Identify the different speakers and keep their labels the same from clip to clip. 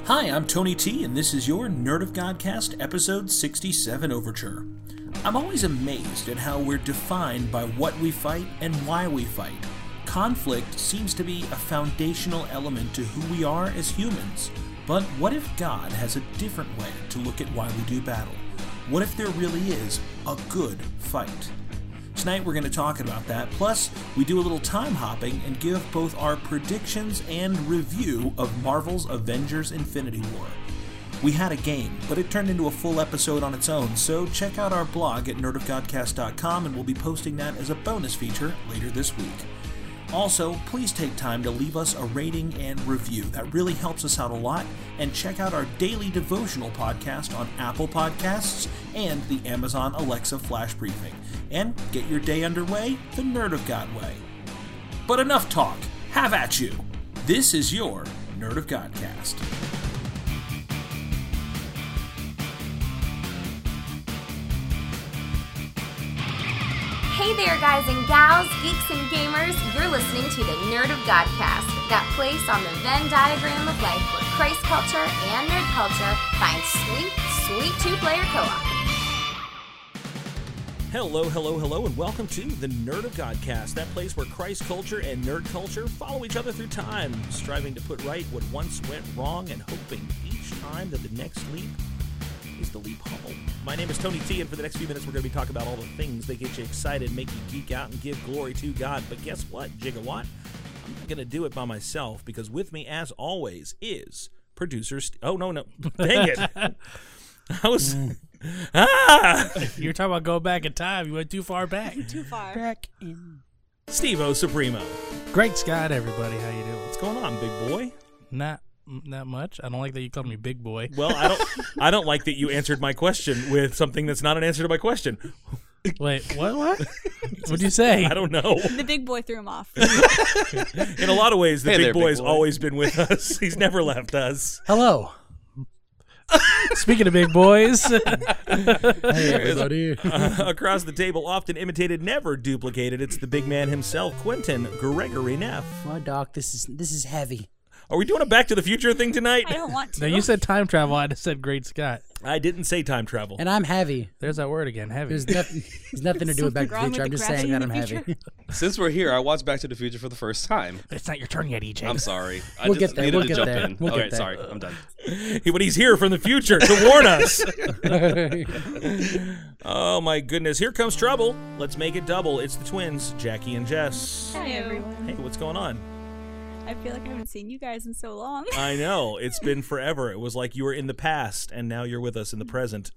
Speaker 1: Hi, I'm Tony T, and this is your Nerd of Godcast episode 67 Overture. I'm always amazed at how we're defined by what we fight and why we fight. Conflict seems to be a foundational element to who we are as humans. But what if God has a different way to look at why we do battle? What if there really is a good fight? Tonight we're going to talk about that. Plus, we do a little time hopping and give both our predictions and review of Marvel's Avengers Infinity War. We had a game, but it turned into a full episode on its own, so check out our blog at nerdofgodcast.com and we'll be posting that as a bonus feature later this week. Also, please take time to leave us a rating and review. That really helps us out a lot. And check out our daily devotional podcast on Apple Podcasts and the Amazon Alexa Flash Briefing. And get your day underway the Nerd of God way. But enough talk. Have at you. This is your Nerd of Godcast.
Speaker 2: Hey there, guys and gals, geeks and gamers. You're listening to the Nerd of Godcast, that place on the Venn diagram of life where Christ culture and nerd culture find sweet, sweet two player co op.
Speaker 1: Hello, hello, hello, and welcome to the Nerd of Godcast, that place where Christ culture and nerd culture follow each other through time, striving to put right what once went wrong and hoping each time that the next leap the leap home. My name is Tony T, and for the next few minutes, we're going to be talking about all the things that get you excited, make you geek out, and give glory to God. But guess what, Gigawatt? I'm not going to do it by myself because with me, as always, is producer. St- oh no, no, dang it! I was ah,
Speaker 3: You're talking about go back in time. You went too far back.
Speaker 4: Too far.
Speaker 3: back in.
Speaker 1: Steve O Supremo.
Speaker 3: Great Scott, everybody. How you doing?
Speaker 1: What's going on, big boy?
Speaker 3: Not not much. I don't like that you called me big boy.
Speaker 1: Well, I don't. I don't like that you answered my question with something that's not an answer to my question.
Speaker 3: Wait, what? What? What'd you say?
Speaker 1: I don't know.
Speaker 4: The big boy threw him off.
Speaker 1: In a lot of ways, the
Speaker 5: Hey
Speaker 1: big
Speaker 5: there, big
Speaker 1: boy's
Speaker 5: boy.
Speaker 1: always been with us. He's never left us.
Speaker 3: Hello. Speaking of big boys,
Speaker 5: Hey, everybody.
Speaker 1: Uh, across the table, often imitated, never duplicated. It's the big man himself, Quentin Gregory Neff.
Speaker 6: My doc, this is this is heavy.
Speaker 1: Are we doing a Back to the Future thing tonight?
Speaker 4: I don't want to.
Speaker 3: no, you said time travel. I just said Great Scott.
Speaker 1: I didn't say time travel.
Speaker 6: And I'm heavy.
Speaker 3: There's that word again. Heavy.
Speaker 6: There's nothing, there's nothing to do with Back to the Future. I'm just saying that I'm
Speaker 4: crashing
Speaker 6: heavy.
Speaker 5: Since we're here, I watched Back to the Future for the first time.
Speaker 3: But it's not your turn yet, EJ.
Speaker 5: I'm sorry. I
Speaker 6: We'll
Speaker 5: just
Speaker 6: get there,
Speaker 5: needed
Speaker 6: we'll
Speaker 5: to
Speaker 6: get
Speaker 5: jump
Speaker 6: there,
Speaker 5: in.
Speaker 6: we'll
Speaker 5: All
Speaker 6: get
Speaker 5: right,
Speaker 6: there.
Speaker 5: sorry. I'm done.
Speaker 1: but he's here from the future to warn us. oh my goodness! Here comes trouble. Let's make it double. It's the twins, Jackie and Jess.
Speaker 4: Hi, everyone.
Speaker 1: Hey, what's going on?
Speaker 4: I feel like I haven't seen you guys in so long.
Speaker 1: I know it's been forever. It was like you were in the past, and now you're with us in the present.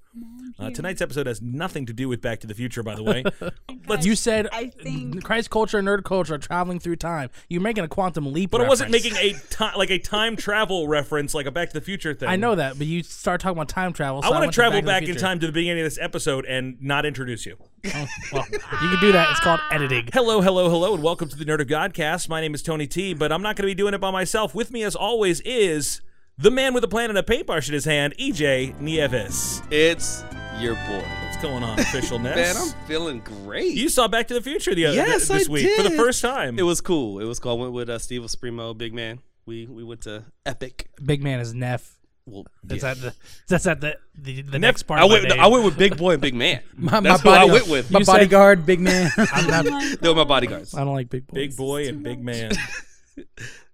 Speaker 1: Uh, tonight's episode has nothing to do with Back to the Future, by the way.
Speaker 4: Guys,
Speaker 3: You said
Speaker 4: I think
Speaker 3: Christ culture and nerd culture are traveling through time. You're making a quantum leap.
Speaker 1: But I wasn't making a ti- like a time travel reference, like a Back to the Future thing.
Speaker 3: I know that, but you start talking about time travel. So
Speaker 1: I want to travel
Speaker 3: the
Speaker 1: back in time to the beginning of this episode and not introduce you.
Speaker 3: Oh, well, you can do that. It's called editing.
Speaker 1: Hello, hello, hello, and welcome to the Nerd of Godcast. My name is Tony T, but I'm not going to be doing it by myself. With me, as always, is the man with a plan and a paintbrush in his hand, EJ Nieves.
Speaker 5: It's your boy.
Speaker 1: What's going on, officialness?
Speaker 5: Man, I'm feeling great.
Speaker 1: you saw Back to the Future the other
Speaker 5: yes,
Speaker 1: this
Speaker 5: I
Speaker 1: week for the first time.
Speaker 5: It was cool. It was cool. I went with uh, Steve Esprimo, big man. We we went to Epic.
Speaker 3: Big man is Neff.
Speaker 5: Well,
Speaker 3: That's
Speaker 5: yeah.
Speaker 3: at the that's at the the, the next part.
Speaker 5: I
Speaker 3: of my
Speaker 5: went. I went with Big Boy and Big Man.
Speaker 6: My,
Speaker 5: That's
Speaker 6: my
Speaker 5: who I went with.
Speaker 6: My
Speaker 3: You said-
Speaker 6: bodyguard, big man.
Speaker 3: I'm not-
Speaker 5: They were my bodyguards.
Speaker 3: I don't like big boys.
Speaker 1: Big boy and big man.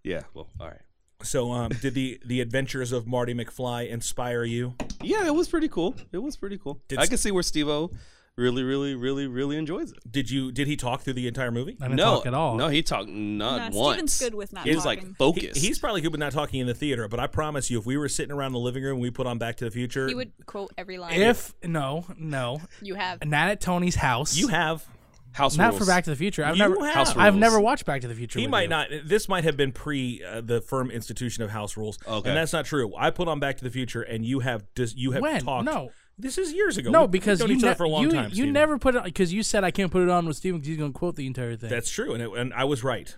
Speaker 5: Yeah. Well, all right.
Speaker 1: So, um, did the the adventures of Marty McFly inspire you?
Speaker 5: Yeah, it was pretty cool. It was pretty cool.
Speaker 1: Did
Speaker 5: I
Speaker 1: s-
Speaker 5: can see where Steve-O really, really, really, really enjoys it.
Speaker 1: Did you did he talk through the entire movie?
Speaker 3: I didn't
Speaker 5: no,
Speaker 3: talk at all.
Speaker 5: no, he talked not
Speaker 4: Nah,
Speaker 5: once.
Speaker 4: Steven's good with not
Speaker 5: He was like
Speaker 4: talking.
Speaker 1: He-
Speaker 5: focused.
Speaker 1: he's probably good with not talking in the theater, but I promise you, if we were sitting around the living room and we put on Back to the Future,
Speaker 4: He would quote every line.
Speaker 3: If no, no,
Speaker 4: you have.
Speaker 3: not at Tony's house.
Speaker 1: you have.
Speaker 5: house Rules.
Speaker 3: not
Speaker 5: rules.
Speaker 3: for Back to the Future. I've
Speaker 1: You
Speaker 3: never.
Speaker 1: have.
Speaker 3: I've never watched Back to the Future.
Speaker 1: He
Speaker 3: with
Speaker 1: might
Speaker 3: you.
Speaker 1: not. This might have been pre uh, the firm institution of house rules,
Speaker 5: Okay.
Speaker 1: and that's not true. I put on Back to the Future, and you have dis- you have
Speaker 3: When?
Speaker 1: talked.
Speaker 3: No.
Speaker 1: This is years ago.
Speaker 3: No,
Speaker 1: We've
Speaker 3: because
Speaker 1: known
Speaker 3: you,
Speaker 1: each
Speaker 3: ne-
Speaker 1: for a long
Speaker 3: you,
Speaker 1: time.
Speaker 3: you
Speaker 1: Steven.
Speaker 3: never put it because you said I can't put it on with Steven because he's going to quote the entire thing.
Speaker 1: That's true, and it, and I was right.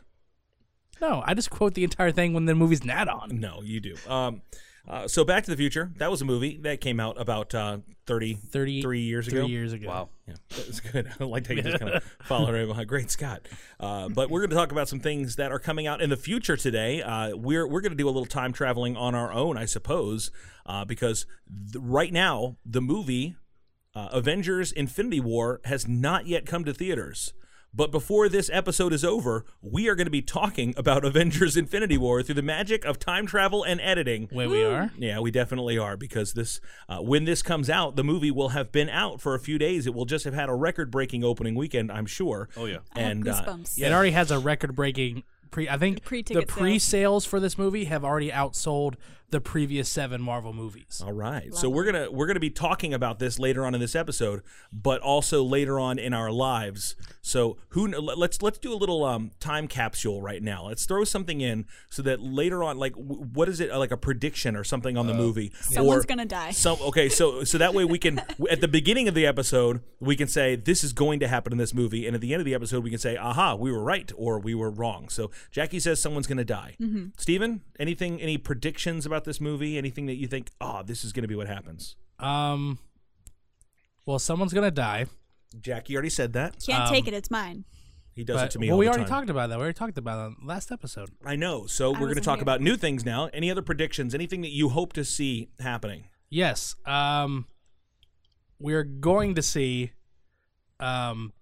Speaker 3: no, I just quote the entire thing when the movie's not on.
Speaker 1: No, you do. Um, Uh, so Back to the Future, that was a movie that came out about uh, 30,
Speaker 3: 30
Speaker 1: three years
Speaker 3: three
Speaker 1: ago.
Speaker 3: years ago.
Speaker 5: Wow.
Speaker 1: Yeah, that was good. I like how you just kind of follow right behind. Great Scott. Uh, but we're going to talk about some things that are coming out in the future today. Uh, we're we're going to do a little time traveling on our own, I suppose, uh, because th- right now the movie uh, Avengers: Infinity War has not yet come to theaters. But before this episode is over, we are going to be talking about Avengers: Infinity War through the magic of time travel and editing.
Speaker 3: Where we are.
Speaker 1: Yeah, we definitely are because this, uh, when this comes out, the movie will have been out for a few days. It will just have had a record-breaking opening weekend, I'm sure.
Speaker 5: Oh, yeah.
Speaker 4: I have
Speaker 1: and uh,
Speaker 4: goosebumps.
Speaker 3: It already has a record-breaking pre. I think the
Speaker 4: pre-ticket sales.
Speaker 3: pre-sales for this movie have already outsold the previous seven Marvel movies.
Speaker 1: All right. So we're gonna we're gonna be talking about this later on in this episode, but also later on in our lives. So who let- let's let's do a little um, time capsule right now. Let's throw something in so that later on, like what is it uh, like a prediction or something on the movie?
Speaker 4: Someone's
Speaker 1: or
Speaker 4: gonna die.
Speaker 1: Some okay. So so that way we can at the beginning of the episode we can say this is going to happen in this movie, and at the end of the episode we can say, aha, we were right or we were wrong. So Jackie says someone's going to die.
Speaker 4: Mm-hmm.
Speaker 1: Steven, anything any predictions about this movie? Anything that you think, oh, this is going to be what happens?
Speaker 3: Um. Well, someone's gonna die.
Speaker 1: Jackie already said that.
Speaker 4: Can't
Speaker 3: um,
Speaker 4: take it. It's mine.
Speaker 1: He does
Speaker 3: but-
Speaker 1: it to me
Speaker 3: well,
Speaker 1: all
Speaker 3: we
Speaker 1: the
Speaker 3: already
Speaker 1: time.
Speaker 3: talked about that. We already talked about it on last episode.
Speaker 1: I know. So we're going to
Speaker 4: wasn't
Speaker 1: talk
Speaker 4: here.
Speaker 1: about new things now. Any other predictions? Anything that you hope to see happening?
Speaker 3: Yes. Um. We're going to see, um,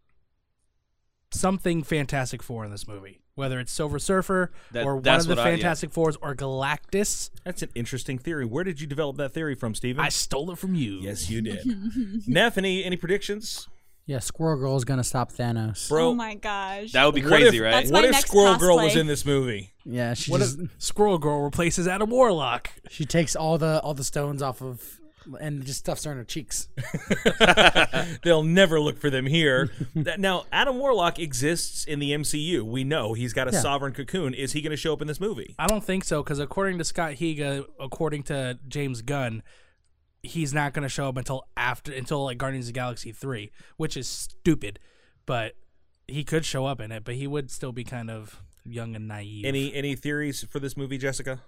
Speaker 3: something Fantastic Four in this movie. Whether it's Silver Surfer
Speaker 5: That-
Speaker 3: or one of the
Speaker 5: what I- yeah.
Speaker 3: Fantastic Fours or Galactus.
Speaker 1: That's an interesting theory. Where did you develop that theory from, Steven?
Speaker 3: I stole it from you.
Speaker 1: yes, you did. Neff, any any predictions,
Speaker 6: Yeah, Squirrel Girl is gonna stop Thanos.
Speaker 1: bro?
Speaker 4: oh my gosh.
Speaker 5: That would be
Speaker 1: what
Speaker 5: crazy,
Speaker 1: if,
Speaker 5: right?
Speaker 1: What if
Speaker 4: next
Speaker 1: Squirrel Girl was in this movie?
Speaker 6: Yeah, she
Speaker 3: What
Speaker 6: just,
Speaker 3: if Squirrel Girl replaces Adam Warlock?
Speaker 6: she takes all the all the stones off of and just stuffs her in her cheeks.
Speaker 1: They'll never look for them here. Now, Adam Warlock exists in the MCU. We know he's got a
Speaker 6: Yeah.
Speaker 1: sovereign cocoon. Is he going to show up in this movie?
Speaker 3: I don't think so because according to Scott Higa, according to James Gunn, he's not going to show up until after until like Guardians of the Galaxy three, which is stupid. But he could show up in it, but he would still be kind of young and naive.
Speaker 1: Any any theories for this movie, Jessica?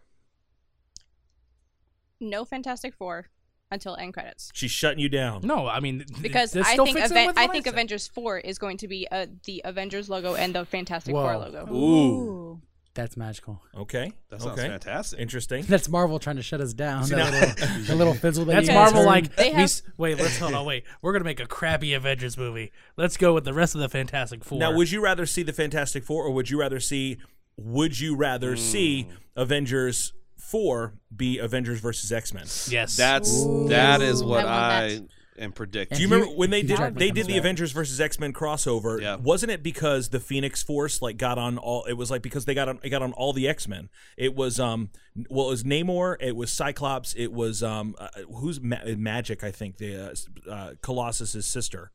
Speaker 7: no Fantastic Four until end credits.
Speaker 1: She's shutting you down.
Speaker 3: No, I mean
Speaker 7: Because I
Speaker 3: still
Speaker 7: think Aven- I think
Speaker 3: said.
Speaker 7: Avengers Four is going to be uh, the Avengers logo and the Fantastic Four logo.
Speaker 5: Ooh,
Speaker 6: That's magical.
Speaker 1: Okay,
Speaker 5: that sounds
Speaker 1: okay.
Speaker 5: fantastic.
Speaker 1: Interesting.
Speaker 6: That's Marvel trying to shut us down.
Speaker 1: See,
Speaker 6: That
Speaker 1: now-
Speaker 6: little, the little fizzle that
Speaker 3: That's
Speaker 6: you
Speaker 3: Marvel.
Speaker 6: heard.
Speaker 3: Like
Speaker 7: They
Speaker 3: we wait, let's hold on. Wait, we're gonna make a crappy Avengers movie. Let's go with the rest of the Fantastic Four.
Speaker 1: Now, would you rather see the Fantastic Four, or would you rather see? Would you rather see Avengers Four be Avengers versus X Men?
Speaker 3: yes,
Speaker 5: That's that is what
Speaker 7: I
Speaker 5: I, am predicting.
Speaker 1: Do you remember when they did they did the
Speaker 6: back.
Speaker 1: Avengers versus X Men crossover?
Speaker 5: Yeah.
Speaker 1: Wasn't it because the Phoenix Force like got on all? It was like because they got on it got on all the X Men. It was um well it was Namor, it was Cyclops, it was um uh, who's Ma- Magik I think the uh, uh, Colossus's sister.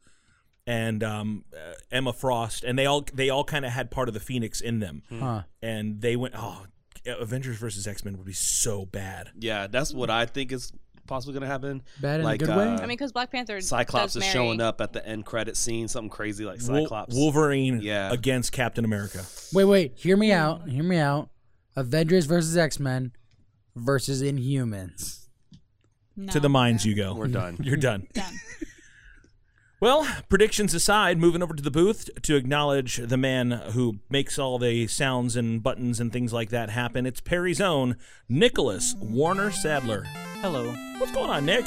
Speaker 1: And um, uh, Emma Frost, and they all they all kind of had part of the Phoenix in them,
Speaker 6: Huh.
Speaker 1: and they went. Oh, Avengers versus X Men would be so bad.
Speaker 5: yeah, that's what I think is possibly going to happen.
Speaker 6: Bad in a
Speaker 5: like,
Speaker 6: good way?
Speaker 5: uh,
Speaker 7: I mean, because Black Panther
Speaker 5: Cyclops
Speaker 7: does
Speaker 5: is
Speaker 7: marry.
Speaker 5: showing up at the end credit scene, something crazy like Cyclops.
Speaker 1: Wolverine
Speaker 5: Yeah.
Speaker 1: against Captain America.
Speaker 6: Wait, wait. Hear me out. Hear me out. Avengers versus X Men versus Inhumans.
Speaker 4: No.
Speaker 1: To the mines you go.
Speaker 5: We're done.
Speaker 1: You're done.
Speaker 4: Done.
Speaker 1: Well, predictions aside, moving over to the booth to acknowledge the man who makes all the sounds and buttons and things like that happen. It's Perry's own Nicholas Warner Sadler.
Speaker 8: Hello.
Speaker 1: What's going on, Nick?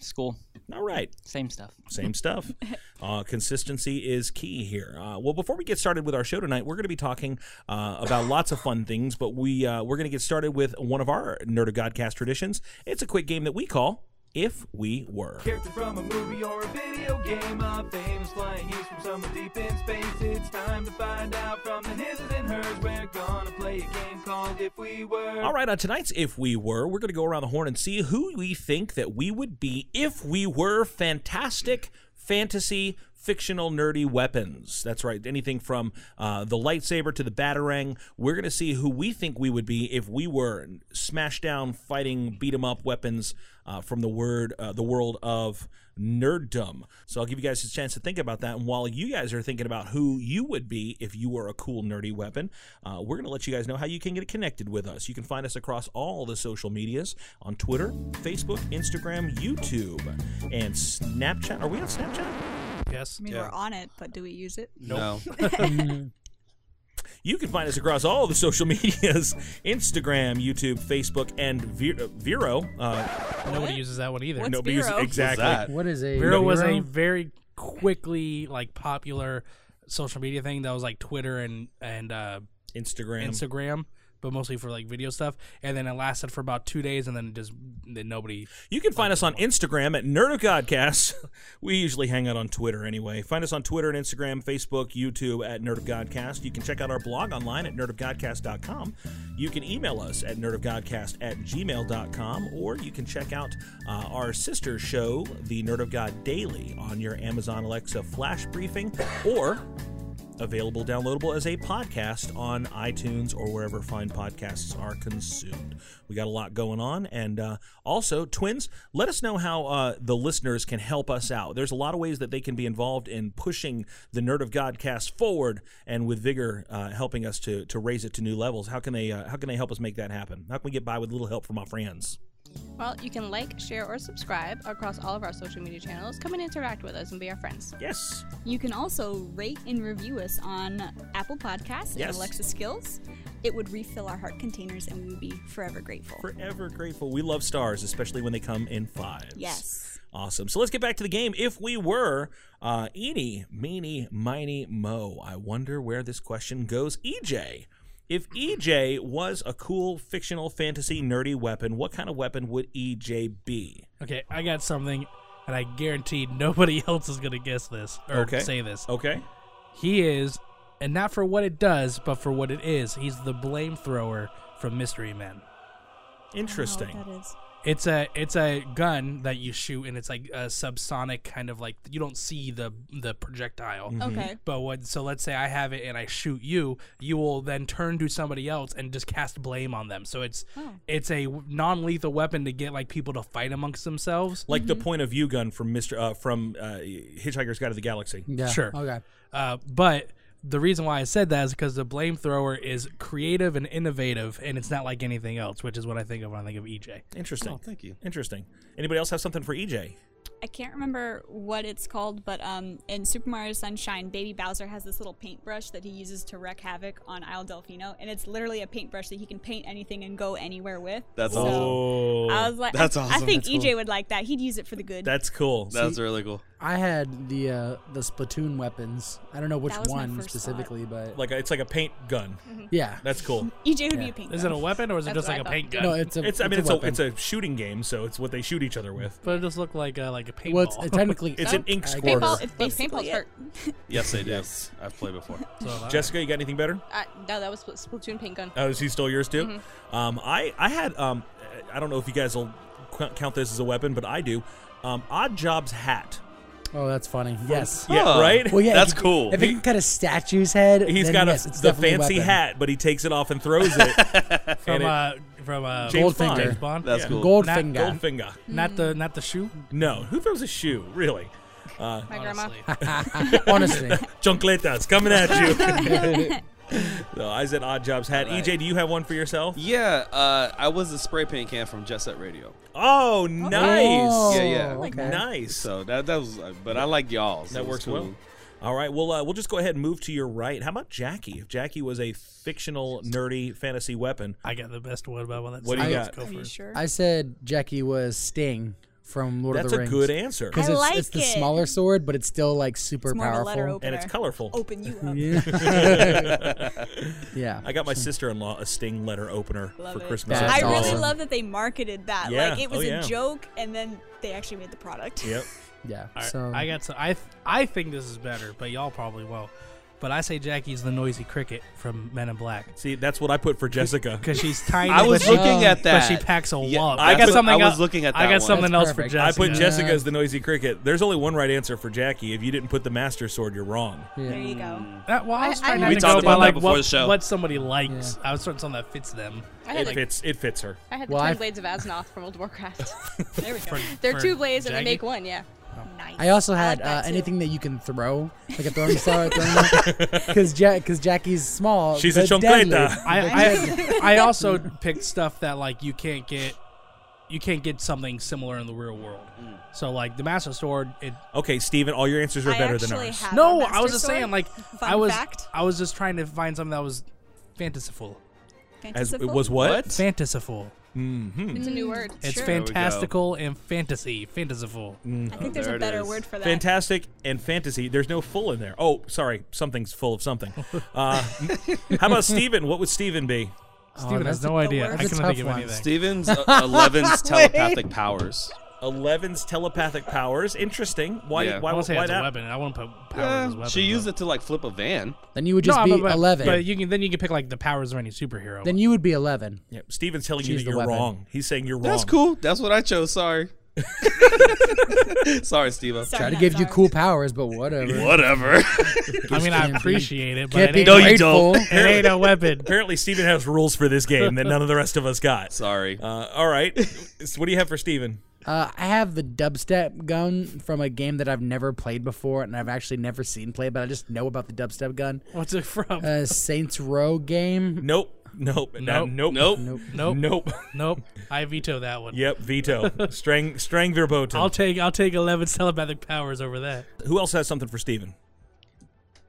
Speaker 8: School.
Speaker 1: All right,
Speaker 8: Same stuff.
Speaker 1: same stuff. Uh, consistency is key here. Uh, well, before we get started with our show tonight, we're going to be talking uh, about lots of fun things, but we uh, we're going to get started with one of our Nerd of Godcast traditions. It's a quick game that we call If We Were.
Speaker 9: Character from a movie or a video game, famous flying use from someone deep in space. It's time to find out from the his and hers. We're gonna play a game called If We Were.
Speaker 1: All right, on tonight's If We Were, we're going to go around the horn and see who we think that we would be if we were fantastic fantasy fictional nerdy weapons. That's right. Anything from uh, the lightsaber to the batarang. We're going to see who we think we would be if we were smash down, fighting, beat 'em up weapons uh, from the word, uh, the world of nerddom. So I'll give you guys a chance to think about that. And while you guys are thinking about who you would be if you were a cool nerdy weapon, uh, we're going to let you guys know how you can get connected with us. You can find us across all the social medias on Twitter, Facebook, Instagram, YouTube, and Snapchat. Are we on Snapchat?
Speaker 3: Yes.
Speaker 4: I mean,
Speaker 5: Yeah.
Speaker 4: we're on it, but do we use it?
Speaker 5: No.
Speaker 1: You can find us across all the social medias Instagram, YouTube, Facebook, and Ve- uh, Vero. Uh,
Speaker 3: Nobody uses that one either.
Speaker 4: What's
Speaker 1: nobody uses-
Speaker 4: Vero?
Speaker 1: exactly.
Speaker 5: that?
Speaker 6: What is a
Speaker 3: Vero was a very quickly like popular social media thing that was like Twitter and and uh,
Speaker 1: Instagram.
Speaker 3: Instagram, but mostly for like video stuff. And then it lasted for about two days, and then just then nobody.
Speaker 1: You can find us on Instagram at Nerd of Godcast. We usually hang out on Twitter anyway. Find us on Twitter and Instagram, Facebook, YouTube at Nerd of Godcast. You can check out our blog online at nerdofgodcast.com. You can email us at nerdofgodcast at gmail.com, or you can check out uh, our sister show, The Nerd of God Daily, on your Amazon Alexa flash briefing, or available downloadable as a podcast on iTunes or wherever fine podcasts are consumed. We got a lot going on, and uh, also, twins, let us know how uh, the listeners can help us out. There's a lot of ways that they can be involved in pushing the Nerd of Godcast forward, and with vigor, uh, helping us to to raise it to new levels. How can they uh, How can they help us make that happen? How can we get by with a little help from our friends?
Speaker 7: Well, you can like, share, or subscribe across all of our social media channels. Come and interact with us and be our friends.
Speaker 1: Yes.
Speaker 4: You can also rate and review us on Apple Podcasts
Speaker 1: Yes.
Speaker 4: and Alexa Skills. It would refill our heart containers, and we would be forever grateful.
Speaker 1: Forever grateful. We love stars, especially when they come in fives.
Speaker 4: Yes.
Speaker 1: Awesome. So let's get back to the game. If we were uh, eeny, meeny, miny, mo, I wonder where this question goes. EJ, if EJ was a cool fictional fantasy nerdy weapon, what kind of weapon would EJ be?
Speaker 3: Okay, I got something, and I guarantee nobody else is gonna guess this or
Speaker 1: Okay.
Speaker 3: say this.
Speaker 1: Okay.
Speaker 3: He is, and not for what it does, but for what it is. He's the blame thrower from Mystery Men.
Speaker 1: Interesting.
Speaker 4: I don't know what that is.
Speaker 3: It's a it's a gun that you shoot, and it's like a subsonic kind of like you don't see the the projectile.
Speaker 4: Okay.
Speaker 3: But what? So let's say I have it and I shoot you. You will then turn to somebody else and just cast blame on them. So it's
Speaker 4: Oh.
Speaker 3: it's a non-lethal weapon to get like people to fight amongst themselves.
Speaker 1: Like the point of view gun from Mr. Uh, from uh, Hitchhiker's Guide to the Galaxy.
Speaker 6: Yeah.
Speaker 3: Sure.
Speaker 6: Okay.
Speaker 3: Uh, but the reason why I said that is because the blame thrower is creative and innovative, and it's not like anything else, which is what I think of when I think of E EJ.
Speaker 1: Interesting.
Speaker 5: Oh, thank you.
Speaker 1: Interesting. Anybody else have something for E EJ?
Speaker 4: I can't remember what it's called, but um, in Super Mario Sunshine, Baby Bowser has this little paintbrush that he uses to wreak havoc on Isle Delfino, and it's literally a paintbrush that he can paint anything and go anywhere with.
Speaker 5: That's
Speaker 4: So,
Speaker 1: Oh,
Speaker 4: I was like,
Speaker 5: That's
Speaker 4: I, I think
Speaker 5: That's
Speaker 4: EJ
Speaker 5: cool.
Speaker 4: would like that. He'd use it for the good.
Speaker 1: that's cool.
Speaker 5: That's really cool.
Speaker 6: I had the uh, the Splatoon weapons. I don't know which
Speaker 4: That was my
Speaker 6: one
Speaker 4: first
Speaker 6: specifically, but
Speaker 1: like a, it's like a paint gun.
Speaker 6: yeah.
Speaker 1: That's cool.
Speaker 4: EJ would be a paint.
Speaker 3: Is it a weapon or is it just like
Speaker 7: I
Speaker 3: a paint gun?
Speaker 6: No, it's a.
Speaker 1: It's I mean it's a,
Speaker 6: weapon.
Speaker 1: it's a shooting game, so it's what they shoot each other with.
Speaker 3: but it just looked like a, like a paintball.
Speaker 6: Well, it's technically
Speaker 1: It's an ink
Speaker 6: I
Speaker 1: squirter.
Speaker 7: Paintball,
Speaker 4: It's
Speaker 7: paint-
Speaker 4: basically
Speaker 7: paintball's
Speaker 4: it.
Speaker 7: hurt.
Speaker 5: Yes, they do. I've played before.
Speaker 3: So,
Speaker 1: Jessica, you got anything better?
Speaker 7: Uh, no, that was Spl- Splatoon paint gun.
Speaker 1: Oh, is he still yours too? Um, I I had um, I don't know if you guys will count this as a weapon, but I do. Um, Oddjob's hat.
Speaker 6: Oh, that's funny. Yes.
Speaker 1: Yeah,
Speaker 5: Huh.
Speaker 1: right.
Speaker 6: Well, yeah.
Speaker 5: That's
Speaker 6: if it-
Speaker 5: cool.
Speaker 6: If it can cut a statue's head,
Speaker 1: He's
Speaker 6: then
Speaker 1: got
Speaker 6: yes,
Speaker 1: a
Speaker 6: it's
Speaker 1: the
Speaker 6: definitely a
Speaker 1: fancy hat, but he takes it off and throws it.
Speaker 3: from
Speaker 1: and it-
Speaker 3: uh from uh
Speaker 1: James
Speaker 6: Goldfinger.
Speaker 1: Bond.
Speaker 3: James Bond.
Speaker 5: That's
Speaker 1: Yeah.
Speaker 5: cool.
Speaker 6: Goldfinger.
Speaker 1: Goldfinger.
Speaker 3: Not the not the shoe.
Speaker 1: No, who throws a shoe? Really? Uh,
Speaker 7: My grandma.
Speaker 3: honestly.
Speaker 6: Honestly,
Speaker 1: Chancletas coming at you. no, I said Oddjob's hat. EJ, do you have one for yourself?
Speaker 5: Yeah, uh, I was the spray paint can from Jet Set Radio.
Speaker 1: Oh, nice.
Speaker 6: Oh,
Speaker 5: Yeah, yeah.
Speaker 6: Okay.
Speaker 1: Nice.
Speaker 5: So that that was, uh, but I like y'all's.
Speaker 1: That works
Speaker 5: cool.
Speaker 1: well. All right. Well, uh, we'll just go ahead and move to your right. How about Jackie? If Jackie was a fictional, nerdy fantasy weapon,
Speaker 3: I got the best one about one. That's
Speaker 1: What do you
Speaker 3: Let's
Speaker 1: got?
Speaker 3: Go
Speaker 4: Are you
Speaker 3: first.
Speaker 4: sure?
Speaker 6: I said Jackie was Sting from Lord
Speaker 1: that's
Speaker 6: of the
Speaker 1: a
Speaker 6: Rings.
Speaker 1: good answer.
Speaker 6: Because
Speaker 4: I
Speaker 6: it's,
Speaker 4: like
Speaker 6: it's the
Speaker 4: it.
Speaker 6: smaller sword, but it's still like super
Speaker 4: It's more of a letter
Speaker 6: powerful.
Speaker 4: opener.
Speaker 1: And it's colorful.
Speaker 4: Open you up.
Speaker 6: Yeah. yeah.
Speaker 1: I got my sister-in-law a Sting letter opener
Speaker 4: Love
Speaker 1: for
Speaker 4: it.
Speaker 1: Christmas.
Speaker 6: That's
Speaker 4: I really
Speaker 6: awesome.
Speaker 4: love that they marketed that.
Speaker 1: Yeah.
Speaker 4: Like it was
Speaker 1: Oh, yeah.
Speaker 4: a joke, and then they actually made the product.
Speaker 1: Yep.
Speaker 6: Yeah.
Speaker 3: All right,
Speaker 6: so
Speaker 3: I got some. I th- I think this is better, but y'all probably won't. but I say Jackie's the noisy cricket from Men in Black
Speaker 1: See, that's what I put for Jessica.
Speaker 3: because she's tiny.
Speaker 5: I was
Speaker 3: but she-
Speaker 5: looking at that.
Speaker 3: but she packs a
Speaker 5: Yeah,
Speaker 3: wallop.
Speaker 5: I
Speaker 3: I got
Speaker 5: put-
Speaker 3: something.
Speaker 5: I was
Speaker 3: else-
Speaker 5: looking at that.
Speaker 3: I got
Speaker 5: one.
Speaker 3: something
Speaker 6: That's
Speaker 3: else for
Speaker 6: perfect.
Speaker 3: Jessica.
Speaker 1: I put
Speaker 6: Yeah.
Speaker 1: Jessica as the noisy cricket. There's only one right answer for Jackie. If you didn't put the master sword, you're wrong.
Speaker 6: Yeah.
Speaker 4: There you go. Mm.
Speaker 3: That, well, I was trying
Speaker 7: I
Speaker 3: not
Speaker 7: We
Speaker 3: to
Speaker 5: talked
Speaker 3: go
Speaker 5: about
Speaker 3: like what,
Speaker 5: the show.
Speaker 3: what somebody likes. I was trying something that fits them.
Speaker 1: It
Speaker 7: like,
Speaker 1: fits. It fits her.
Speaker 7: I had the
Speaker 6: Well,
Speaker 7: twin
Speaker 6: I've-
Speaker 7: blades of Azzinoth from World of Warcraft.
Speaker 4: There we go.
Speaker 3: For-
Speaker 7: They're two blades and they make one. Yeah.
Speaker 4: Nice.
Speaker 6: I also
Speaker 4: I
Speaker 6: had
Speaker 4: like
Speaker 6: uh, anything that you can throw, like a throwing star, because because Jackie's small.
Speaker 1: She's a
Speaker 6: but deadly.
Speaker 1: chonqueta.
Speaker 3: I, I I also picked stuff that like you can't get you can't get something similar in the real world. So like the Master Sword, it
Speaker 1: Okay, Steven, all your answers are
Speaker 4: I
Speaker 1: better than
Speaker 4: actually
Speaker 1: ours.
Speaker 4: have
Speaker 3: no,
Speaker 4: a
Speaker 3: I was just
Speaker 4: Sword.
Speaker 3: saying like
Speaker 4: Fun
Speaker 3: I was
Speaker 4: fact.
Speaker 3: I was just trying to find something that was fantasyful.
Speaker 1: As it was what?
Speaker 5: What?
Speaker 3: Fantasyful.
Speaker 1: Mm-hmm.
Speaker 7: It's a new word.
Speaker 3: It's
Speaker 4: Sure.
Speaker 5: There we go.
Speaker 3: fantastical and fantasy. Fantasyful.
Speaker 4: I think there's
Speaker 5: there
Speaker 4: a better word for that.
Speaker 1: Fantastic and fantasy. There's no full in there. Oh, sorry. Something's full of something. Uh, how about Steven? What would Steven be?
Speaker 3: Steven has no idea. I
Speaker 4: worst.
Speaker 3: couldn't
Speaker 6: That's a
Speaker 3: think of
Speaker 6: tough
Speaker 3: anything.
Speaker 5: Steven's uh, Eleven's telepathic powers.
Speaker 1: Eleven's telepathic powers. Interesting. Why?
Speaker 5: Yeah.
Speaker 1: Why?
Speaker 3: I won't say
Speaker 1: why
Speaker 3: it's a
Speaker 1: that?
Speaker 3: weapon. I won't put powers
Speaker 5: Yeah,
Speaker 3: as weapons.
Speaker 5: she used
Speaker 3: though.
Speaker 5: it to like flip a van.
Speaker 6: Then you would just
Speaker 3: no,
Speaker 6: be
Speaker 3: but, but,
Speaker 6: eleven.
Speaker 3: But you can then you can pick like the powers of any superhero.
Speaker 6: then you would be eleven.
Speaker 1: Yeah, Steven's telling you that
Speaker 6: the
Speaker 1: you're
Speaker 6: weapon.
Speaker 1: wrong. He's saying you're wrong.
Speaker 5: That's cool. That's what I chose. Sorry. Sorry, Steve.
Speaker 4: Sorry,
Speaker 6: Try to give you cool powers, but whatever.
Speaker 5: Whatever.
Speaker 3: I mean, I
Speaker 6: can't be-
Speaker 3: appreciate it, but
Speaker 6: Can't
Speaker 3: it
Speaker 6: be
Speaker 3: ain't,
Speaker 5: No, you
Speaker 6: grateful.
Speaker 5: don't.
Speaker 3: it ain't a weapon.
Speaker 1: Apparently, Steven has rules for this game that none of the rest of us got.
Speaker 5: Sorry.
Speaker 1: Uh, all right. So what do you have for Steven?
Speaker 6: Uh, I have the dubstep gun from a game that I've never played before, and I've actually never seen play, but I just know about the dubstep gun.
Speaker 3: What's it from?
Speaker 6: Uh, Saints Row game.
Speaker 1: Nope. Nope.
Speaker 3: Nope.
Speaker 1: Nope.
Speaker 5: Nope.
Speaker 6: Nope.
Speaker 3: nope.
Speaker 1: Nope.
Speaker 3: Nope. I veto that one.
Speaker 1: Yep. Veto. Strang. Strang verboten.
Speaker 3: I'll take I'll take 11 telepathic powers over that.
Speaker 1: Who else has something for Steven?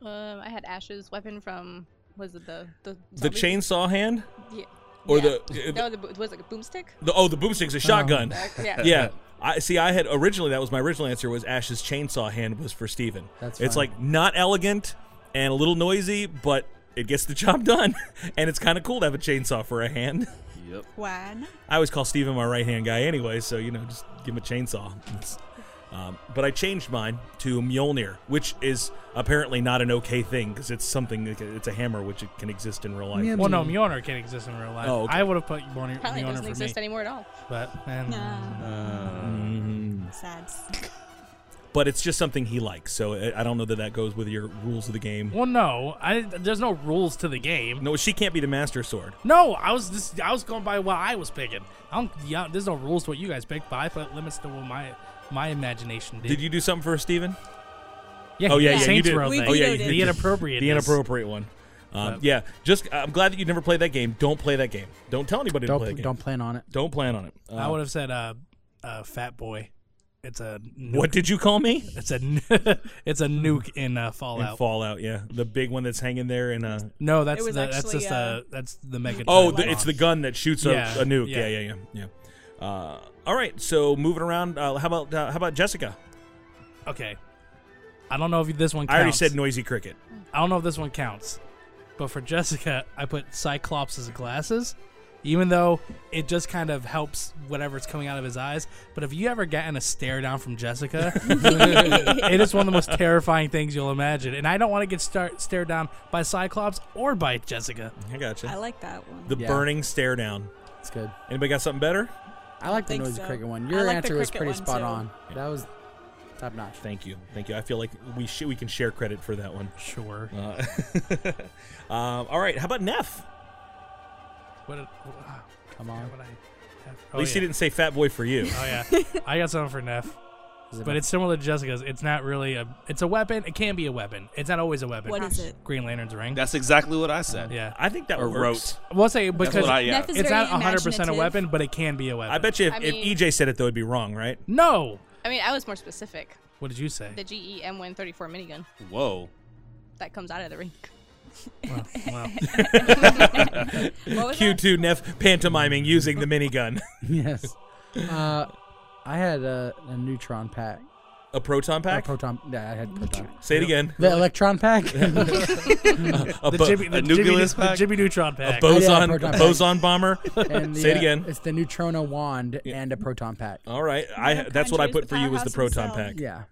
Speaker 7: Um, I had Ash's weapon from was it the the
Speaker 1: The
Speaker 7: zombie-
Speaker 1: chainsaw hand,
Speaker 7: Yeah.
Speaker 1: or
Speaker 7: yeah.
Speaker 1: the,
Speaker 7: no, the, was it like a boomstick?
Speaker 1: the oh the boomstick's a shotgun.
Speaker 7: Uh, yeah.
Speaker 1: Yeah. I see. I had originally that was my original answer was Ash's chainsaw hand was for Steven.
Speaker 6: That's right.
Speaker 1: it's
Speaker 6: fine.
Speaker 1: like not elegant and a little noisy, but it gets the job done, and it's kind of cool to have a chainsaw for a hand.
Speaker 5: Yep.
Speaker 4: One.
Speaker 1: I always call Steven my right hand guy anyway, so you know just give him a chainsaw. Um, but I changed mine to Mjolnir, which is apparently not an okay thing because it's something, it's a hammer which it can exist in real life.
Speaker 6: Yeah,
Speaker 3: Well, no, Mjolnir can exist in real life.
Speaker 1: Oh, okay.
Speaker 3: I would have put Mjolnir,
Speaker 7: Apparently, it
Speaker 3: Mjolnir
Speaker 7: doesn't
Speaker 3: for
Speaker 7: exist
Speaker 3: me,
Speaker 7: anymore at all.
Speaker 3: but man,
Speaker 4: No. Sad.
Speaker 1: But it's just something he likes, so I I don't know that that goes with your rules of the game.
Speaker 3: well, no, I, there's no rules to the game.
Speaker 1: No, she can't be the master sword.
Speaker 3: No, I was just I was going by what I was picking. I don't. Yeah, there's no rules to what you guys picked, but I put limits to what my my imagination did.
Speaker 1: Did you do something for Steven?
Speaker 3: Yeah,
Speaker 1: Oh, yeah,
Speaker 3: the
Speaker 1: yeah, you did.
Speaker 4: We.
Speaker 1: Oh, yeah,
Speaker 4: vetoed
Speaker 1: you
Speaker 4: it.
Speaker 1: did.
Speaker 3: the inappropriate.
Speaker 1: The inappropriate one. Um,
Speaker 3: But-
Speaker 1: yeah, just I'm glad that you never played that game. Don't play that game. Don't tell anybody to play that
Speaker 6: Don't
Speaker 1: game.
Speaker 6: don't plan on it.
Speaker 1: Don't plan on it. Uh,
Speaker 3: I would have said uh, uh, Fat Boy. It's a nuke.
Speaker 1: what did you call me?
Speaker 3: It's a it's a nuke in uh,
Speaker 1: In
Speaker 3: Fallout.
Speaker 1: Fallout, yeah, the big one that's hanging there in uh
Speaker 3: no, that's the, that's just
Speaker 4: uh,
Speaker 3: uh, that's the mega.
Speaker 1: Oh, the, it's the gun that shoots a,
Speaker 3: Yeah,
Speaker 1: a nuke.
Speaker 3: yeah.
Speaker 1: Yeah, yeah, yeah, yeah. Uh, all right, so moving around. Uh, how about uh, how about Jessica?
Speaker 3: Okay, I don't know if this one. Counts.
Speaker 1: I already said noisy cricket.
Speaker 3: I don't know if this one counts, but for Jessica, I put Cyclops' glasses, even though it just kind of helps whatever's coming out of his eyes. But if you ever gotten a stare down from Jessica, it is one of the most terrifying things you'll imagine. And I don't want to get star- stared down by Cyclops or by Jessica.
Speaker 1: I got you.
Speaker 4: I like that one.
Speaker 1: the
Speaker 6: Yeah.
Speaker 1: burning stare down.
Speaker 6: It's good.
Speaker 1: Anybody got something better?
Speaker 6: I like the
Speaker 4: think
Speaker 6: noisy
Speaker 4: so.
Speaker 6: cricket one.
Speaker 4: I
Speaker 6: Your
Speaker 4: like the
Speaker 6: answer was
Speaker 4: cricket
Speaker 6: pretty
Speaker 4: one,
Speaker 6: spot
Speaker 4: too.
Speaker 6: on. That was top notch.
Speaker 1: Thank you, thank you. I feel like we sh- we can share credit for that one.
Speaker 3: Sure.
Speaker 1: Uh, um, all right, how about Neff?
Speaker 3: What? Did, ah,
Speaker 6: Come on.
Speaker 3: what I have?
Speaker 1: At oh, least he didn't say Fat Boy for you.
Speaker 3: Oh yeah, I got something for Neff.
Speaker 6: It
Speaker 3: But it's similar to Jessica's. It's not really a. It's a weapon. It can be a weapon. It's not always a weapon.
Speaker 4: What is it?
Speaker 3: Green Lantern's ring.
Speaker 5: That's exactly what I said.
Speaker 3: yeah.
Speaker 1: I think that
Speaker 5: Or
Speaker 1: works.
Speaker 5: wrote.
Speaker 3: We'll say because
Speaker 5: That's I, yeah.
Speaker 4: Is
Speaker 3: it's not 100 percent a weapon, but it can be a weapon.
Speaker 1: I bet you if,
Speaker 7: I
Speaker 1: if EJ said it, though, it'd be wrong, right?
Speaker 3: No.
Speaker 7: I mean, I was more specific.
Speaker 3: What did you say?
Speaker 7: The GE M134 minigun
Speaker 5: Whoa.
Speaker 7: that comes out of the ring.
Speaker 3: Well, well.
Speaker 4: What was that?
Speaker 1: Q2 Neff pantomiming using the minigun.
Speaker 6: yes. Uh, I had a, a neutron pack.
Speaker 1: A proton pack?
Speaker 6: A
Speaker 1: pack?
Speaker 6: proton. Yeah, I had proton.
Speaker 1: Say it again.
Speaker 6: The electron pack.
Speaker 1: A,
Speaker 3: the Jimmy, the
Speaker 5: a
Speaker 3: Jimmy,
Speaker 5: nucleus
Speaker 3: the
Speaker 5: pack?
Speaker 3: Jimmy Neutron
Speaker 1: a
Speaker 3: pack.
Speaker 1: boson,
Speaker 6: proton
Speaker 1: a
Speaker 6: pack.
Speaker 1: boson bomber.
Speaker 6: and the,
Speaker 1: Say it
Speaker 6: uh,
Speaker 1: again.
Speaker 6: It's the neutrona wand and a proton pack.
Speaker 1: All right, I that's what I put for you was the proton
Speaker 4: himself.
Speaker 1: pack.
Speaker 6: Yeah.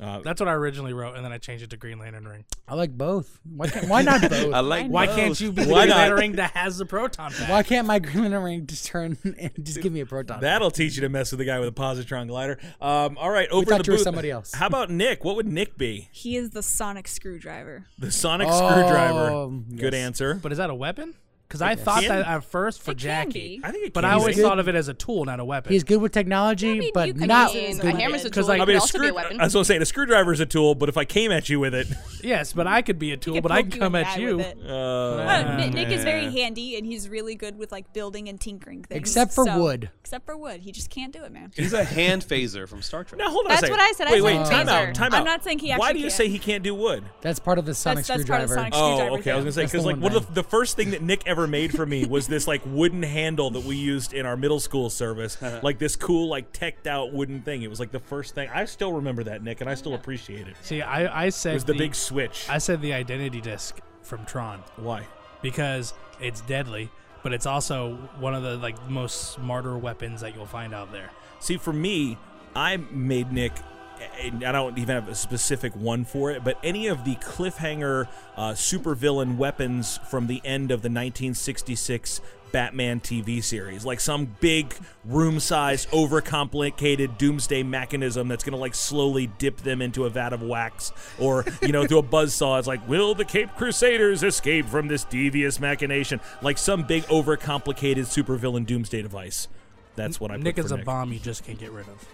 Speaker 1: Uh,
Speaker 3: That's what I originally wrote, and then I changed it to Green Lantern ring.
Speaker 6: I like both. Why can't? Why not both?
Speaker 10: I like.
Speaker 3: Why
Speaker 10: both.
Speaker 3: can't you be the
Speaker 1: Why
Speaker 3: Green
Speaker 1: not?
Speaker 3: Lantern ring that has the proton pack?
Speaker 6: Why can't my green Lantern ring just turn and just give me a proton?
Speaker 1: That'll teach you to mess with the guy with a positron glider. Um, all right, over
Speaker 6: thought
Speaker 1: in the
Speaker 6: you were
Speaker 1: booth.
Speaker 6: somebody else.
Speaker 1: How about Nick? What would Nick be?
Speaker 4: He is the sonic screwdriver.
Speaker 1: The sonic
Speaker 6: Oh,
Speaker 1: screwdriver. Good
Speaker 6: yes.
Speaker 1: answer.
Speaker 3: But is that a weapon? Because I thought
Speaker 1: Can-
Speaker 3: that at first for
Speaker 4: It can
Speaker 3: Jackie,
Speaker 4: be.
Speaker 1: I think it
Speaker 3: but
Speaker 1: can
Speaker 3: I
Speaker 1: be.
Speaker 3: always
Speaker 6: good.
Speaker 3: thought of it as a tool, not a weapon.
Speaker 6: He's good with technology,
Speaker 4: I mean,
Speaker 6: but
Speaker 4: you could
Speaker 6: not
Speaker 4: use it as
Speaker 7: a
Speaker 4: a
Speaker 7: hammer's a
Speaker 4: weapon.
Speaker 7: tool.
Speaker 3: 'Cause, like-
Speaker 7: it
Speaker 1: I
Speaker 7: could
Speaker 1: mean, a
Speaker 7: also be
Speaker 1: screw-
Speaker 7: a weapon.
Speaker 1: I was going to say, a screwdriver is a tool, but if I came at you with it,
Speaker 3: yes, but I could be a tool,
Speaker 4: could
Speaker 3: but I
Speaker 4: poke
Speaker 3: can
Speaker 4: you in
Speaker 3: come
Speaker 4: the
Speaker 3: at
Speaker 4: eye
Speaker 3: you.
Speaker 4: with it.
Speaker 1: uh,
Speaker 4: Uh, Nick, Nick is very handy, and he's really good with like building and tinkering things.
Speaker 6: Except for
Speaker 4: so-
Speaker 6: wood.
Speaker 4: Except for wood, he just can't do it, man.
Speaker 10: He's a hand phaser from Star Trek.
Speaker 1: now hold on
Speaker 7: That's
Speaker 1: second.
Speaker 7: what I said. I
Speaker 1: Wait,
Speaker 7: said
Speaker 1: wait, time
Speaker 7: phaser.
Speaker 1: out, time out.
Speaker 4: I'm not saying he
Speaker 1: Why
Speaker 4: actually
Speaker 1: do you
Speaker 4: can.
Speaker 1: say he can't do wood?
Speaker 6: That's part of the sonic
Speaker 4: that's part of
Speaker 6: screwdriver.
Speaker 4: sonic screwdriver
Speaker 1: Oh, okay. I was gonna say
Speaker 6: That's the
Speaker 1: because like
Speaker 6: one
Speaker 1: one of the, the first thing that Nick ever made for me was this like wooden handle that we used in our middle school service, uh-huh. like this cool like teched out wooden thing. It was like the first thing. I still remember that Nick, and I still appreciate it.
Speaker 3: See, I, I said
Speaker 1: It was the big switch.
Speaker 3: I said the identity disc from Tron
Speaker 1: Why?
Speaker 3: because it's deadly, but it's also one of the like most smarter weapons that you'll find out there.
Speaker 1: See, for me, I made Nick. I don't even have a specific one for it, but any of the cliffhanger uh, supervillain weapons from the end of the 1966 Batman TV series, like some big room-sized, overcomplicated doomsday mechanism that's going to like slowly dip them into a vat of wax, or you know, through a buzzsaw. It's like, will the Cape Crusaders escape from this devious machination? Like some big, overcomplicated supervillain doomsday device. That's what I'm.
Speaker 3: Nick is a
Speaker 1: Nick.
Speaker 3: bomb you just can't get rid of.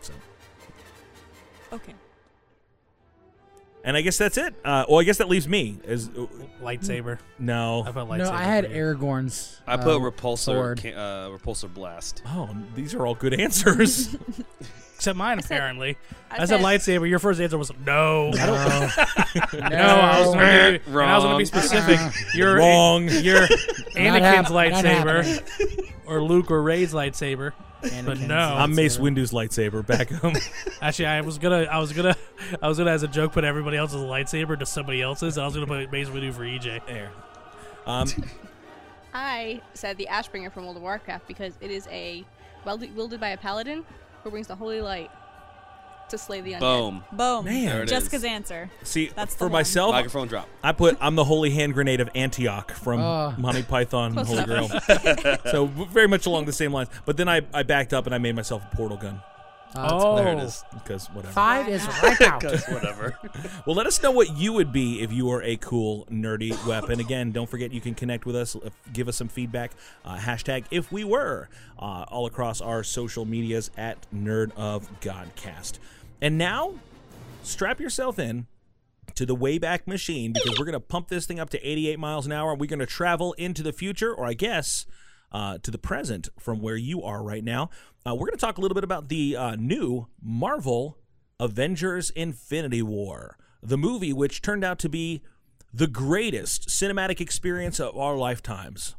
Speaker 1: So.
Speaker 4: Okay.
Speaker 1: And I guess that's it. Uh, well, I guess that leaves me. As uh,
Speaker 3: Lightsaber.
Speaker 1: no.
Speaker 3: I put lightsaber.
Speaker 6: No, I had
Speaker 3: for you.
Speaker 6: Aragorn's.
Speaker 10: I put
Speaker 6: uh,
Speaker 10: repulsor,
Speaker 6: sword.
Speaker 10: uh, repulsor blast.
Speaker 1: Oh, these are all good answers.
Speaker 3: Except mine, apparently.
Speaker 7: I
Speaker 3: I said
Speaker 7: said-
Speaker 3: lightsaber. Your first answer was no.
Speaker 6: No.
Speaker 3: No, I was gonna give you, and I was gonna be specific. You're
Speaker 1: Wrong.
Speaker 3: You're Anakin's lightsaber, or Luke or Rey's lightsaber. But no,
Speaker 1: I'm Mace Windu's lightsaber. Back home.
Speaker 3: actually, I was gonna, I was gonna, I was gonna as a joke put everybody else's lightsaber to somebody else's, and I was gonna put Mace Windu for EJ.
Speaker 1: there. Um,
Speaker 7: I said the Ashbringer from World of Warcraft because it is a wielded wielded by a paladin who brings the holy light to slay the undead.
Speaker 10: Boom.
Speaker 4: Boom.
Speaker 1: Man. There
Speaker 10: it
Speaker 4: Jessica's
Speaker 10: is.
Speaker 4: answer.
Speaker 1: see,
Speaker 4: That's the
Speaker 1: for
Speaker 4: one.
Speaker 1: myself,
Speaker 10: Microphone drop.
Speaker 1: I put I'm the holy hand grenade of Antioch from
Speaker 6: Oh.
Speaker 1: Monty Python and Holy Grail. so very much along the same lines. But then I, I backed up and I made myself a portal gun
Speaker 3: Oh,
Speaker 10: There it is.
Speaker 1: because whatever.
Speaker 6: Five is right out.
Speaker 10: Whatever.
Speaker 1: Well, let us know what you would be if you were a cool, nerdy weapon. Again, don't forget you can connect with us, uh, give us some feedback. Uh, hashtag if we were uh, all across our social medias at Nerd of Godcast. And now, strap yourself in to the Wayback Machine because we're going to pump this thing up to 88 miles an hour. And we're going to travel into the future, or I guess uh, to the present from where you are right now. Uh, we're going to talk a little bit about the uh, new Marvel Avengers Infinity War, the movie which turned out to be the greatest cinematic experience of our lifetimes.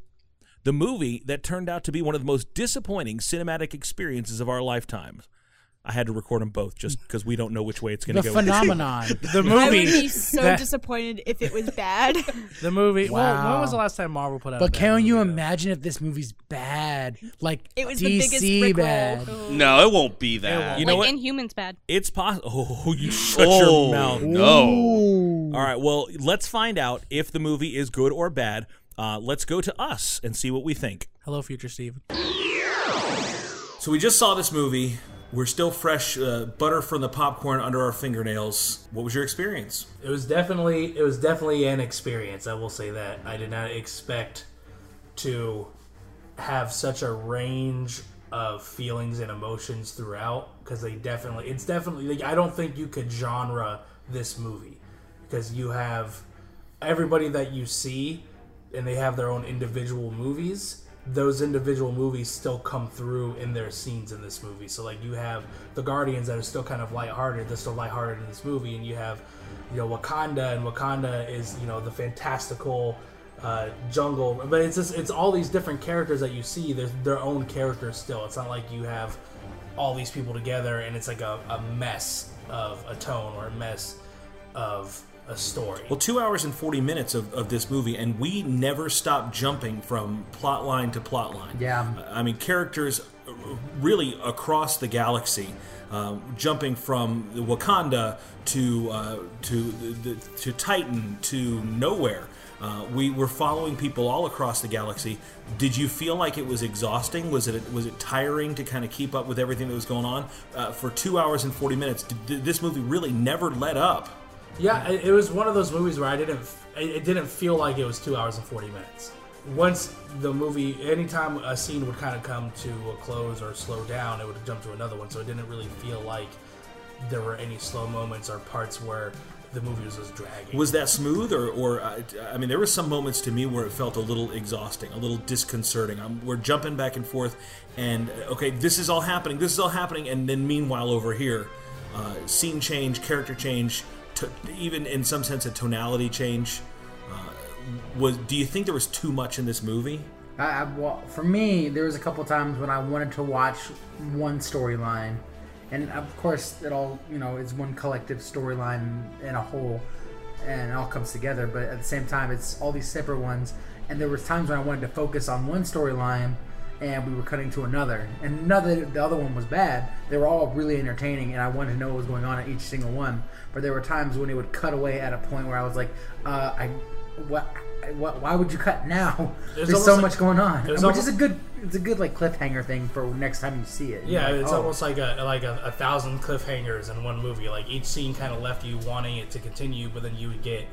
Speaker 1: The movie that turned out to be one of the most disappointing cinematic experiences of our lifetimes. I had to record them both just because we don't know which way it's going to go.
Speaker 6: phenomenon.
Speaker 3: the movie.
Speaker 4: I would be so
Speaker 3: that-
Speaker 4: disappointed if it was bad.
Speaker 3: the movie. Well, when was the last time Marvel put out? a
Speaker 6: But
Speaker 3: bad
Speaker 6: can you
Speaker 3: movie, though?
Speaker 6: imagine if this movie's bad? Like
Speaker 4: It was the biggest
Speaker 6: DC
Speaker 4: Rickroll.
Speaker 6: bad.
Speaker 10: No, it won't be that.
Speaker 1: You know
Speaker 7: like
Speaker 1: what?
Speaker 7: Inhumans bad.
Speaker 1: It's possible. Oh, you shut
Speaker 10: Oh,
Speaker 1: your mouth.
Speaker 10: no.
Speaker 6: Ooh.
Speaker 1: All right. Well, let's find out if the movie is good or bad. Uh, let's go to us and see what we think.
Speaker 3: Hello, future Steve.
Speaker 11: So we just saw this movie. We're still fresh, uh, butter from the popcorn under our fingernails. What was your experience?
Speaker 3: It was definitely it was definitely an experience. I will say that I did not expect to have such a range of feelings and emotions throughout because they definitely it's definitely like, I don't think you could genre this movie because you have everybody that you see and they have their own individual movies those individual movies still come through in their scenes in this movie. So like you have the guardians that are still kind of lighthearted they're still lighthearted in this movie and you have you know wakanda and wakanda is you know the fantastical uh, jungle but it's just it's all these different characters that you see there's their own characters still. It's not like you have all these people together and it's like a, a mess of a tone or a mess of a story
Speaker 11: Well, two hours and 40 minutes of, of this movie, and we never stopped jumping from plot line to plot line.
Speaker 6: Yeah.
Speaker 11: I mean, characters
Speaker 1: really across the galaxy, um, jumping from Wakanda to uh, to the, the, to Titan to nowhere. Uh, we were following people all across the galaxy. Did you feel like it was exhausting? Was it was it tiring to kind of keep up with everything that was going on uh, for two hours and forty minutes? Did, did this movie really never let up?
Speaker 3: Yeah, it, was one of those movies where I didn't. It, didn't feel like it was two hours and forty minutes. Once the movie, anytime a scene would kind of come to a close or slow down, it would jump to another one. So it didn't really feel like there were any slow moments or parts where the movie was just dragging.
Speaker 1: Was that smooth, or, or uh, I mean, there were some moments to me where it felt a little exhausting, a little disconcerting. I'm, we're jumping back and forth, and uh, okay, this is all happening, this is all happening, and then meanwhile over here, uh, scene change, character change, to, even in some sense a tonality change. Uh, was do you think there was too much in this movie?
Speaker 6: I, I, well, for me, there was a couple times when I wanted to watch one storyline, and of course, it all you know is one collective storyline in a whole, and it all comes together. But at the same time, it's all these separate ones, and there was times when I wanted to focus on one storyline, and we were cutting to another, and another the other one was bad. They were all really entertaining, and I wanted to know what was going on at each single one. But there were times when it would cut away at a point where I was like, uh, I what. What, why would you cut now?
Speaker 3: There's
Speaker 6: There's, so
Speaker 3: like-
Speaker 6: much going on, which is
Speaker 3: almost-
Speaker 6: a good, it's a good like cliffhanger thing for next time you see it.
Speaker 3: Yeah,
Speaker 6: like,
Speaker 3: it's
Speaker 6: oh.
Speaker 3: almost like a like a, a thousand cliffhangers in one movie. Like each scene kind of left you wanting it to continue, but then you would get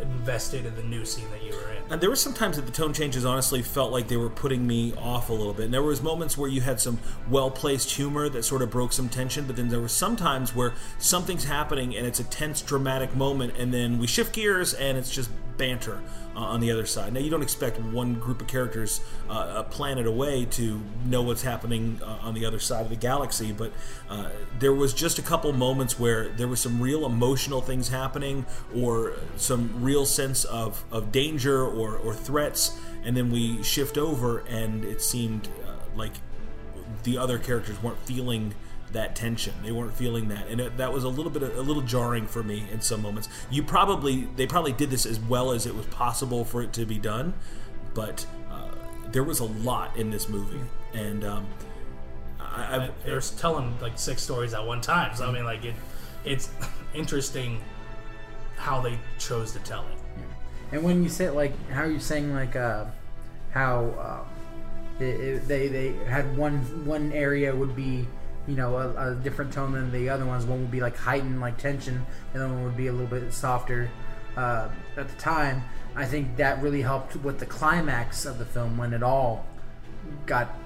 Speaker 3: invested in the new scene that you were in.
Speaker 1: And there were some times that the tone changes honestly felt like they were putting me off a little bit. And there was moments where you had some well-placed humor that sort of broke some tension, but then there were some times where something's happening and it's a tense dramatic moment and then we shift gears and it's just banter on the other side. Now you don't expect one group of characters uh, a planet away to know what's happening uh, on the other side of the galaxy, but uh, there was just a couple moments where there was some real emotional things happening or some real sense of, of danger or, or threats, and then we shift over and it seemed uh, like the other characters weren't feeling that tension. They weren't feeling that, and it, that was a little bit a little jarring for me in some moments. You probably they probably did this as well as it was possible for it to be done, but uh, there was a lot in this movie, and um, I, I,
Speaker 3: They're telling like six stories at one time, so I mean, like it, it's interesting how they chose to tell it.
Speaker 6: And when you say like, how are you saying like, uh, how um, it, it, they they had one one area would be you know a, a different tone than the other ones. One would be like heightened like tension, and the other one would be a little bit softer. Uh, at the time, I think that really helped with the climax of the film when it all got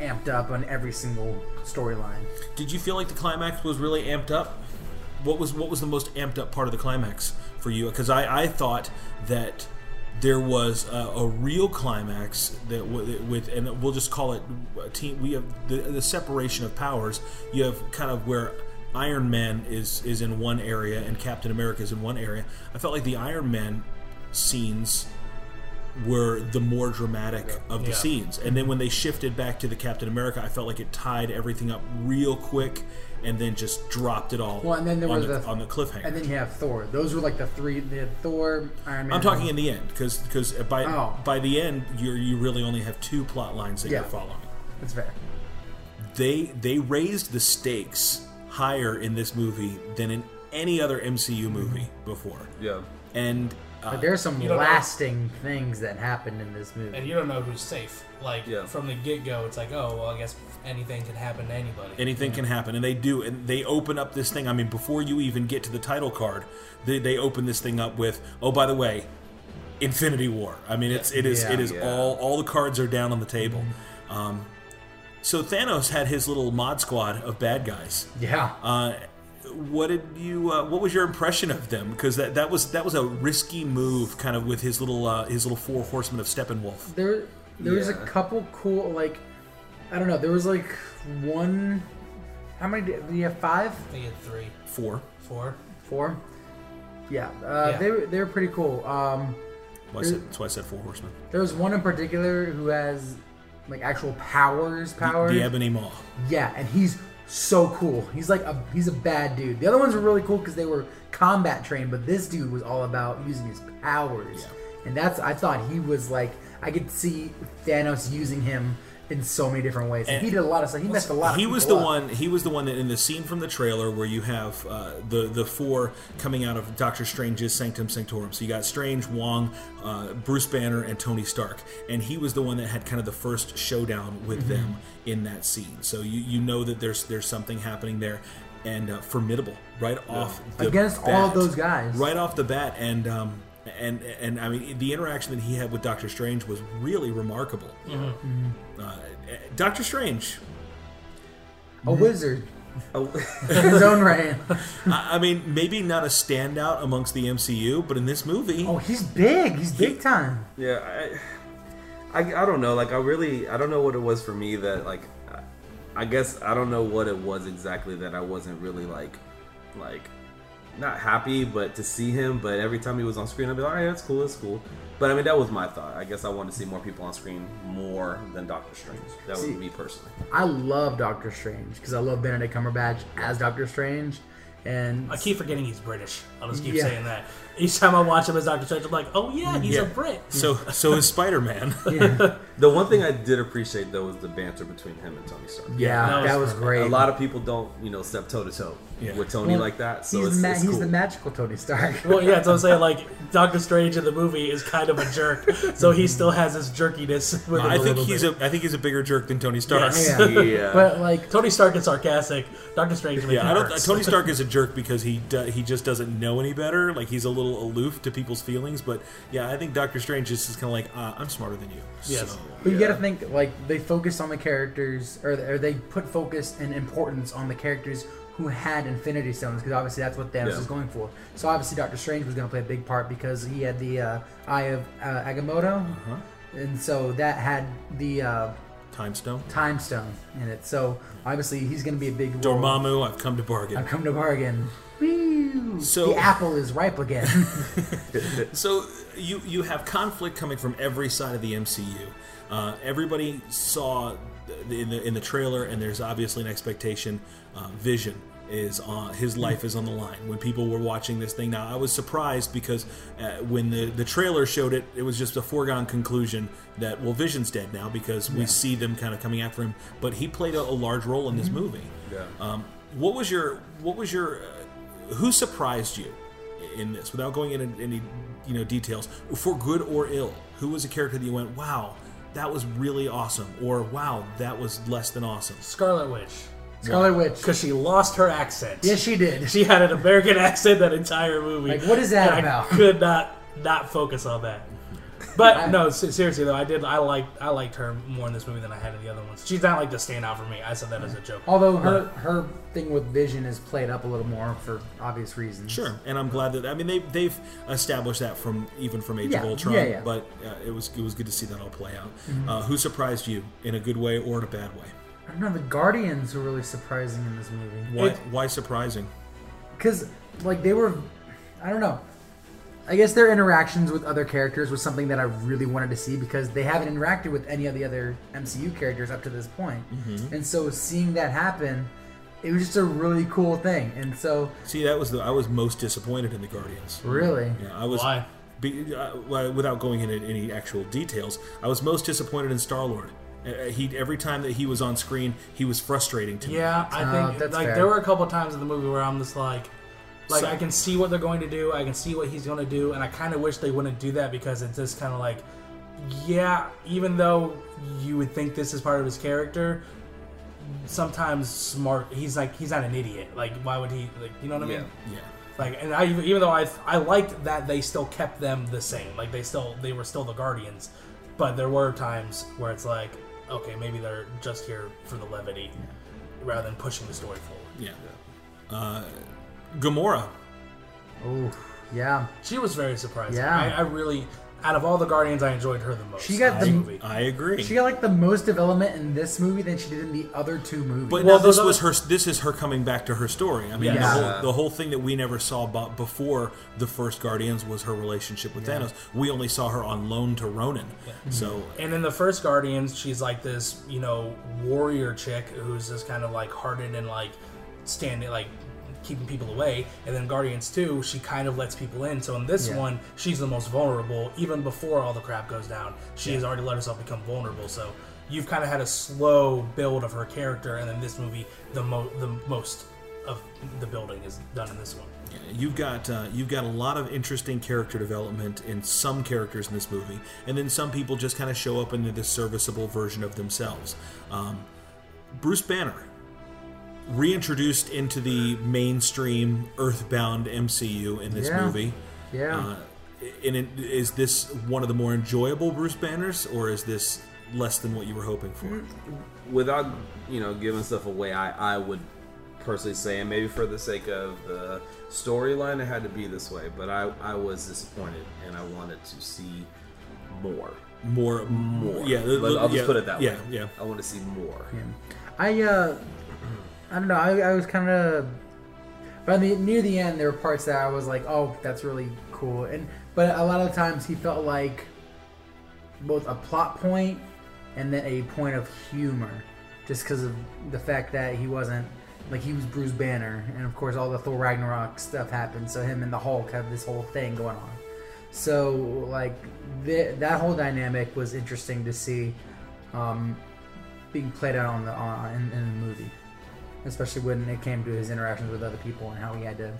Speaker 6: amped up on every single storyline.
Speaker 1: Did you feel like the climax was really amped up? What was what was the most amped up part of the climax for you? Because I, I thought that there was a, a real climax that w- with and we'll just call it a team. We have the, the separation of powers. You have kind of where Iron Man is is in one area and Captain America is in one area. I felt like the Iron Man scenes were the more dramatic of the
Speaker 3: Yeah.
Speaker 1: scenes. And then when they shifted back to the Captain America, I felt like it tied everything up real quick and then just dropped it all
Speaker 6: Well, and then there
Speaker 1: on,
Speaker 6: was
Speaker 1: the,
Speaker 6: the-
Speaker 1: on the cliffhanger.
Speaker 6: And then you have Thor. Those were like the three. The Thor, Iron Man.
Speaker 1: I'm talking in the end because because by
Speaker 6: Oh.
Speaker 1: by the end you you really only have two plot lines that
Speaker 6: Yeah.
Speaker 1: you're following.
Speaker 6: That's fair.
Speaker 1: They they raised the stakes higher in this movie than in any other MCU movie mm-hmm. before.
Speaker 5: Yeah.
Speaker 1: And uh,
Speaker 6: But there's some
Speaker 3: you don't know-
Speaker 6: lasting things that happened in this movie.
Speaker 3: And you don't know who's safe. Like
Speaker 5: Yeah.
Speaker 3: from the get go, it's like, oh, well, I guess anything can happen to anybody.
Speaker 1: anything can happen and they do and they open up this thing i mean before you even get to the title card they, they open this thing up with oh by the way infinity war i mean it's it is
Speaker 6: Yeah.
Speaker 1: it is
Speaker 5: Yeah.
Speaker 1: all all the cards are down on the table um, so thanos had his little mod squad of bad guys
Speaker 6: yeah.
Speaker 1: uh, what did you uh, what was your impression of them because that, that was that was a risky move kind of with his little uh, his little four horsemen of steppenwolf
Speaker 6: there there was a couple cool like I don't know. There was like one. How many? Did, do you have five?
Speaker 3: I think it's three,
Speaker 1: four
Speaker 3: four.
Speaker 6: Four. Yeah. Uh,
Speaker 3: Yeah.
Speaker 6: They were they were pretty cool. Um,
Speaker 1: Why I said- that's why i said four horsemen
Speaker 6: there was one in particular who has like actual powers. Powers.
Speaker 1: the ebony maw
Speaker 6: Yeah, and he's so cool. He's like a he's a bad dude. The other ones were really cool because they were combat trained, but this dude was all about using his powers. And that's I thought he was like I could see Thanos using him in so many different ways. And he did a lot of stuff. He messed a lot.
Speaker 1: he
Speaker 6: of
Speaker 1: was the
Speaker 6: up.
Speaker 1: one he was the one that in the scene from the trailer where you have uh, the the four coming out of Doctor Strange's Sanctum Sanctorum. So you got Strange, Wong, uh, Bruce Banner, and Tony Stark, and he was the one that had kind of the first showdown with
Speaker 6: Mm-hmm.
Speaker 1: them in that scene. So you you know that there's there's something happening there. And uh, formidable right off the
Speaker 6: Against all
Speaker 1: bat.
Speaker 6: of those guys.
Speaker 1: right off the bat, and um, and and I mean the interaction that he had with Doctor Strange was really remarkable.
Speaker 6: Mm-hmm.
Speaker 1: Uh, Doctor Strange,
Speaker 6: a wizard
Speaker 10: Oh,
Speaker 6: his own right.
Speaker 1: I I mean, maybe not a standout amongst the MCU, but in this movie,
Speaker 6: Oh, he's big. He's big time.
Speaker 10: Yeah, I, I, I don't know. Like, I really, I don't know what it was for me that, like, I- I guess I don't know what it was exactly that I wasn't really like, like, not happy, but to see him. But every time he was on screen, I'd be like, all right, that's cool, that's cool. But I mean, that was my thought. I guess I wanted to see more people on screen more than Doctor Strange. That was me personally.
Speaker 6: I love Doctor Strange because I love Benedict Cumberbatch as Doctor Strange, and
Speaker 3: I keep forgetting he's British. I'll just keep
Speaker 6: Yeah.
Speaker 3: saying that. Each time I watch him as Doctor Strange, I'm like, oh yeah, he's
Speaker 1: Yeah.
Speaker 3: a Brit.
Speaker 1: so so is Spider Man.
Speaker 10: The one thing I did appreciate though was the banter between him and Tony Stark.
Speaker 6: yeah,
Speaker 3: that
Speaker 6: that
Speaker 3: was
Speaker 6: was, great.
Speaker 10: A lot of people don't, you know, step toe to toe with Tony
Speaker 6: Well,
Speaker 10: like that. So
Speaker 6: he's
Speaker 10: it's,
Speaker 6: the ma-
Speaker 10: it's
Speaker 6: he's the magical Tony Stark.
Speaker 3: Well, yeah, so I'm saying like Doctor Strange in the movie is kind of a jerk, so he still has his jerkiness. With him
Speaker 1: I
Speaker 3: a
Speaker 1: think he's
Speaker 3: bit.
Speaker 1: a I think he's a bigger jerk than Tony Stark.
Speaker 3: Yes.
Speaker 6: yeah.
Speaker 10: yeah.
Speaker 6: but like
Speaker 3: Tony Stark is sarcastic. Doctor Strange.
Speaker 1: Yeah, I don't.
Speaker 3: hurts.
Speaker 1: Tony Stark is a jerk because he do, he just doesn't know any better. Like he's a little aloof to people's feelings. But yeah, I think Doctor Strange is just is kind of like uh, I'm smarter than you.
Speaker 3: Yes.
Speaker 1: So,
Speaker 6: But you got to think like they focus on the characters, or, or they put focus and importance on the characters who had Infinity Stones, because obviously that's what Thanos
Speaker 10: Yeah.
Speaker 6: was going for. So obviously Doctor Strange was going to play a big part because he had the uh, Eye of uh, Agamotto,
Speaker 1: Uh-huh.
Speaker 6: and so that had the uh,
Speaker 1: Time Stone.
Speaker 6: Time Stone in it. So obviously he's going to be a big role.
Speaker 1: Dormammu, I've come to bargain.
Speaker 6: I've come to bargain. Woo!
Speaker 1: So-
Speaker 6: the apple is ripe again.
Speaker 1: So you you have conflict coming from every side of the MCU. Uh, everybody saw the, in the in the trailer, and there's obviously an expectation. Uh, Vision is on his life is on the line when people were watching this thing. Now I was surprised because uh, when the the trailer showed it, it was just a foregone conclusion that well Vision's dead now because we see them kind of coming after him. But he played a, a large role in this movie.
Speaker 10: Yeah.
Speaker 1: Um, what was your what was your uh, who surprised you in this without going into any you know details for good or ill? Who was a character that you went, wow, that was really awesome, or wow, that was less than awesome?
Speaker 3: Scarlet Witch
Speaker 6: Scarlet Witch.
Speaker 3: because she lost her accent.
Speaker 6: Yes, she did.
Speaker 3: She had an American accent that entire movie.
Speaker 6: Like, what is that
Speaker 3: and
Speaker 6: about?
Speaker 3: I could not not focus on that. But no, seriously though, I did. I liked I liked her more in this movie than I had in the other ones. She's not like the standout for me. I said that as a joke.
Speaker 6: Although her her thing with Vision is played up a little more for obvious reasons.
Speaker 1: Sure, and I'm glad that I mean they they've established that from even from Age
Speaker 6: Yeah,
Speaker 1: of Ultron,
Speaker 6: yeah, yeah.
Speaker 1: but uh, it was it was good to see that all play out.
Speaker 6: Mm-hmm.
Speaker 1: Uh, who surprised you in a good way or in a bad way?
Speaker 6: I don't know. The Guardians were really surprising in this movie.
Speaker 1: Why why surprising?
Speaker 6: because like they were i don't know i guess their interactions with other characters was something that i really wanted to see because they haven't interacted with any of the other mcu characters up to this point
Speaker 1: Mm-hmm.
Speaker 6: and so seeing that happen it was just a really cool thing and so
Speaker 1: See, that was the I was most disappointed in the Guardians.
Speaker 6: really
Speaker 1: Yeah, I was.
Speaker 3: Why?
Speaker 1: Be, uh, without going into any actual details, I was most disappointed in Star Lord. Uh, he every time that he was on screen, he was frustrating to me.
Speaker 3: Yeah, I
Speaker 6: Uh,
Speaker 3: think
Speaker 6: that's
Speaker 3: like
Speaker 6: fair.
Speaker 3: there were a couple times in the movie where I'm just like, like
Speaker 1: So-
Speaker 3: I can see what they're going to do, I can see what he's going to do, and I kind of wish they wouldn't do that because it's just kind of like, yeah, even though you would think this is part of his character, sometimes smart. He's like he's not an idiot. Like why would he? Like you know what I mean?
Speaker 10: Yeah.
Speaker 1: Yeah.
Speaker 3: Like, and I even though I I liked that they still kept them the same. Like they still they were still the guardians, but there were times where it's like, okay, maybe they're just here for the levity rather than pushing the story forward.
Speaker 1: Yeah. Uh, Gamora.
Speaker 6: oh yeah
Speaker 3: She was very surprising.
Speaker 6: Yeah.
Speaker 3: I, I really, out of all the guardians, I enjoyed her the most.
Speaker 6: She got
Speaker 3: in
Speaker 6: the-
Speaker 3: movie.
Speaker 1: I agree.
Speaker 6: she got like the most development in this movie than she did in the other two movies
Speaker 1: but
Speaker 3: Well,
Speaker 1: now this was
Speaker 3: other-
Speaker 1: her. This is her coming back to her story. I mean,
Speaker 3: Yeah.
Speaker 1: the, whole, the whole thing that we never saw bo- before the first Guardians was her relationship with Thanos. We only saw her on loan to Ronan. So
Speaker 3: And in the first Guardians, she's like this, you know, warrior chick who's just kind of like hardened and like standing, like keeping people away. And then Guardians 2, she kind of lets people in. So in this
Speaker 6: Yeah.
Speaker 3: one, she's the most vulnerable, even before all the crap goes down. She has already let herself become vulnerable. So you've kind of had a slow build of her character, and then this movie, the mo- the most of the building is done in this one.
Speaker 1: You've got uh, you've got a lot of interesting character development in some characters in this movie, and then some people just kind of show up into this serviceable version of themselves. Um, Bruce Banner, reintroduced into the mainstream Earthbound MCU in this
Speaker 6: Yeah.
Speaker 1: movie.
Speaker 6: Yeah.
Speaker 1: Uh, and it, is this one of the more enjoyable Bruce Banners, or is this less than what you were hoping for?
Speaker 10: without you know giving stuff away, I I would personally say, and maybe for the sake of the storyline, it had to be this way. But I I was disappointed, and I wanted to see more.
Speaker 1: More,
Speaker 10: More.
Speaker 1: Yeah,
Speaker 10: Let- I'll just
Speaker 1: yeah,
Speaker 10: put it that
Speaker 1: yeah,
Speaker 10: way.
Speaker 1: Yeah,
Speaker 10: I want to see more.
Speaker 6: I uh, I don't know. I, I was kind of, but the near the end, there were parts that I was like, oh, that's really cool. And but a lot of times he felt like both a plot point and then a point of humor, just because of the fact that he wasn't like he was Bruce Banner, and of course all the Thor Ragnarok stuff happened. So him and the Hulk have this whole thing going on. So like th- that whole dynamic was interesting to see. Um, being played out on the on, in, in the movie, especially when it came to his interactions with other people and how he had to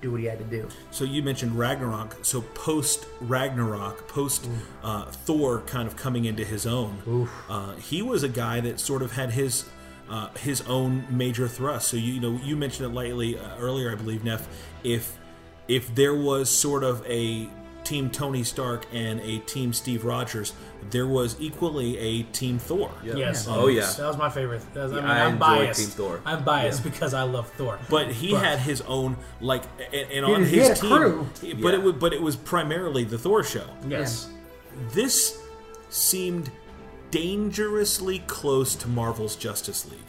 Speaker 6: do what he had to do.
Speaker 1: So you mentioned Ragnarok. So post Ragnarok, post uh, Thor kind of coming into his own, uh, he was a guy that sort of had his uh, his own major thrust. So you, you know you mentioned it lightly uh, earlier, I believe, Neff. If if there was sort of a team Tony Stark and a team Steve Rogers, there was equally a team Thor.
Speaker 3: Yes.
Speaker 10: Um, oh yeah.
Speaker 3: That was my favorite. Was- I mean,
Speaker 10: I
Speaker 3: I'm
Speaker 10: enjoy
Speaker 3: biased.
Speaker 10: Team Thor.
Speaker 3: I'm biased because I love Thor.
Speaker 1: But he had his own like, and, and on
Speaker 6: he
Speaker 1: his
Speaker 6: had a
Speaker 1: team.
Speaker 6: crew.
Speaker 1: But
Speaker 10: Yeah.
Speaker 1: it was, but it was primarily the Thor show.
Speaker 3: yes.
Speaker 1: this seemed dangerously close to Marvel's Justice League.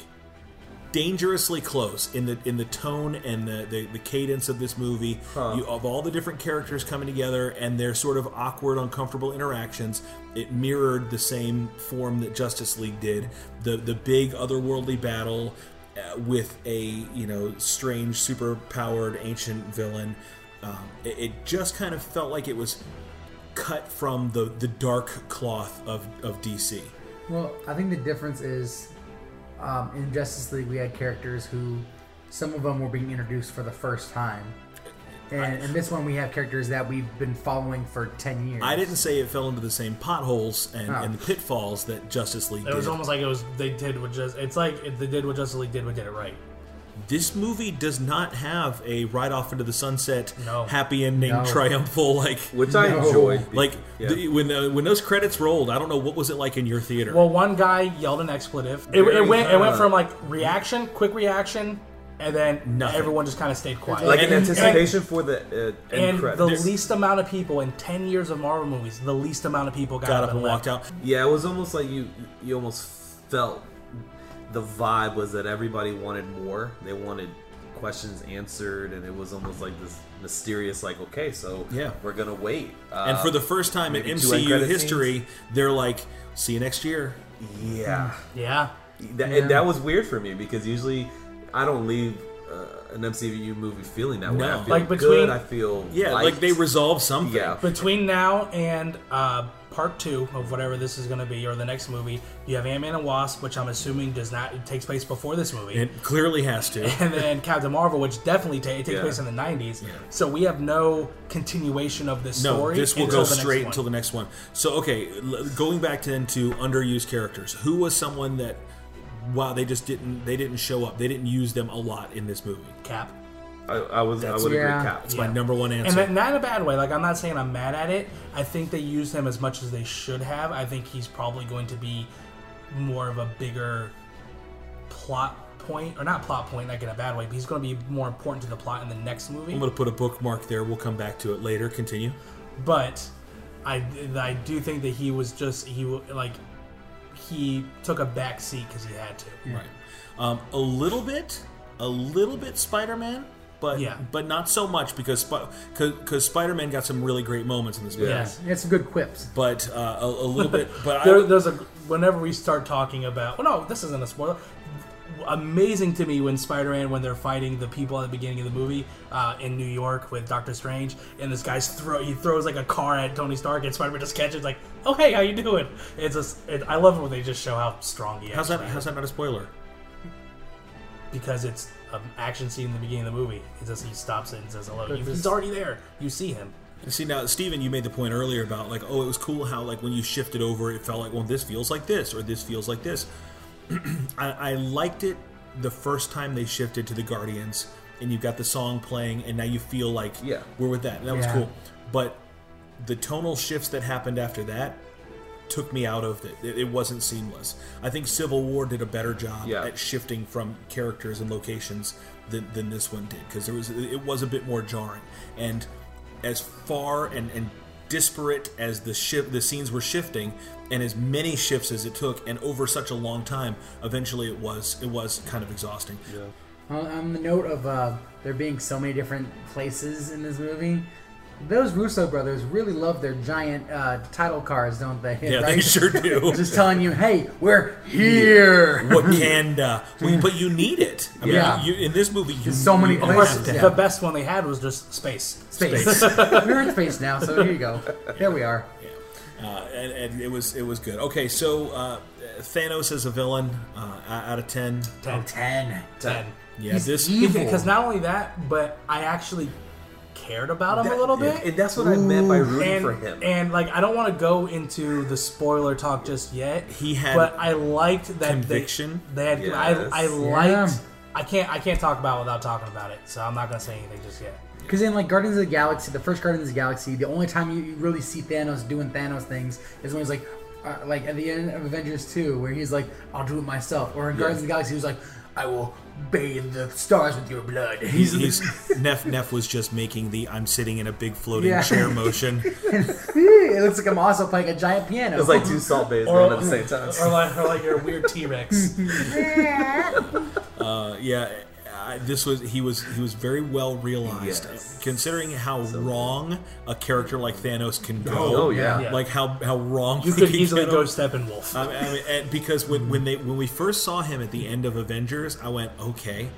Speaker 1: Dangerously close in the in the tone and the, the, the cadence of this movie. You, of all the different characters coming together and their sort of awkward, uncomfortable interactions, it mirrored the same form that Justice League did. The the big otherworldly battle uh, with a you know strange, super powered ancient villain. Um, it, it just kind of felt like it was cut from the the dark cloth of of DC.
Speaker 6: Well, I think the difference is um, in Justice League we had characters who some of them were being introduced for the first time. And in this one, we have characters that we've been following for ten years.
Speaker 1: I didn't say it fell into the same potholes and,
Speaker 6: Oh.
Speaker 1: and the pitfalls that Justice League did.
Speaker 3: It
Speaker 1: did.
Speaker 3: was almost like it was they did what just it's like if they did what Justice League did, but did it right.
Speaker 1: This movie does not have a right off into the sunset,
Speaker 3: No.
Speaker 1: happy ending,
Speaker 6: No.
Speaker 1: triumphal like.
Speaker 10: Which I
Speaker 6: No.
Speaker 10: enjoyed.
Speaker 1: Like
Speaker 10: Yeah.
Speaker 1: the, when the, when those credits rolled, I don't know what was it like in your theater.
Speaker 3: Well, one guy yelled an expletive. It, it went it went
Speaker 10: uh,
Speaker 3: from like reaction, quick reaction, and then
Speaker 1: Nothing.
Speaker 3: everyone just kind of stayed quiet.
Speaker 10: like in
Speaker 1: and-
Speaker 10: anticipation for the uh, end
Speaker 3: and the least amount of people in 10 years of Marvel movies, the least amount of people got,
Speaker 1: got up and
Speaker 3: left.
Speaker 1: walked out.
Speaker 10: Yeah, it was almost like you you almost felt the vibe was that everybody wanted more. They wanted questions answered, and it was almost like this mysterious, like, okay, so
Speaker 1: Yeah.
Speaker 10: we're gonna wait. Uh,
Speaker 1: And for the first time in
Speaker 10: maybe two end
Speaker 1: MCU
Speaker 10: credit
Speaker 1: history, they're like, "See you next year."
Speaker 10: yeah,
Speaker 3: Yeah.
Speaker 10: that,
Speaker 6: Yeah.
Speaker 10: and that was weird for me because usually I don't leave uh, an MCU movie feeling that way. I feel
Speaker 3: Like
Speaker 10: good.
Speaker 3: between-
Speaker 10: I feel
Speaker 1: Yeah,
Speaker 10: light.
Speaker 1: like they resolve something.
Speaker 10: Yeah.
Speaker 3: Between now and uh, part two of whatever this is going to be, or the next movie, you have Ant Man and Wasp, which I'm assuming does not it takes place before this movie.
Speaker 1: It clearly has to.
Speaker 3: and then Captain Marvel, which definitely ta- it takes
Speaker 10: Yeah.
Speaker 3: place in the 90s. So we have no continuation of this
Speaker 1: No,
Speaker 3: story.
Speaker 1: this will
Speaker 3: until
Speaker 1: go straight
Speaker 3: one.
Speaker 1: until the next one. So, okay, l- going back to then to underused characters. Who was someone that, wow, they just didn't they didn't show up. They didn't use them a lot in this movie.
Speaker 3: Cap.
Speaker 10: I, I was I
Speaker 1: That's-
Speaker 10: would
Speaker 6: yeah.
Speaker 10: agree. Cap.
Speaker 1: That's my number one answer.
Speaker 3: And that, not in a bad way. Like I'm not saying I'm mad at it. I think they used him as much as they should have. I think he's probably going to be more of a bigger plot point, or not plot point, like in a bad way. But he's going to be more important to the plot in the next movie.
Speaker 1: I'm going to put a bookmark there. We'll come back to it later. Continue.
Speaker 3: But I, I do think that he was just he w- like he took a back seat because he had to.
Speaker 1: Right. Um, a little bit, a little bit Spider-Man, but
Speaker 3: Yeah.
Speaker 1: but not so much because because Spider-Man got some really great moments in this movie.
Speaker 3: Yes.
Speaker 6: It's some good quips.
Speaker 1: But uh, a, a little bit. But
Speaker 3: There,
Speaker 1: would-
Speaker 3: there's a whenever we start talking about well no this isn't a spoiler amazing to me when Spider-Man when they're fighting the people at the beginning of the movie uh, in New York with Doctor Strange, and this guy's throw he throws like a car at Tony Stark, and Spider-Man just catches like, oh hey, how you doing? It's just it, I love it when they just show how strong he is.
Speaker 1: How's that? How's that not a spoiler?
Speaker 3: Because it's an action scene in the beginning of the movie. It just he stops it and says hello.
Speaker 6: But
Speaker 3: He's already there. You see him.
Speaker 1: See now, Steven, you made the point earlier about like, oh, it was cool how like when you shifted over, it felt like, well, this feels like this or this feels like this. I, I liked it the first time they shifted to the Guardians, and you got the song playing, and now you feel like
Speaker 10: Yeah.
Speaker 1: we're with that. And that was cool. But the tonal shifts that happened after that took me out of it. It, it wasn't seamless. I think Civil War did a better job
Speaker 10: Yeah.
Speaker 1: at shifting from characters and locations than, than this one did because there was it was a bit more jarring. And as far and, and disparate as the shift the scenes were shifting and as many shifts as it took and over such a long time eventually it was it was kind of exhausting
Speaker 6: On, on the note of uh, there being so many different places in this movie, those Russo brothers really love their giant uh, title cards, don't they?
Speaker 1: yeah they sure do
Speaker 6: Just telling you, hey, we're here.
Speaker 1: wakanda well, but you need it I mean,
Speaker 6: Yeah.
Speaker 1: you, in this movie you,
Speaker 6: so many
Speaker 1: you
Speaker 3: Of course,
Speaker 6: places,
Speaker 1: have
Speaker 6: yeah.
Speaker 3: the best one they had was just space.
Speaker 6: Space. we're in space now, so here you go. There we are.
Speaker 1: uh, and, and it was it was good okay so uh, Thanos as a villain uh, out of 10
Speaker 3: Ten.
Speaker 6: Ten.
Speaker 3: Ten.
Speaker 1: yeah
Speaker 6: He's
Speaker 1: this
Speaker 6: evil.
Speaker 3: Because not only that, but I actually cared about him
Speaker 10: That-
Speaker 3: a little bit.
Speaker 10: And that's what I meant by rooting
Speaker 3: and,
Speaker 10: for him.
Speaker 3: and like I don't want to go into the spoiler talk just yet.
Speaker 1: He had
Speaker 3: but I liked that
Speaker 1: conviction.
Speaker 3: They, had.
Speaker 10: Yes.
Speaker 3: I, I
Speaker 6: Yeah.
Speaker 3: liked. I can't. I can't talk about it without talking about it. So I'm not gonna say anything just yet.
Speaker 6: Because in like Guardians of the Galaxy, the first Guardians of the Galaxy, the only time you, you really see Thanos doing Thanos things is when he's like, uh, like at the end of Avengers Two, where he's like, "I'll do it myself." Or in Guardians of the Galaxy, he was like, "I will bathe the stars with your blood."
Speaker 1: He's, he's Neff Neff was just making the I'm sitting in a big floating
Speaker 6: Yeah.
Speaker 1: chair motion.
Speaker 6: it looks like I'm also playing a giant piano.
Speaker 10: It's like two salt bays
Speaker 3: Or,
Speaker 10: going at the same time.
Speaker 3: or like, or like you're a weird T Rex.
Speaker 1: Uh, yeah, I, this was he was he was very well realized,
Speaker 10: Yes.
Speaker 1: considering how wrong a character like Thanos can go.
Speaker 10: Oh, yeah.
Speaker 3: Yeah.
Speaker 1: like how how wrong
Speaker 3: You
Speaker 1: he
Speaker 3: could
Speaker 1: can
Speaker 3: easily go. Steppenwolf.
Speaker 1: I mean, I mean, and because when, when they when we first saw him at the end of Avengers, I went, okay,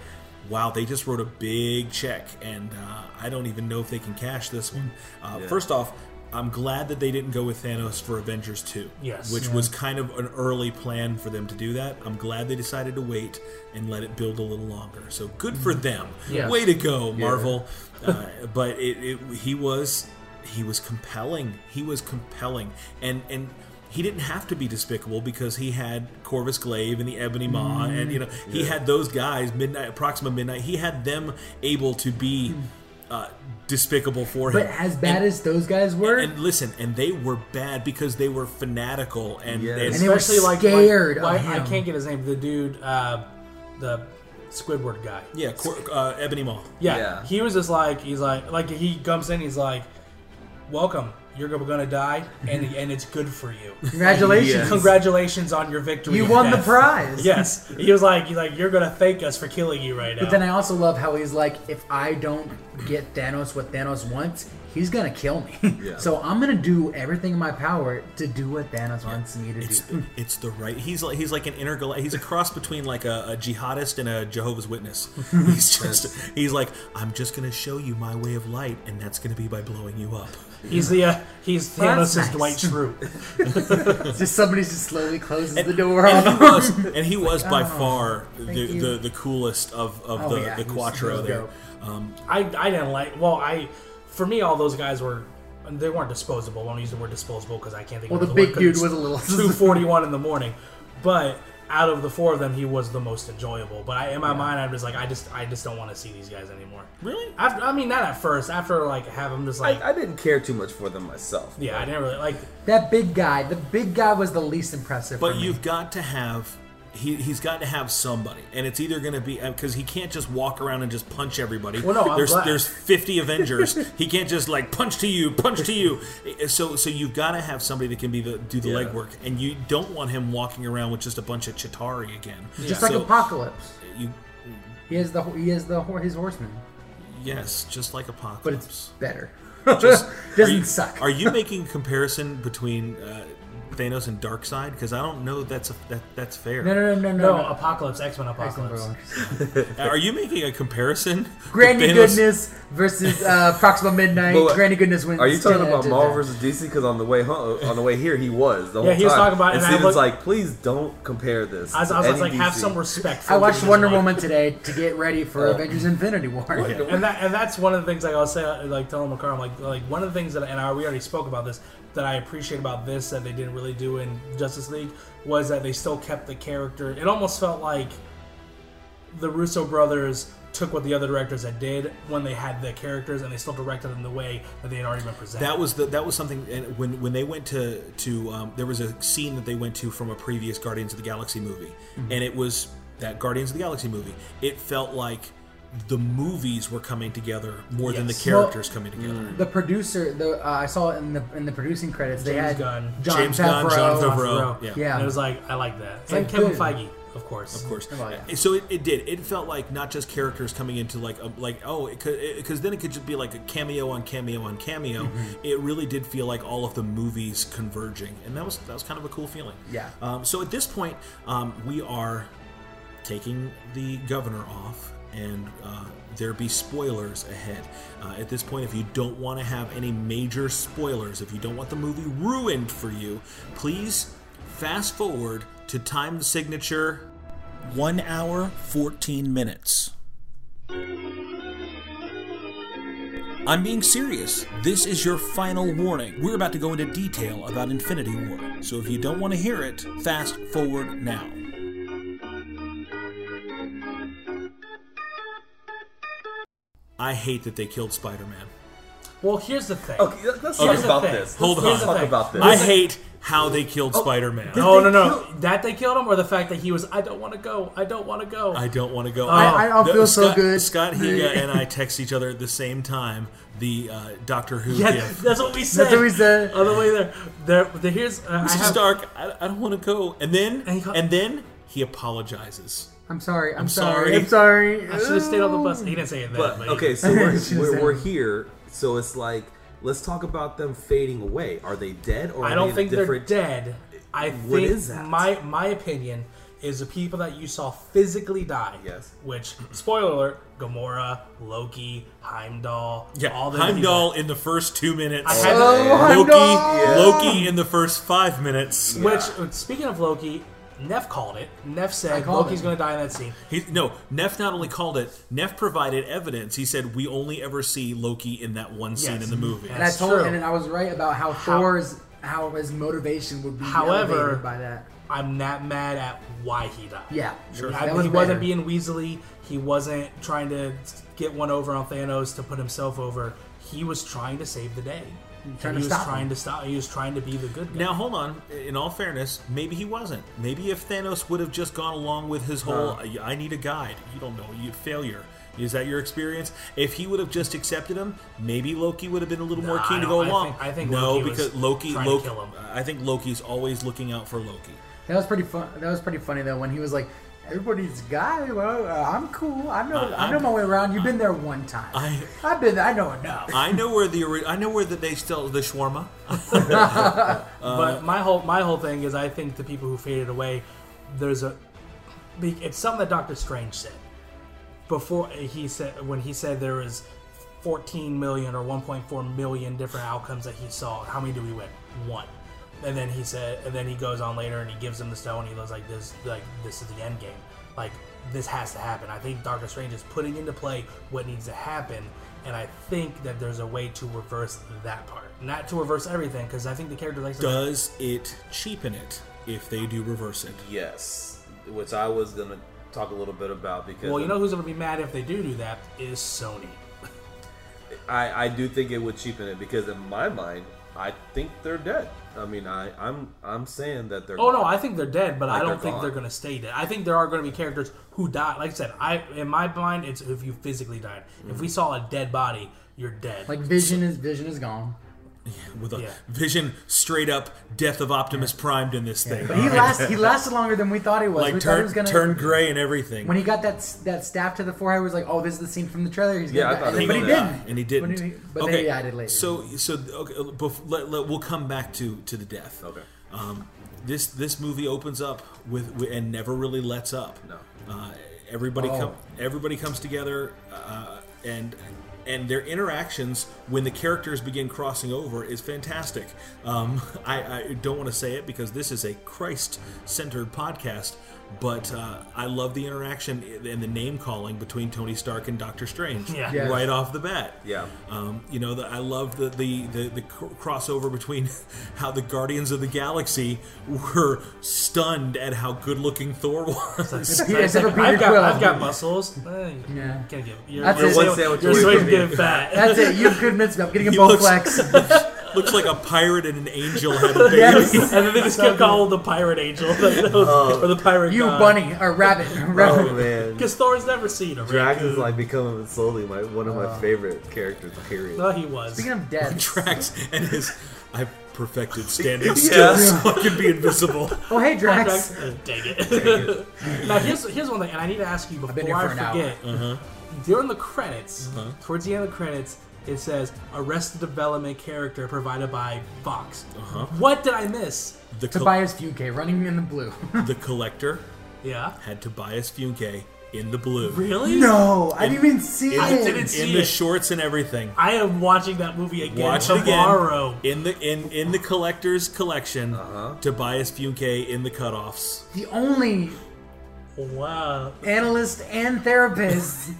Speaker 1: wow, they just wrote a big check, and uh, I don't even know if they can cash this one. Uh, First off, I'm glad that they didn't go with Thanos for Avengers 2.
Speaker 3: Yes.
Speaker 1: Which was kind of an early plan for them to do that. I'm glad they decided to wait and let it build a little longer. So good for them.
Speaker 3: Yes.
Speaker 1: Way to go, Marvel. uh, but it, it he was he was compelling. He was compelling. And and he didn't have to be despicable because he had Corvus Glaive and the Ebony Maw, and you know he had those guys. Midnight, Proxima Midnight. He had them able to be uh, despicable for him.
Speaker 6: but as bad
Speaker 1: And-
Speaker 6: as those guys were,
Speaker 1: and listen, and they were bad because they were fanatical and,
Speaker 10: Yes.
Speaker 1: and
Speaker 6: And they were
Speaker 3: Especially like,
Speaker 6: scared
Speaker 3: like, like- I can't get his name. The dude, uh, the Squidward guy.
Speaker 1: yeah, Cor- uh, Ebony Maw.
Speaker 3: Yeah,
Speaker 10: Yeah.
Speaker 3: he was just like he's like like he comes in. He's like, "Welcome, you're gonna die, and mm-hmm. and it's good for you.
Speaker 6: congratulations,
Speaker 10: Yes.
Speaker 3: Congratulations on your victory.
Speaker 6: you
Speaker 3: and
Speaker 6: won the prize.
Speaker 3: Yes, he was like he's like you're gonna thank us for killing you right now.
Speaker 6: But then I also love how he's like, if I don't get Thanos what Thanos wants, he's gonna kill me.
Speaker 10: Yeah.
Speaker 6: so I'm gonna do everything in my power to do what Thanos wants me to
Speaker 1: It's
Speaker 6: do.
Speaker 1: it's the right. He's like he's like an intergal. He's a cross between like a, a jihadist and a Jehovah's Witness. He's just he's like I'm just gonna show you my way of light, and that's gonna be by blowing you up.
Speaker 3: He's the uh, he's
Speaker 6: Well, that's
Speaker 3: Thanos'
Speaker 6: nice.
Speaker 3: Dwight Schrute.
Speaker 6: just somebody just slowly closes the door
Speaker 1: And
Speaker 6: on
Speaker 1: he was and he was by far the,
Speaker 6: you.
Speaker 1: the the coolest of of
Speaker 6: Oh,
Speaker 1: the
Speaker 6: yeah,
Speaker 1: the
Speaker 6: he was-
Speaker 1: Quattro
Speaker 6: was
Speaker 1: there.
Speaker 6: dope.
Speaker 1: Um,
Speaker 3: I I didn't like. Well, I for me all those guys were. They weren't disposable. I won't use the word disposable because I can't think
Speaker 6: Well,
Speaker 3: of
Speaker 6: the
Speaker 3: another
Speaker 6: big
Speaker 3: word,
Speaker 6: dude
Speaker 3: 'cause
Speaker 6: was a little.
Speaker 3: two forty one in the morning. But out of the four of them, he was the most enjoyable. But I, in my mind, I'm just like, I just, I just don't want to see these guys anymore.
Speaker 1: Really?
Speaker 3: After, I mean, not at first. After like have them just like,
Speaker 10: I, I didn't care too much for them myself.
Speaker 3: yeah, I didn't really like.
Speaker 6: That big guy, the big guy was the least impressive.
Speaker 1: But
Speaker 6: for me.
Speaker 1: you've got to have he he's got to have somebody, and it's either going to be because he can't just walk around and just punch everybody.
Speaker 3: Well, no, I'm
Speaker 1: there's
Speaker 3: glad.
Speaker 1: there's 50 Avengers. he can't just like punch to you, punch to you. So so you've got to have somebody that can be the do the
Speaker 10: Yeah.
Speaker 1: legwork, and you don't want him walking around with just a bunch of Chitauri again.
Speaker 6: just like Apocalypse.
Speaker 1: You,
Speaker 6: He has the he has the his horseman,
Speaker 1: yes, just like
Speaker 6: but
Speaker 1: Apocalypse.
Speaker 6: it's better.
Speaker 1: Just-
Speaker 6: Doesn't
Speaker 1: are you,
Speaker 6: suck.
Speaker 1: Are you making a comparison between uh, Thanos and Darkseid? Because I don't know that's a, that that's fair.
Speaker 6: No, no, no, no,
Speaker 3: No,
Speaker 6: no.
Speaker 3: Apocalypse, X Men Apocalypse.
Speaker 1: Are you making a comparison?
Speaker 6: Granny
Speaker 1: Thanos-
Speaker 6: Goodness versus uh, Proxima Midnight.
Speaker 10: But-
Speaker 6: Granny Goodness wins.
Speaker 10: Are you talking
Speaker 6: 10
Speaker 10: about Marvel versus DC? Because on the way home, on the way here, he was the
Speaker 3: Yeah,
Speaker 10: whole
Speaker 3: he was
Speaker 10: time.
Speaker 3: talking about-
Speaker 10: And
Speaker 3: and I
Speaker 10: Steven's
Speaker 3: look-
Speaker 10: like, please don't compare this.
Speaker 3: I was,
Speaker 10: to
Speaker 3: I was
Speaker 10: any
Speaker 3: like, have
Speaker 10: DC."
Speaker 3: some respect. For
Speaker 6: I watched
Speaker 3: Disney.
Speaker 6: Wonder Woman today to get ready for
Speaker 10: Oh.
Speaker 6: Avengers Infinity War.
Speaker 3: and that and that's one of the things like I was saying, like telling McCarr, I'm like like one of the things that and I, we already spoke about this that I appreciate about this that they didn't really do in Justice League was that they still kept the character. It almost felt like the Russo brothers took what the other directors had did when they had the characters and they still directed them the way that they had already been presented.
Speaker 1: That was the that was something. And when when they went to to um, there was a scene that they went to from a previous Guardians of the Galaxy movie,
Speaker 6: Mm-hmm.
Speaker 1: and it was that Guardians of the Galaxy movie. It felt like the movies were coming together more than the
Speaker 3: Yes.
Speaker 1: characters coming together.
Speaker 6: The producer, the uh, I saw it in the in the producing credits. they had
Speaker 3: Gunn.
Speaker 6: John
Speaker 1: James Gunn, Jon
Speaker 6: Favreau.
Speaker 1: Favreau. Yeah.
Speaker 6: Yeah.
Speaker 3: And it was like I like that.
Speaker 6: It's
Speaker 3: and
Speaker 6: like
Speaker 3: Kevin
Speaker 6: good.
Speaker 3: Feige, of course.
Speaker 1: Of course.
Speaker 6: Oh, yeah.
Speaker 1: So it, it did. It felt like not just characters coming into like a, like oh because then it could just be like a cameo on cameo on cameo.
Speaker 6: Mm-hmm.
Speaker 1: It really did feel like all of the movies converging, and that was that was kind of a cool feeling.
Speaker 6: Yeah.
Speaker 1: Um, so at this point, um, we are taking the governor off, and uh, there be spoilers ahead. Uh, at this point, if you don't want to have any major spoilers, if you don't want the movie ruined for you, please fast forward to time signature.
Speaker 11: One hour, 14 minutes. I'm being serious. This is your final warning. We're about to go into detail about Infinity War. So if you don't want to hear it, fast forward now.
Speaker 1: I hate that they killed Spider-Man.
Speaker 3: Well, here's the thing.
Speaker 10: Okay, let- let's
Speaker 3: Here's
Speaker 10: talk
Speaker 3: the
Speaker 10: about
Speaker 3: thing.
Speaker 10: this.
Speaker 1: Hold
Speaker 10: let's
Speaker 1: on.
Speaker 10: Let's talk
Speaker 3: thing.
Speaker 10: about this.
Speaker 1: I hate how they killed Spider-Man.
Speaker 3: No, no,
Speaker 10: they
Speaker 3: no.
Speaker 10: kill-
Speaker 3: That they killed him, or the fact that he was, I don't want to go. I don't want to go.
Speaker 1: I don't want to go.
Speaker 6: I- I don't
Speaker 1: The-
Speaker 6: feel so
Speaker 1: Scott,
Speaker 6: good.
Speaker 1: Scott Higa and I text each other at the same time. The uh, Doctor Who
Speaker 3: yeah,
Speaker 1: gif.
Speaker 3: that's what we said.
Speaker 6: That's what we said.
Speaker 3: On the way there, there. there here's. Uh, I
Speaker 1: Mr.
Speaker 3: have,
Speaker 1: Stark, I, I don't want to go. And then,
Speaker 3: And he ca-
Speaker 1: and then he apologizes.
Speaker 6: I'm sorry. I'm,
Speaker 1: I'm
Speaker 6: sorry.
Speaker 1: sorry.
Speaker 6: I'm sorry.
Speaker 3: I should have stayed on the bus. He didn't say it then.
Speaker 10: But
Speaker 3: But,
Speaker 10: okay, so we're, we're, we're here. So it's like, let's talk about them fading away. Are they dead or are
Speaker 3: I don't
Speaker 10: in a
Speaker 3: think they're dead. I
Speaker 10: What
Speaker 3: think
Speaker 10: is that?
Speaker 3: my my opinion is the people that you saw physically die.
Speaker 10: Yes.
Speaker 3: Which spoiler alert: Gamora, Loki, Heimdall.
Speaker 1: Yeah,
Speaker 3: all the
Speaker 1: Heimdall in the first two minutes.
Speaker 3: I oh, had
Speaker 6: Oh,
Speaker 1: Loki,
Speaker 6: Heimdall!
Speaker 1: Loki in the first five minutes.
Speaker 3: Which, speaking of Loki, Neff called it. Neff said Loki's going to die in that scene.
Speaker 1: He, no, Neff not only called it, Neff provided evidence. He said we only ever see Loki in that one scene
Speaker 3: Yes.
Speaker 1: in the movie.
Speaker 6: And I
Speaker 3: That's
Speaker 6: told,
Speaker 3: true.
Speaker 6: and I was right about how,
Speaker 3: How-
Speaker 6: Thor's how his motivation would be
Speaker 3: However-
Speaker 6: by that.
Speaker 3: I'm not mad at why he died.
Speaker 6: Yeah,
Speaker 1: Sure.
Speaker 3: I-
Speaker 6: was
Speaker 3: he
Speaker 6: better.
Speaker 3: wasn't being Weasley. He wasn't trying to get one over on Thanos to put himself over. He was trying to save the day.
Speaker 6: Trying
Speaker 3: he
Speaker 6: to
Speaker 3: was
Speaker 6: stop
Speaker 3: trying
Speaker 6: him.
Speaker 3: to stop. He was trying to be the good guy.
Speaker 1: Now hold on. In all fairness, maybe he wasn't. Maybe if Thanos would have just gone along with his whole
Speaker 3: Uh.
Speaker 1: "I need a guide," you don't know, you failure. Is that your experience? If he would have just accepted him, maybe Loki would have been a little more keen to go
Speaker 3: don't- I
Speaker 1: along.
Speaker 3: think- I think
Speaker 1: no,
Speaker 3: Loki was
Speaker 1: because Loki,
Speaker 3: to
Speaker 1: Loki,
Speaker 3: kill him.
Speaker 1: I think Loki's always looking out for Loki.
Speaker 6: That was pretty fun. That was pretty funny though when he was like, "Everybody's guy. Well, uh, I'm cool. I know.
Speaker 1: Uh,
Speaker 6: I know
Speaker 1: I'm-
Speaker 6: my way around. You've been there one time.
Speaker 1: I
Speaker 6: I've been. there. I know enough."
Speaker 1: I know where the I know where that they still the shawarma.
Speaker 3: but my whole my whole thing is, I think the people who faded away, there's a, it's something that Doctor Strange said before he said when he said there was 14 million or 1.4 million different outcomes that he saw. How many do we win? One. And then he said, and then he goes on later and he gives him the stone. And He goes like, "This, like, this is the end game. Like, this has to happen." I think Doctor Strange is putting into play what needs to happen, and I think that there's a way to reverse that part. Not to reverse everything, because I think the character likes to
Speaker 1: Does it cheapen it if they do reverse it?
Speaker 10: Yes, which I was gonna talk a little bit about because
Speaker 3: Well, you know who's going to be mad if they do do that is Sony.
Speaker 10: I, I do think it would cheapen it because in my mind, I think they're dead. I mean, I I'm I'm saying that they're.
Speaker 3: Oh no, I think they're dead, but I don't
Speaker 10: they're
Speaker 3: think
Speaker 10: gone.
Speaker 3: they're going to stay dead. I think there are going to be characters who die. Like I said, I in my mind, it's if you physically died. If we mm. saw a dead body, you're dead.
Speaker 6: Like Vision is Vision is gone.
Speaker 1: With a
Speaker 3: Yeah.
Speaker 1: vision straight up death of Optimus Primed in this thing.
Speaker 6: But he lasted. He lasted longer than we thought he was.
Speaker 1: like
Speaker 6: we thought he
Speaker 1: turn
Speaker 6: was gonna
Speaker 1: turn gray and everything.
Speaker 6: When he got that that staff to the forehead, it was like, "Oh, this is the scene from the trailer." He's
Speaker 10: Yeah,
Speaker 6: gonna
Speaker 10: I
Speaker 6: die.
Speaker 10: thought he
Speaker 6: but he didn't.
Speaker 1: and he didn't.
Speaker 6: But, he, but then he added later.
Speaker 1: So, so okay, bef- let, let, we'll come back to to the death.
Speaker 10: Okay.
Speaker 1: Um, this this movie opens up with, with and never really lets up.
Speaker 5: No.
Speaker 1: Uh, everybody
Speaker 6: Oh.
Speaker 1: come everybody comes together uh, and and their interactions when the characters begin crossing over is fantastic. Um, I, I don't want to say it because this is a Christ centered podcast, but uh, I love the interaction and the name calling between Tony Stark and Doctor Strange
Speaker 3: Yeah.
Speaker 6: Yes.
Speaker 1: right off the bat.
Speaker 5: Yeah.
Speaker 1: Um, you know, the, I love the, the, the, the crossover between how the Guardians of the Galaxy were stunned at how good looking Thor was.
Speaker 6: Except for Peter
Speaker 3: I've got,
Speaker 6: Quill.
Speaker 3: I've got muscles. Eh,
Speaker 6: Yeah.
Speaker 3: Can't give. You're,
Speaker 6: That's
Speaker 3: you're
Speaker 6: it.
Speaker 3: so-
Speaker 5: One sandwich
Speaker 3: You're
Speaker 5: away
Speaker 3: so
Speaker 5: from
Speaker 3: damn
Speaker 5: being-
Speaker 3: fat.
Speaker 6: That's it. You've convinced me. I'm getting a
Speaker 1: He
Speaker 6: Bowflex.
Speaker 1: Looks like a pirate and an angel had a baby.
Speaker 6: Yes.
Speaker 3: and then they just kept calling the pirate angel, or the pirate
Speaker 6: You
Speaker 3: god.
Speaker 6: bunny or rabbit.
Speaker 5: Oh
Speaker 6: rabbit.
Speaker 5: man.
Speaker 3: Because Thor's never seen a
Speaker 5: Drax is
Speaker 3: raccoon.
Speaker 5: like becoming slowly my one of my
Speaker 6: Uh.
Speaker 5: favorite characters. Period.
Speaker 3: No, he was.
Speaker 6: Speaking of dead.
Speaker 1: Drax and his. I've perfected standing
Speaker 5: Yeah.
Speaker 1: still so I can be invisible.
Speaker 6: Oh hey Drax.
Speaker 3: Drax. Uh, dang it. now here's here's one thing, and I need to ask you before I
Speaker 6: for an hour.
Speaker 3: forget.
Speaker 1: Uh-huh.
Speaker 3: During the credits,
Speaker 1: Uh-huh.
Speaker 3: towards the end of the credits, it says Arrested Development character provided by Fox.
Speaker 1: Uh-huh.
Speaker 3: What did I miss?
Speaker 1: The, col-
Speaker 6: Tobias Funke running in the blue.
Speaker 1: the collector
Speaker 3: Yeah.
Speaker 1: had Tobias Funke in the blue.
Speaker 3: Really?
Speaker 6: no, I didn't even see
Speaker 1: In,
Speaker 3: I
Speaker 6: it.
Speaker 3: didn't
Speaker 1: in
Speaker 3: see
Speaker 1: the
Speaker 3: it.
Speaker 1: shorts and everything.
Speaker 3: I am watching that movie again
Speaker 1: Watch it again.
Speaker 3: tomorrow.
Speaker 1: In the in in the collector's collection,
Speaker 5: Uh-huh.
Speaker 1: Tobias Funke in the cutoffs.
Speaker 6: The only
Speaker 3: Wow.
Speaker 6: analyst and therapist.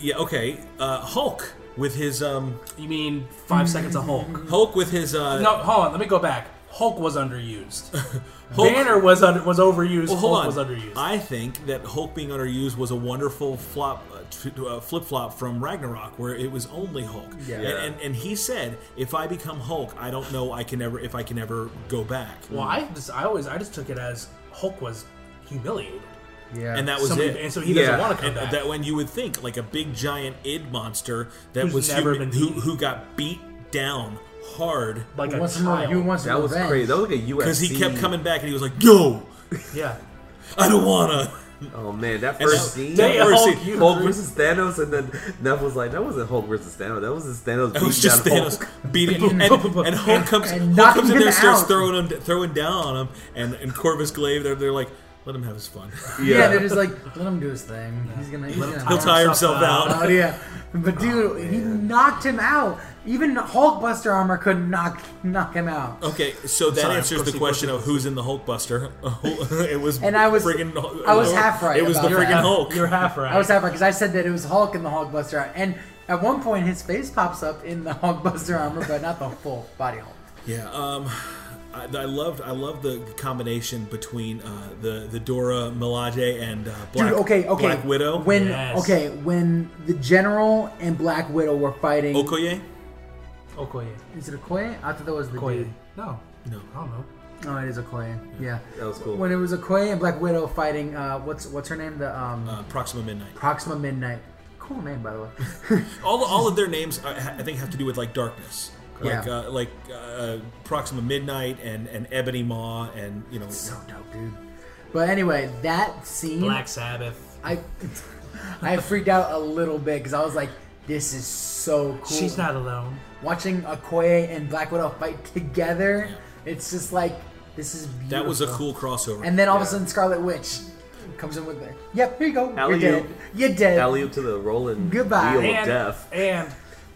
Speaker 1: Yeah, okay. Uh, Hulk with his um
Speaker 3: You mean five seconds of Hulk?
Speaker 1: Hulk with his uh
Speaker 3: No, hold on. Let me go back. Hulk was underused.
Speaker 1: Hulk-
Speaker 3: Banner was under, was overused.
Speaker 1: Well,
Speaker 3: Hulk
Speaker 1: on.
Speaker 3: was underused.
Speaker 1: I think that Hulk being underused was a wonderful flop, uh, uh, flip flop from Ragnarok, where it was only Hulk.
Speaker 6: Yeah.
Speaker 1: And, and and he said, if I become Hulk, I don't know I can ever if I can ever go back.
Speaker 3: well, I just I always I just took it as Hulk was humiliated.
Speaker 6: Yeah.
Speaker 1: and that was
Speaker 3: Somebody-
Speaker 1: it.
Speaker 3: and so he doesn't
Speaker 5: Yeah.
Speaker 3: want to come
Speaker 1: And
Speaker 3: back.
Speaker 1: that when you would think like a big giant id monster that
Speaker 3: Who's
Speaker 1: was
Speaker 3: never
Speaker 1: human-
Speaker 3: been
Speaker 1: who who got beat down hard
Speaker 3: like
Speaker 6: who
Speaker 3: a
Speaker 6: wants, more,
Speaker 3: child.
Speaker 6: who wants
Speaker 5: That was
Speaker 6: revenge?
Speaker 5: crazy. That was like a UFC.
Speaker 1: because he kept coming back and he was like, "Yo,
Speaker 3: Yeah.
Speaker 1: I don't wanna."
Speaker 5: Oh man, that first
Speaker 1: that-
Speaker 5: scene.
Speaker 1: that
Speaker 3: Damn,
Speaker 1: first
Speaker 3: Hulk,
Speaker 1: scene-
Speaker 3: you
Speaker 5: Hulk versus Thanos, and then Neff was like, "That wasn't Hulk versus Thanos. That was just Thanos
Speaker 1: It was
Speaker 5: beating
Speaker 1: just
Speaker 5: down
Speaker 1: Thanos
Speaker 5: Hulk."
Speaker 1: beating him, and, and Hulk comes,
Speaker 6: and
Speaker 1: Hulk comes in there,
Speaker 6: him
Speaker 1: starts throwing him, throwing down on him, and and Corvus Glaive, they're, they're like, let him have his fun.
Speaker 6: Yeah. they're just like, let him do his thing. He's gonna. He's gonna
Speaker 1: He'll tire himself
Speaker 3: himself
Speaker 1: out.
Speaker 6: Oh yeah, but dude, he knocked him out. Even Hulkbuster armor couldn't knock knock him out.
Speaker 1: Okay, so that
Speaker 3: Sorry,
Speaker 1: answers the question of who's in the Hulkbuster. it was
Speaker 6: And I was-
Speaker 1: friggin'
Speaker 6: I was half right
Speaker 1: It was the
Speaker 6: about
Speaker 1: friggin'
Speaker 6: that.
Speaker 1: Hulk.
Speaker 3: You're half right.
Speaker 6: I was half right because I said that it was Hulk in the Hulkbuster, and at one point his face pops up in the Hulkbuster armor, but not the full body Hulk.
Speaker 1: Yeah, um, I, I loved I loved the combination between uh, the the Dora Milaje and uh, Black,
Speaker 6: Dude, okay, okay.
Speaker 1: Black Widow.
Speaker 6: When
Speaker 3: Yes.
Speaker 6: okay, when the General and Black Widow were fighting.
Speaker 1: Okoye?
Speaker 3: Okoye.
Speaker 6: Is it Okoye? I thought that was the
Speaker 3: Okoye.
Speaker 6: dude.
Speaker 3: No.
Speaker 1: No.
Speaker 3: I don't know.
Speaker 6: Oh, it is Okoye. Yeah.
Speaker 5: That was cool.
Speaker 6: When it was Okoye and Black Widow fighting, uh, what's what's her name? The um,
Speaker 1: Uh, Proxima Midnight.
Speaker 6: Proxima Midnight. Cool name, by the way.
Speaker 1: All all of their names I, I think have to do with like darkness. Like
Speaker 6: Yeah.
Speaker 1: uh, like uh, Proxima Midnight and, and Ebony Maw and you know
Speaker 6: so dope, dude. But anyway, that scene,
Speaker 3: Black Sabbath.
Speaker 6: I I freaked out a little bit because I was like, "This is so cool."
Speaker 3: She's not alone.
Speaker 6: watching Okoye and Black Widow fight together. It's just like this is beautiful.
Speaker 1: that was a cool crossover.
Speaker 6: And then all of a sudden, Scarlet Witch comes in with the, "Yep, here you go. You're dead. You're dead."
Speaker 5: Alley up to the rolling
Speaker 6: Goodbye.
Speaker 5: wheel of death.
Speaker 3: and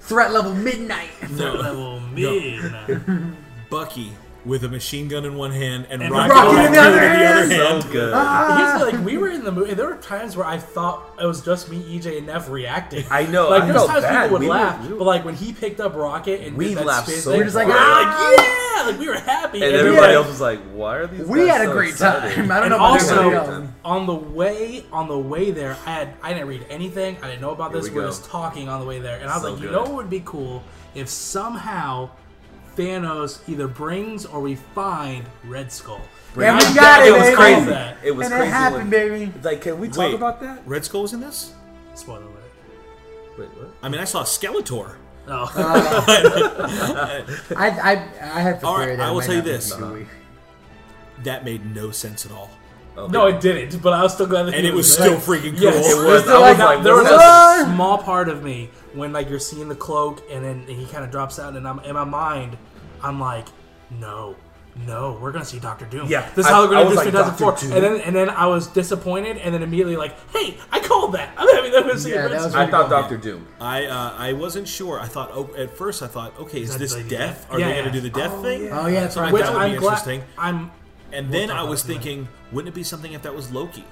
Speaker 6: Threat level midnight.
Speaker 1: no,
Speaker 3: level midnight.
Speaker 1: Bucky with a machine gun in one hand and,
Speaker 3: And
Speaker 1: Rocket,
Speaker 6: Rocket in the other
Speaker 1: in the other
Speaker 6: hand.
Speaker 1: hand.
Speaker 5: So good.
Speaker 6: Ah.
Speaker 3: Here's the, like we were in the movie. There were times where I thought it was just me, EJ, and Neff reacting.
Speaker 5: I know,
Speaker 3: Like
Speaker 5: I
Speaker 3: there's
Speaker 5: felt
Speaker 3: times
Speaker 5: bad.
Speaker 3: people would
Speaker 5: We were-
Speaker 3: laugh,
Speaker 5: we were-
Speaker 3: but like when he picked up Rocket and
Speaker 5: We
Speaker 3: did that
Speaker 5: laughed
Speaker 3: spin
Speaker 5: so
Speaker 3: thing,
Speaker 6: We're just like,
Speaker 3: we
Speaker 6: "Ah!"
Speaker 3: like, yeah, like we were happy.
Speaker 5: and
Speaker 3: we were
Speaker 5: everybody
Speaker 3: like-
Speaker 5: else was like, "Why are these?"
Speaker 6: we
Speaker 5: guys
Speaker 6: had a
Speaker 5: so
Speaker 6: great
Speaker 5: excited?
Speaker 6: time. I don't
Speaker 3: and
Speaker 6: know
Speaker 3: also on the way on the way there, I had I didn't read anything. I didn't know about
Speaker 5: Here
Speaker 3: this.
Speaker 5: we
Speaker 3: We were
Speaker 5: go.
Speaker 3: just talking on the way there, and I was
Speaker 5: So
Speaker 3: like, you know what would be cool if somehow Thanos either brings or we find Red Skull.
Speaker 6: And we
Speaker 3: I-
Speaker 6: got
Speaker 3: I
Speaker 6: it,
Speaker 3: was
Speaker 6: baby.
Speaker 3: crazy. That.
Speaker 5: It was
Speaker 6: and
Speaker 5: crazy.
Speaker 6: it happened,
Speaker 5: when,
Speaker 6: baby.
Speaker 5: Like, can we talk
Speaker 1: Wait.
Speaker 5: about that?
Speaker 1: Red Skull was in this?
Speaker 3: Spoiler alert.
Speaker 5: Wait, what?
Speaker 1: I mean, I saw Skeletor.
Speaker 3: Oh.
Speaker 6: I I I have to
Speaker 1: All right,
Speaker 6: theory
Speaker 1: I will tell you this.
Speaker 6: in the movie.
Speaker 1: That made no sense at all.
Speaker 5: Oh,
Speaker 3: no, it didn't. But I was still glad that
Speaker 1: And
Speaker 3: he
Speaker 1: it was
Speaker 3: there.
Speaker 1: still freaking cool.
Speaker 3: Yes,
Speaker 5: It was.
Speaker 6: still
Speaker 5: was
Speaker 6: like-
Speaker 5: like,
Speaker 3: there was a small part of me when like you're seeing the cloak and then he kind of drops out, and I'm in my mind, I'm like, no, no, we're gonna see Doctor Doom.
Speaker 10: Yeah,
Speaker 3: this is
Speaker 10: I-
Speaker 3: how we're gonna do
Speaker 10: like,
Speaker 3: 2004.
Speaker 10: Dr. Doom.
Speaker 3: And then and then I was disappointed, and then immediately like, hey, I called that. I'm having them go
Speaker 6: Yeah, that was
Speaker 3: Skull.
Speaker 10: I thought Doctor Doom.
Speaker 1: I uh, I wasn't sure. I thought oh, at first I thought okay, is
Speaker 3: That
Speaker 1: this death?
Speaker 3: death?
Speaker 1: Are
Speaker 3: Yeah,
Speaker 1: they gonna do the death thing?
Speaker 6: Oh yeah, that's right.
Speaker 3: Which
Speaker 1: that would
Speaker 3: I'm
Speaker 1: be
Speaker 3: glad.
Speaker 1: interesting.
Speaker 3: I'm
Speaker 1: And
Speaker 3: We'll
Speaker 1: then I
Speaker 3: about
Speaker 1: was
Speaker 3: that
Speaker 1: thinking, wouldn't it be something if that was Loki?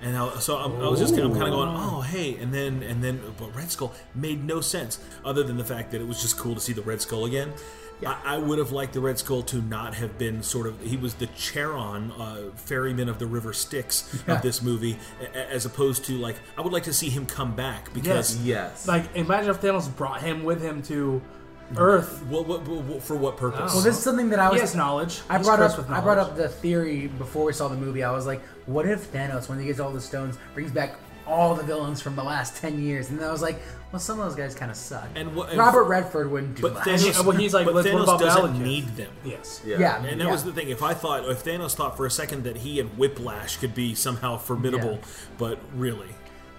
Speaker 1: And I, so I'm, I was just I'm kind of going, oh hey, and then and then but Red Skull made no sense other than the fact that it was just cool to see the Red Skull again. I, I would have liked the Red Skull to not have been sort of he was the Charon uh, ferryman of the River Styx of this movie, a- a- as opposed to like I would like to see him come back because
Speaker 10: Yes.
Speaker 3: like imagine if Thanos brought him with him to Earth.
Speaker 1: what, what, what- for what purpose? Oh.
Speaker 6: Well, this is something that I
Speaker 3: He
Speaker 6: was.
Speaker 3: has knowledge.
Speaker 6: I
Speaker 3: He's
Speaker 6: brought
Speaker 3: cursed
Speaker 6: up.
Speaker 3: with
Speaker 6: I brought
Speaker 3: knowledge.
Speaker 6: up the theory before we saw the movie. I was like, what if Thanos, when he gets all the stones, brings back all the villains from the last ten years? And then I was like, well, some of those guys kind of suck.
Speaker 1: And what- and-
Speaker 6: Robert Redford wouldn't do
Speaker 1: But
Speaker 6: much.
Speaker 1: Thanos,
Speaker 3: well, he's like,
Speaker 1: but
Speaker 3: let's- what
Speaker 1: Thanos
Speaker 3: about
Speaker 1: doesn't
Speaker 3: Malekith?
Speaker 1: need them.
Speaker 3: yes.
Speaker 10: yeah.
Speaker 6: yeah,
Speaker 1: And that
Speaker 6: yeah.
Speaker 1: was the thing. If I thought, if Thanos thought for a second that he and Whiplash could be somehow formidable, but really,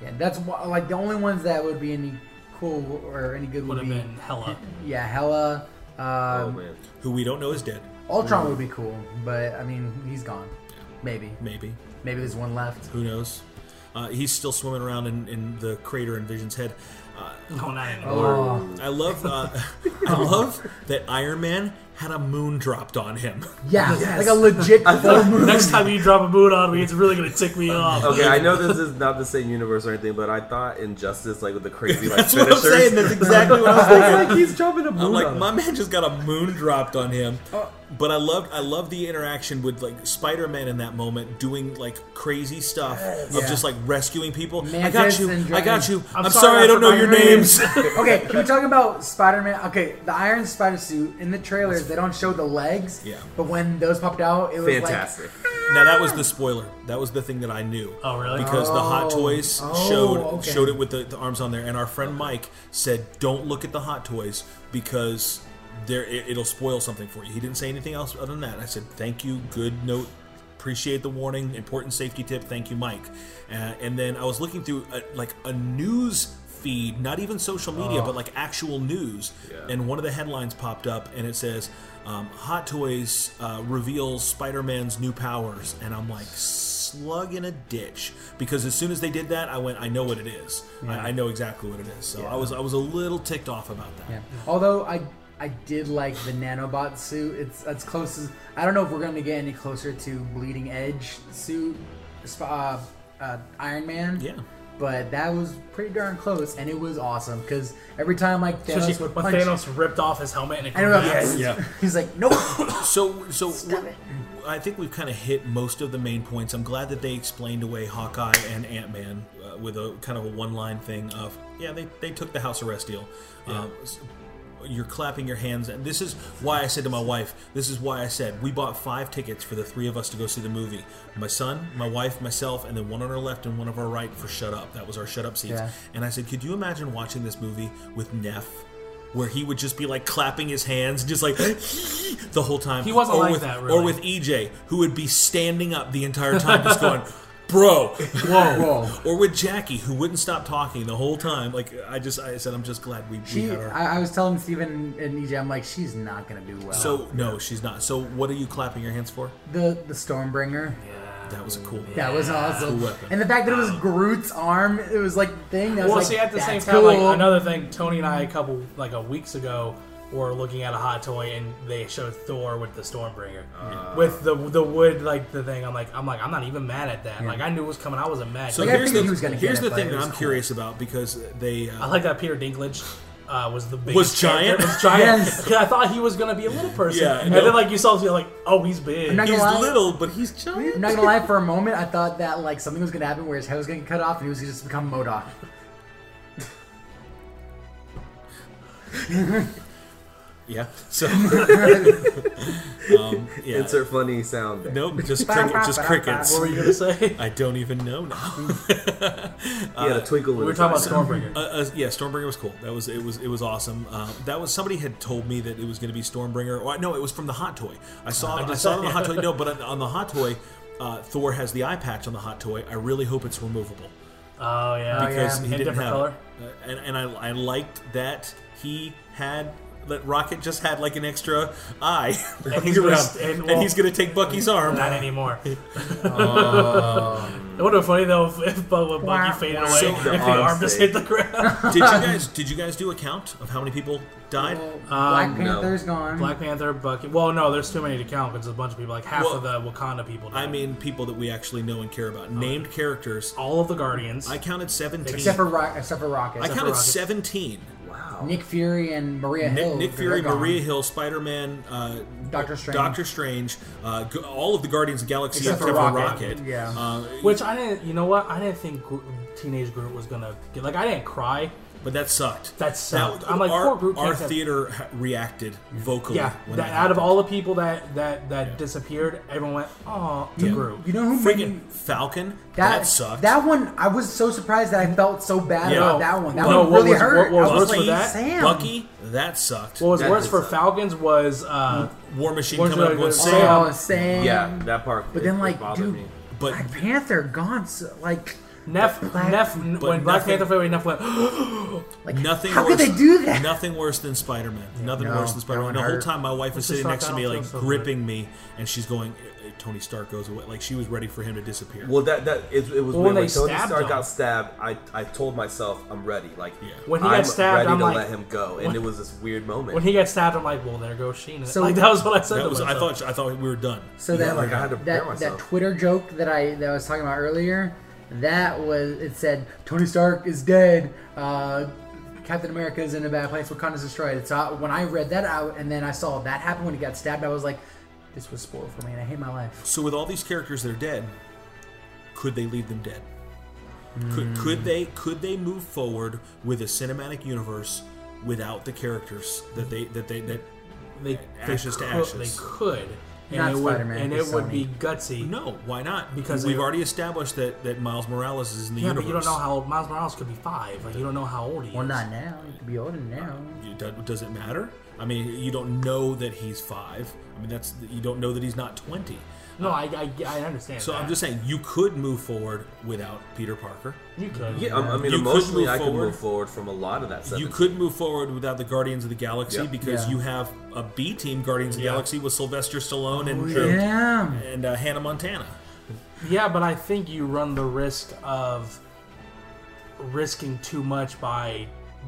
Speaker 6: Yeah, that's like the only ones that would be any cool or any good
Speaker 3: Would
Speaker 6: would,
Speaker 3: have
Speaker 6: be
Speaker 3: been hella.
Speaker 6: yeah, Hella.
Speaker 10: Oh
Speaker 6: Um,
Speaker 10: man.
Speaker 1: who we don't know is dead.
Speaker 6: Ultron would be cool, but I mean, he's gone. Maybe,
Speaker 1: Maybe.
Speaker 6: maybe there's one left.
Speaker 1: Who knows? Uh, he's still swimming around in, in the crater in Vision's head. Uh,
Speaker 3: No, not anymore.
Speaker 6: Oh,
Speaker 1: I love, uh, I love that Iron Man had a moon dropped on him.
Speaker 6: yeah, like a legit full moon.
Speaker 3: Next time you drop a moon on me, it's really gonna tick me off.
Speaker 10: Okay, I know this is not the same universe or anything, but I thought Injustice, like with the crazy like
Speaker 1: That's what I'm saying. That's exactly what I was thinking.
Speaker 10: like, he's dropping a moon.
Speaker 1: I'm like,
Speaker 10: on
Speaker 1: my
Speaker 10: him.
Speaker 1: man just got a moon dropped on him. Uh, But I loved, I loved the interaction with like Spider-Man in that moment, doing like crazy stuff of
Speaker 6: Yeah.
Speaker 1: just like rescuing people. I got you, I got you. I'm,
Speaker 3: I'm
Speaker 1: sorry,
Speaker 3: sorry,
Speaker 1: I don't know your
Speaker 3: your
Speaker 1: names.
Speaker 6: okay, can we talk about Spider-Man? Okay, the Iron Spider suit in the trailers they don't show the legs.
Speaker 1: Yeah.
Speaker 6: But when those popped out, it was
Speaker 10: Fantastic.
Speaker 1: now that was the spoiler. That was the thing that I knew.
Speaker 3: Oh, really?
Speaker 1: Because the Hot
Speaker 6: Oh.
Speaker 1: Toys
Speaker 6: Oh,
Speaker 1: showed
Speaker 6: okay.
Speaker 1: showed it with the, the arms on there, and our friend Mike said, "Don't look at the Hot Toys because there it, it'll spoil something for you." He didn't say anything else other than that. I said, "Thank you, good note." Appreciate the warning. Important safety tip. Thank you, Mike. Uh, and then I was looking through a, like a news feed, not even social media, but like actual news. And one of the headlines popped up, and it says, um, "Hot Toys uh, reveals Spider-Man's new powers." And I'm like, slug in a ditch because as soon as they did that, I went, "I know what it is. I, I know exactly what it is." So I was I was a little ticked off about that.
Speaker 6: Yeah. Although I I did like the nanobot suit. It's as close as I don't know if we're going to get any closer to Bleeding Edge suit, sp- uh, uh, Iron Man.
Speaker 1: Yeah.
Speaker 6: But that was pretty darn close, and it was awesome because every time like Thanos
Speaker 3: Especially
Speaker 6: would
Speaker 3: when
Speaker 6: punch,
Speaker 3: Thanos ripped off his helmet and it
Speaker 6: and it was-
Speaker 3: yes.
Speaker 1: Yeah.
Speaker 6: he's like, nope.
Speaker 1: So, so
Speaker 6: Stop.
Speaker 1: I think we've kind of hit most of the main points. I'm glad that they explained away Hawkeye and Ant Man uh, with a kind of a one line thing of, yeah, they, they took the house arrest deal. Um, s- you're clapping your hands, and this is why I said to my wife, this is why I said we bought five tickets for the three of us to go see the movie. My son, my wife, myself, and then one on our left and one on our right for Shut Up. That was our Shut Up seats.
Speaker 6: Yeah.
Speaker 1: And I said, could you imagine watching this movie with Neff? Where he would just be like clapping his hands, just like the whole time.
Speaker 3: He wasn't
Speaker 1: or
Speaker 3: like
Speaker 1: with,
Speaker 3: that,
Speaker 1: Or with EJ, who would be standing up the entire time, just going, "Bro,
Speaker 6: Whoa.
Speaker 1: Or with Jackie, who wouldn't stop talking the whole time. Like I just, I said, I'm just glad we, we had her.
Speaker 6: I, I was telling Steven and EJ, I'm like, she's not gonna do well.
Speaker 1: so no, she's not. So what are you clapping your hands for?
Speaker 6: the the Stormbringer, Yeah,
Speaker 1: That was a cool.
Speaker 6: that was awesome.
Speaker 1: Cool.
Speaker 6: And the fact that it was Groot's arm, it was like the thing. That was
Speaker 3: Well,
Speaker 6: like,
Speaker 3: see, at the same time,
Speaker 6: cool.
Speaker 3: like another thing, Tony and I a couple like a weeks ago were looking at a hot toy and they showed Thor with the Stormbringer with the the wood like the thing. I'm like, I'm like, I'm not even mad at that. Like I knew it was coming. I wasn't mad.
Speaker 1: So
Speaker 6: Like,
Speaker 1: here's the
Speaker 6: he was gonna
Speaker 1: here's
Speaker 6: it,
Speaker 1: the
Speaker 6: but
Speaker 1: thing that I'm
Speaker 6: cool.
Speaker 1: curious about because they. Uh,
Speaker 3: I like that Peter Dinklage. Uh, was the biggest
Speaker 1: Was giant?
Speaker 3: Was giant.
Speaker 6: Yes.
Speaker 3: I thought he was gonna be a little person.
Speaker 1: Yeah,
Speaker 3: and
Speaker 1: no.
Speaker 3: then like you saw, you're like, oh, he's big.
Speaker 6: I'm not
Speaker 1: he's
Speaker 6: lie.
Speaker 1: little, but he's giant.
Speaker 6: I'm not gonna lie. For a moment, I thought that like something was gonna happen where his head was gonna get cut off and he was gonna just become MODOK.
Speaker 1: Yeah. So. um, yeah.
Speaker 10: Insert funny sound. there.
Speaker 1: Nope. Just cricket, just crickets.
Speaker 3: what were you gonna say?
Speaker 1: I don't even know now.
Speaker 10: yeah, had a twinkle.
Speaker 3: we
Speaker 10: in
Speaker 3: were talking about Stormbringer.
Speaker 1: Uh, uh, yeah, Stormbringer was cool. That was it was it was awesome. Uh, that was somebody had told me that it was going to be Stormbringer. Or, no, it was from the Hot Toy. I saw I, saw it on the Hot Toy. No, but on, on the Hot Toy, uh, Thor has the eye patch on the Hot Toy. I really hope it's removable
Speaker 3: Oh yeah,
Speaker 1: because
Speaker 6: yeah.
Speaker 1: he
Speaker 3: In
Speaker 1: didn't
Speaker 3: different
Speaker 1: have
Speaker 3: color?
Speaker 1: it. Uh, and and I, I liked that he had that Rocket just had like an extra eye,
Speaker 3: And he's
Speaker 1: around,
Speaker 3: gonna- and,
Speaker 1: and, he's gonna take Bucky's arm.
Speaker 3: Not anymore.
Speaker 10: Um,
Speaker 3: It would have been funny though if, if Bu- when
Speaker 6: Wah,
Speaker 3: Bucky faded
Speaker 6: wah.
Speaker 3: away,
Speaker 1: So
Speaker 3: if
Speaker 1: the
Speaker 3: the
Speaker 10: arm
Speaker 3: arm just hit the ground.
Speaker 1: did you guys did you guys do a count of how many people died?
Speaker 6: Black
Speaker 3: Um,
Speaker 6: Panther's gone.
Speaker 3: Black Panther, Bucky. Well, no, there's too many to count because there's a bunch of people. Like half
Speaker 1: Well,
Speaker 3: of the Wakanda people.
Speaker 1: I mean, people that we actually know and care about, named characters.
Speaker 3: all of the Guardians.
Speaker 1: I counted seventeen.
Speaker 6: except for Rock, except for Rocket.
Speaker 1: I counted
Speaker 3: Rocket.
Speaker 1: seventeen.
Speaker 10: Wow.
Speaker 6: Nick Fury and Maria Hill.
Speaker 1: Nick, Nick Fury. Maria Hill, Spider Man, uh,
Speaker 6: Doctor Strange.
Speaker 1: Doctor Strange, uh, all of the Guardians of the Galaxy
Speaker 6: Except
Speaker 1: except,
Speaker 6: for
Speaker 1: for
Speaker 6: Rocket.
Speaker 1: Rocket.
Speaker 6: Yeah.
Speaker 1: Uh,
Speaker 3: Which I didn't. You know what? I didn't think Teenage Groot was gonna get. Like I didn't cry.
Speaker 1: But that sucked.
Speaker 3: That sucked. I'm like,
Speaker 1: our,
Speaker 3: poor Groot
Speaker 1: our
Speaker 3: can't have-
Speaker 1: theater reacted vocally.
Speaker 3: Yeah.
Speaker 1: when
Speaker 3: That,
Speaker 1: that
Speaker 3: out of all the people that that that disappeared, everyone went, "Oh, to Groot."
Speaker 6: You know who made
Speaker 1: freaking Falcon, that,
Speaker 6: that
Speaker 1: sucked.
Speaker 6: That one, I was so surprised that I felt so bad
Speaker 1: Yeah.
Speaker 6: about that one. That
Speaker 3: No,
Speaker 6: one
Speaker 3: what
Speaker 6: really
Speaker 3: was-
Speaker 6: hurt.
Speaker 3: what was
Speaker 6: I was
Speaker 3: worse for
Speaker 6: like,
Speaker 3: that?
Speaker 6: Sam.
Speaker 1: Bucky, that sucked.
Speaker 3: What was
Speaker 10: That
Speaker 3: worse for
Speaker 10: suck.
Speaker 3: Falcons was uh,
Speaker 1: War Machine
Speaker 3: What's
Speaker 1: coming up
Speaker 3: with
Speaker 1: going,
Speaker 3: good?
Speaker 1: Sam,
Speaker 6: Oh, Sam.
Speaker 10: Yeah, that part.
Speaker 6: But
Speaker 10: it-
Speaker 6: then, like,
Speaker 10: bothered
Speaker 6: dude,
Speaker 10: me.
Speaker 1: but
Speaker 6: Black Panther gone. So, like,
Speaker 3: Neff.
Speaker 6: Black-
Speaker 3: Neff.
Speaker 1: But
Speaker 3: When Black Panther fell away, Neff went.
Speaker 6: like
Speaker 1: nothing.
Speaker 6: How
Speaker 1: worse,
Speaker 6: could they do that?
Speaker 1: Nothing worse than Spider Man. Nothing
Speaker 6: no,
Speaker 1: worse than Spider Man.
Speaker 6: one
Speaker 1: The whole time, my wife was sitting next to me, like
Speaker 3: so
Speaker 1: gripping me, and she's going, "Uh, "Tony Stark goes away." Like she was ready for him to disappear.
Speaker 10: Well, that that it, it was
Speaker 3: Well,
Speaker 10: weird.
Speaker 3: when
Speaker 10: when
Speaker 3: they
Speaker 10: Tony Stark
Speaker 3: him.
Speaker 10: got stabbed. I I told myself I'm ready. Like
Speaker 1: Yeah.
Speaker 3: When he got
Speaker 10: I'm
Speaker 3: stabbed,
Speaker 10: ready
Speaker 3: I'm
Speaker 10: to
Speaker 3: like-
Speaker 10: let him go, and
Speaker 3: when-
Speaker 10: it was this weird moment.
Speaker 3: When he got stabbed, I'm like, "Well, there goes Sheena."
Speaker 6: So-
Speaker 3: like that was what I said.
Speaker 1: that
Speaker 3: to
Speaker 1: was. I thought. I thought we were done.
Speaker 6: So
Speaker 10: Yeah,
Speaker 6: that
Speaker 10: like, I had to prepare
Speaker 6: that,
Speaker 10: myself.
Speaker 6: that Twitter joke that I that I was talking about earlier, that was it said Tony Stark is dead. Uh, Captain America is in a bad place. Wakanda's destroyed. So I, when I read that out and then I saw that happen when he got stabbed, I was like, this was spoiled for me, and I hate my life.
Speaker 1: So with all these characters that are dead, could they leave them dead? Could, could they could they move forward with a cinematic universe without the characters that they that they that
Speaker 3: they,
Speaker 1: Ashes to ashes.
Speaker 3: They could, and
Speaker 6: Not
Speaker 3: it would,
Speaker 6: Spider-Man,
Speaker 3: and it
Speaker 6: it's
Speaker 3: would be gutsy.
Speaker 1: no why not
Speaker 3: Because
Speaker 1: we've
Speaker 3: they-
Speaker 1: already established that that Miles Morales is in the
Speaker 3: yeah,
Speaker 1: universe.
Speaker 3: but you don't know how old Miles Morales could be five. Like you don't know how old he
Speaker 6: Well,
Speaker 3: is.
Speaker 6: not now. He could be older now.
Speaker 1: Uh, you- Does it matter? I mean, you don't know that he's five. I mean, that's you don't know that he's not twenty.
Speaker 3: No, I, I, I understand.
Speaker 1: So
Speaker 3: that.
Speaker 1: I'm just saying you could move forward without Peter Parker.
Speaker 3: you could.
Speaker 10: yeah, I, I mean,
Speaker 1: You could
Speaker 10: emotionally,
Speaker 1: move
Speaker 10: I could
Speaker 1: forward.
Speaker 10: move forward from a lot of that. Stuff.
Speaker 1: You
Speaker 10: 17.
Speaker 1: could move forward without the Guardians of the Galaxy
Speaker 10: Yeah.
Speaker 1: because
Speaker 6: Yeah.
Speaker 1: you have a B team Guardians of the
Speaker 3: Yeah.
Speaker 1: Galaxy with Sylvester Stallone and
Speaker 6: Yeah.
Speaker 1: and uh, Hannah Montana.
Speaker 3: Yeah, but I think you run the risk of risking too much by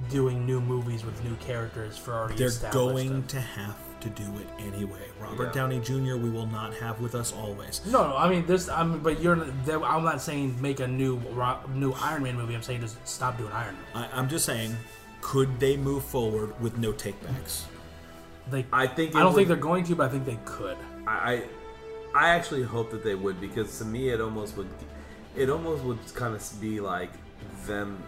Speaker 3: doing new movies with new characters for already
Speaker 1: They're
Speaker 3: established.
Speaker 1: going
Speaker 3: them.
Speaker 1: to have to do it anyway. Robert
Speaker 10: Yeah.
Speaker 1: Downey Jr. We will not have with us always.
Speaker 3: No, no, I mean this. I mean, but you're. I'm not saying make a new new Iron Man movie. I'm saying just stop doing Iron Man.
Speaker 1: I, I'm just saying, could they move forward with no takebacks?
Speaker 3: They,
Speaker 10: I think.
Speaker 3: I don't think they're going to, but I think they could.
Speaker 10: I, I actually hope that they would because to me it almost would, it almost would kind of be like them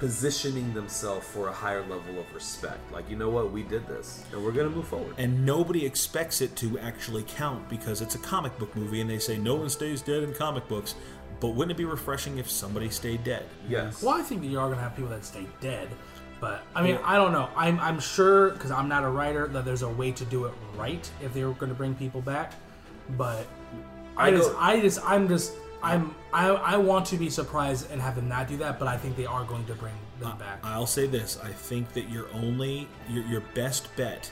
Speaker 10: positioning themselves for a higher level of respect. Like you know what, we did this and we're gonna move forward.
Speaker 1: And nobody expects it to actually count because it's a comic book movie, and they say no one stays dead in comic books. But wouldn't it be refreshing if somebody stayed dead?
Speaker 10: Yes.
Speaker 3: Well, I think that you are going to have people that stay dead. But I mean, I don't know. I'm I'm sure because I'm not a writer that there's a way to do it right if they were going to bring people back. But I,
Speaker 10: I
Speaker 3: just I just I'm just I'm I I want to be surprised and have them not do that. But I think they are going to bring them back.
Speaker 1: I'll say this: I think that your only your, your best bet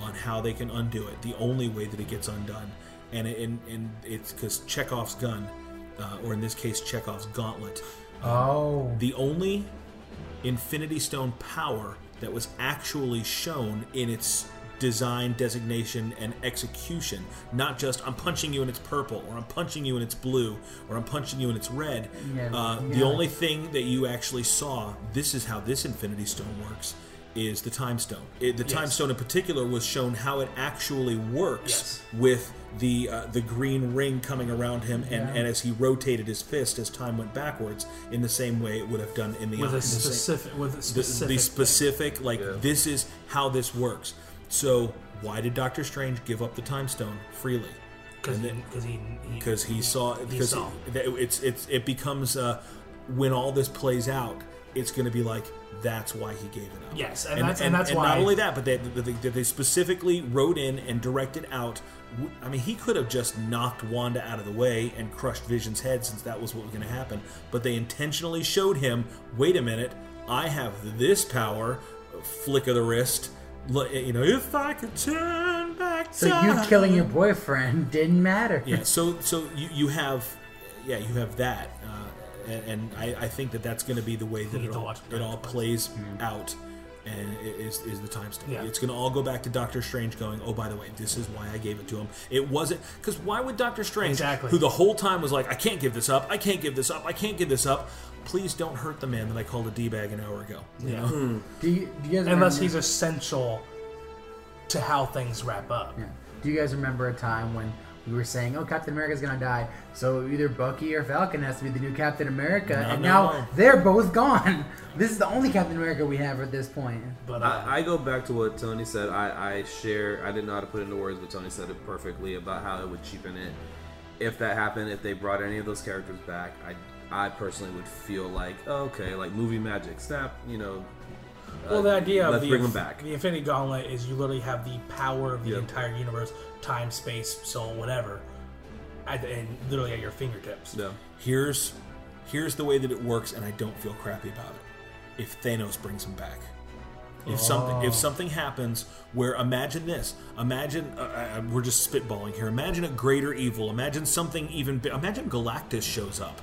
Speaker 1: on how they can undo it, the only way that it gets undone, and it, and, and it's because Chekhov's gun, uh, or in this case Chekhov's gauntlet,
Speaker 6: Oh.
Speaker 1: the only Infinity Stone power that was actually shown in its design, designation, and execution. Not just I'm punching you and it's purple, or I'm punching you and it's blue, or I'm punching you and it's red.
Speaker 6: Yeah,
Speaker 1: uh, The only thing that you actually saw, this is how this Infinity Stone works, is the Time Stone. It, the Time Stone in particular was shown how it actually works
Speaker 3: Yes.
Speaker 1: with the uh, the green ring coming around him, and,
Speaker 6: Yeah.
Speaker 1: and as he rotated his fist as time went backwards, in the same way it would have done in the
Speaker 3: with
Speaker 1: in
Speaker 3: a
Speaker 1: the
Speaker 3: specific with a
Speaker 1: the,
Speaker 3: specific
Speaker 1: the
Speaker 3: thing.
Speaker 1: specific like
Speaker 10: Yeah.
Speaker 1: this is how this works. So why did Doctor Strange give up the Time Stone freely?
Speaker 3: because he because he
Speaker 1: Because he saw because it, it's it's it becomes uh, when all this plays out, it's going to be like that's why he gave it up.
Speaker 3: Yes, and that's- and that's
Speaker 1: not
Speaker 3: why-
Speaker 1: only that, but they, they, they, they specifically wrote in and directed out. I mean, he could have just knocked Wanda out of the way and crushed Vision's head since that was what was going to happen. But they intentionally showed him. Wait a minute, I have this power. Flick of the wrist. Look, You know, if I could turn back
Speaker 6: So
Speaker 1: time.
Speaker 6: you killing your boyfriend didn't matter.
Speaker 1: yeah so so you, you have yeah you have that uh, and, and I, I think that that's going to be the way that it all, it all
Speaker 3: Netflix.
Speaker 1: plays out and it is, is the time stamp.
Speaker 3: Yeah.
Speaker 1: It's going to all go back to Doctor Strange going, oh, by the way, this is why I gave it to him. It wasn't, because why would Doctor Strange,
Speaker 3: Exactly.
Speaker 1: who the whole time was like, I can't give this up, I can't give this up, I can't give this up, please don't hurt the man that I called a D-bag an hour ago. You
Speaker 3: Yeah.
Speaker 1: know? Hmm.
Speaker 6: Do you, do you guys
Speaker 3: Unless
Speaker 6: remember,
Speaker 3: he's essential to how things wrap up.
Speaker 6: Yeah. Do you guys remember a time when we were saying, "Oh, Captain America's gonna die," so either Bucky or Falcon has to be the new Captain America,
Speaker 1: No,
Speaker 6: and
Speaker 1: no,
Speaker 6: now
Speaker 1: no.
Speaker 6: they're both gone. This is the only Captain America we have at this point.
Speaker 3: But
Speaker 10: I, I go back to what Tony said. I, I share. I didn't know how to put it into words, but Tony said it perfectly about how it would cheapen it. If that happened, if they brought any of those characters back, I I personally would feel like okay, like movie magic, snap, you know.
Speaker 3: Well,
Speaker 10: uh,
Speaker 3: the idea of
Speaker 10: let's
Speaker 3: the,
Speaker 10: bring them back.
Speaker 3: the Infinity Gauntlet is you literally have the power of the
Speaker 10: Yep.
Speaker 3: entire universe, time, space, soul, whatever, at, and literally at your fingertips.
Speaker 10: Yeah.
Speaker 1: Here's here's the way that it works, and I don't feel crappy about it. If Thanos brings him back, if something if something happens where imagine this, imagine uh, uh, we're just spitballing here. Imagine a greater evil. Imagine something even. bi- Imagine Galactus shows up,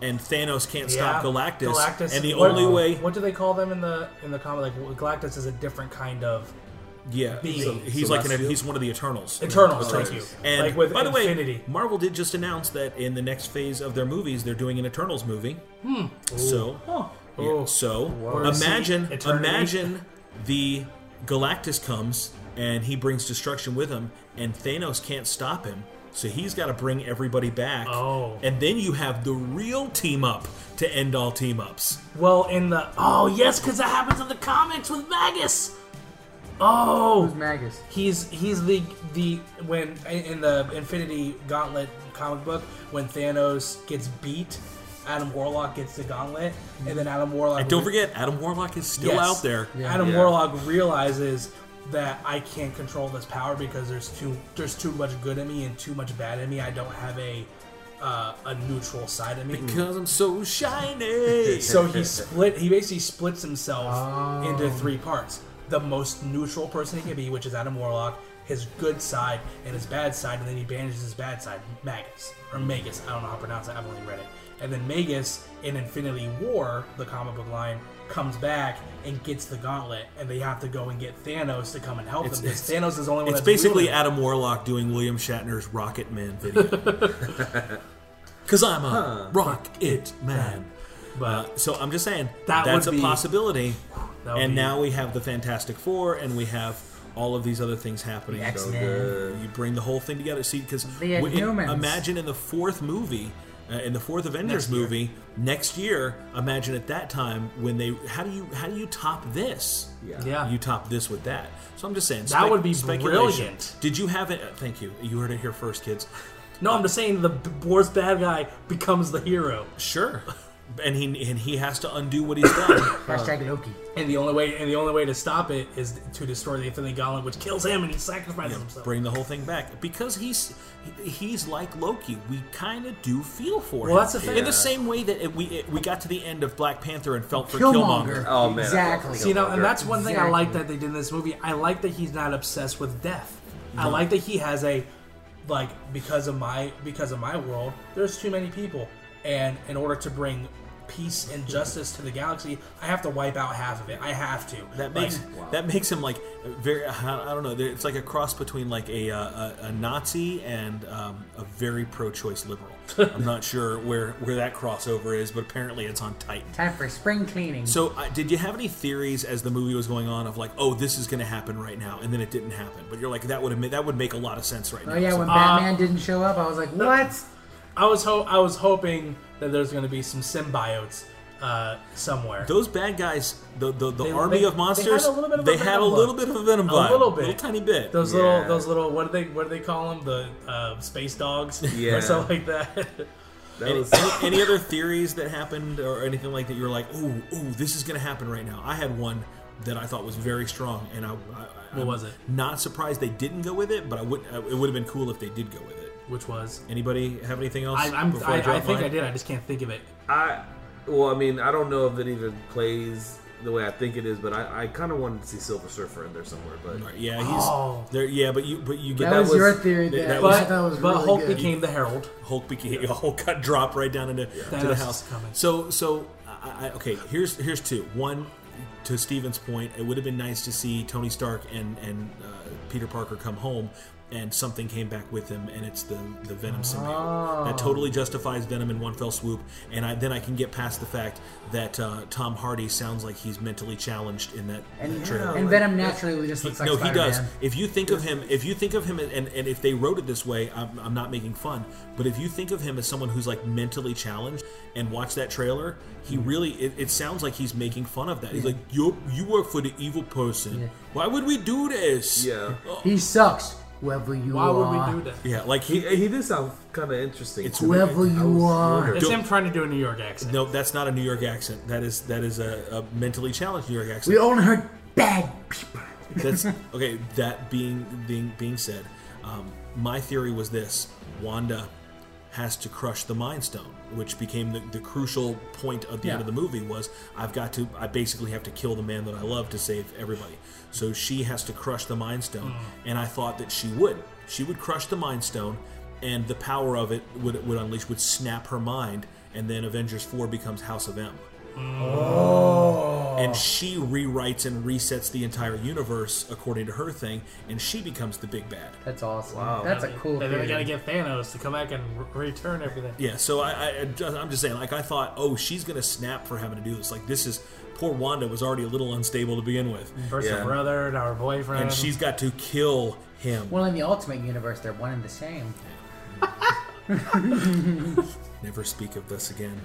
Speaker 1: and Thanos can't stop Galactus.
Speaker 3: Galactus.
Speaker 1: and the
Speaker 3: what-
Speaker 1: only way,
Speaker 3: What do they call them in the in the comic? Like Galactus is a different kind of
Speaker 1: yeah,
Speaker 3: being.
Speaker 1: so he's like an, he's one of the Eternals.
Speaker 3: Eternals.
Speaker 10: Okay.
Speaker 3: Thank you.
Speaker 1: And
Speaker 3: like with
Speaker 1: by the
Speaker 3: Infinity.
Speaker 1: way, Marvel did just announce that in the next phase of their movies, they're doing an Eternals movie. Hmm. So, yeah,
Speaker 3: Oh.
Speaker 1: so
Speaker 3: Word.
Speaker 1: imagine, imagine the Galactus comes and he brings destruction with him, and Thanos can't stop him. So he's got to bring everybody back.
Speaker 3: Oh.
Speaker 1: and then you have the real team up to end all team ups.
Speaker 3: well, in the oh yes, because that happens in the comics with Magus. Oh,
Speaker 6: Who's Magus?
Speaker 3: He's he's the the when in the Infinity Gauntlet comic book when Thanos gets beat, Adam Warlock gets the gauntlet, and then Adam Warlock.
Speaker 1: And don't forget, Adam Warlock is still
Speaker 3: Yes.
Speaker 1: out there.
Speaker 3: Adam
Speaker 10: Yeah.
Speaker 3: Warlock realizes that I can't control this power because there's too there's too much good in me and too much bad in me. I don't have a uh, a neutral side in me.
Speaker 1: Because I'm so shiny.
Speaker 3: So he split. He basically splits himself
Speaker 6: Oh.
Speaker 3: into three parts. The most neutral person he can be, which is Adam Warlock, his good side and his bad side, and then he banishes his bad side, Magus or Magus. I don't know how to pronounce it. I've only read it. And then Magus in Infinity War, the comic book line, comes back and gets the gauntlet, and they have to go and get Thanos to come and help
Speaker 1: It's-
Speaker 3: them. Because
Speaker 1: it's-
Speaker 3: Thanos is the only one.
Speaker 1: It's
Speaker 3: that's
Speaker 1: basically
Speaker 3: wielding it.
Speaker 1: Adam Warlock doing William Shatner's Rocket Man video. Because I'm a Rocket Man.
Speaker 3: But
Speaker 1: Uh, so I'm just saying
Speaker 3: That
Speaker 1: that's
Speaker 3: would
Speaker 1: a
Speaker 3: be-
Speaker 1: possibility.
Speaker 3: that would
Speaker 1: And
Speaker 3: be-
Speaker 1: now we have the Fantastic Four, and we have all of these other things happening.
Speaker 6: The X-Men.
Speaker 1: Uh, You bring the whole thing together. See, because
Speaker 6: The Inhumans.
Speaker 1: imagine in the fourth movie, uh, in the fourth Avengers
Speaker 3: Next year.
Speaker 1: movie next year. Imagine at that time when they how do you how do you top this?
Speaker 10: Yeah.
Speaker 3: yeah.
Speaker 1: You top this with that. So I'm just saying
Speaker 3: That would be brilliant.
Speaker 1: Did you have it? Thank you. You heard it here first, kids.
Speaker 3: no, I'm just saying the b- worst bad guy becomes the hero.
Speaker 1: Sure. And he and he has to undo what he's done.
Speaker 6: Hashtag Loki.
Speaker 3: And the only way and the only way to stop it is to destroy the Infinity Gauntlet, which kills him, and he sacrifices himself.
Speaker 1: Bring the whole thing back because he's he's like Loki. We kind of do feel for him.
Speaker 3: That's the thing.
Speaker 1: In the same way that it, we it, we got to the end of Black Panther and felt for
Speaker 6: Killmonger.
Speaker 1: Killmonger.
Speaker 10: Oh, man,
Speaker 6: Exactly.
Speaker 3: See, you know, and that's one thing I like that they did in this movie. I like that he's not obsessed with death. I like that he has a like because of my because of my world. There's too many people, and in order to bring peace and justice to the galaxy, I have to wipe out half of it. I have to.
Speaker 1: That
Speaker 3: Like,
Speaker 1: makes that makes him like very. I I don't know. It's like a cross between like a uh, a, a Nazi and um, a very pro-choice liberal. I'm not sure where where that crossover is, but apparently it's on Titan.
Speaker 6: Time for spring cleaning.
Speaker 1: So, uh, did you have any theories as the movie was going on of like, oh, this is going to happen right now, and then it didn't happen? But you're like, that would have that would make a lot of sense right
Speaker 6: oh
Speaker 1: now.
Speaker 6: yeah,
Speaker 1: So-
Speaker 6: when Batman didn't show up, I was like, what?
Speaker 3: I was ho- I was hoping that there's going to be some symbiotes uh, somewhere.
Speaker 1: those bad guys, the the, the
Speaker 3: They-
Speaker 1: army
Speaker 3: they-
Speaker 1: of
Speaker 3: they
Speaker 1: monsters,
Speaker 3: had a little bit of
Speaker 1: they
Speaker 3: a
Speaker 1: had a
Speaker 3: Venom
Speaker 1: little
Speaker 3: vibe.
Speaker 1: bit of a venom
Speaker 3: A
Speaker 1: vibe,
Speaker 3: little bit.
Speaker 1: A little tiny bit.
Speaker 3: Those
Speaker 10: Yeah.
Speaker 3: little, those little, what do they, what do they call them? The uh, space dogs,
Speaker 10: Yeah.
Speaker 3: or something like that.
Speaker 10: That
Speaker 1: Any,
Speaker 10: was
Speaker 1: any, any other theories that happened or anything like that? You were like, "Ooh, ooh, this is going to happen right now." I had one that I thought was very strong, and I, I
Speaker 3: What
Speaker 1: I'm
Speaker 3: was it?
Speaker 1: Not surprised they didn't go with it, but I would. uh, It would have been cool if they did go with it.
Speaker 3: Which was,
Speaker 1: Anybody have anything else?
Speaker 3: I, I'm,
Speaker 1: before
Speaker 3: I, I
Speaker 1: drop
Speaker 3: think
Speaker 1: mine?
Speaker 3: I did. I just can't think of it.
Speaker 10: I well, I mean, I don't know if it even plays the way I think it is, but I, I kind of wanted to see Silver Surfer in there somewhere. But
Speaker 1: Right, Yeah, he's
Speaker 3: Oh.
Speaker 1: there. Yeah, but you but you get
Speaker 6: That,
Speaker 10: that
Speaker 6: was,
Speaker 10: was-
Speaker 6: your theory.
Speaker 1: that
Speaker 6: That,
Speaker 1: was-
Speaker 6: I thought was
Speaker 3: but
Speaker 6: really
Speaker 3: Hulk
Speaker 6: good.
Speaker 3: became the Herald.
Speaker 1: Hulk became Hulk got dropped right down into to the
Speaker 3: Thanos
Speaker 1: house.
Speaker 3: is coming.
Speaker 1: So so I, I, okay, here's here's two. One to Steven's point, it would have been nice to see Tony Stark and and uh, Peter Parker come home. And something came back with him, and it's the the Venom symbiote. That totally justifies Venom in one fell swoop. And I, then I can get past the fact that uh, Tom Hardy sounds like he's mentally challenged in that,
Speaker 6: and,
Speaker 1: that trailer.
Speaker 6: and Venom naturally just looks like
Speaker 1: no, he does. If you think of him, if you think of him, and, and if they wrote it this way, I'm, I'm not making fun. But if you think of him as someone who's like mentally challenged and watch that trailer, he
Speaker 6: Hmm.
Speaker 1: really it, it sounds like he's making fun of that. He's like, you you work for the evil person.
Speaker 6: Yeah.
Speaker 1: Why would we do this?
Speaker 10: yeah,
Speaker 6: He sucks. Whoever you
Speaker 3: Why would
Speaker 6: are.
Speaker 3: we do that?
Speaker 1: yeah, like
Speaker 10: he
Speaker 1: he.
Speaker 10: he did sound kind of interesting.
Speaker 1: It's
Speaker 10: to me.
Speaker 6: Whoever
Speaker 10: I
Speaker 6: you are.
Speaker 3: It's
Speaker 1: Don't-
Speaker 3: him trying to do a New York accent.
Speaker 1: No, that's not a New York accent. That is that is a, a mentally challenged New York accent.
Speaker 6: We only heard bad people.
Speaker 1: That's okay. That being being being said, um, my theory was this: Wanda has to crush the Mind Stone, which became the, the crucial point of the end of the movie. Was I've got to, I basically have to kill the man that I love to save everybody. So she has to crush the Mind Stone, and I thought that she would. She would crush the Mind Stone, and the power of it would would unleash, would snap her mind, and then Avengers Four becomes House of M and she rewrites and resets the entire universe according to her thing, and she becomes the big bad.
Speaker 6: That's awesome.
Speaker 10: Wow.
Speaker 6: That's a cool thing.
Speaker 3: And then we gotta get Thanos to come back and re- return everything.
Speaker 1: Yeah, so I, I, I'm just saying, like I thought, oh, she's gonna snap for having to do this. Like this is poor Wanda was already a little unstable to begin with,
Speaker 3: First
Speaker 10: Yeah.
Speaker 3: her brother, now her boyfriend.
Speaker 1: and she's got to kill him.
Speaker 6: Well, in the Ultimate Universe, they're one and the same.
Speaker 1: Never speak of this again.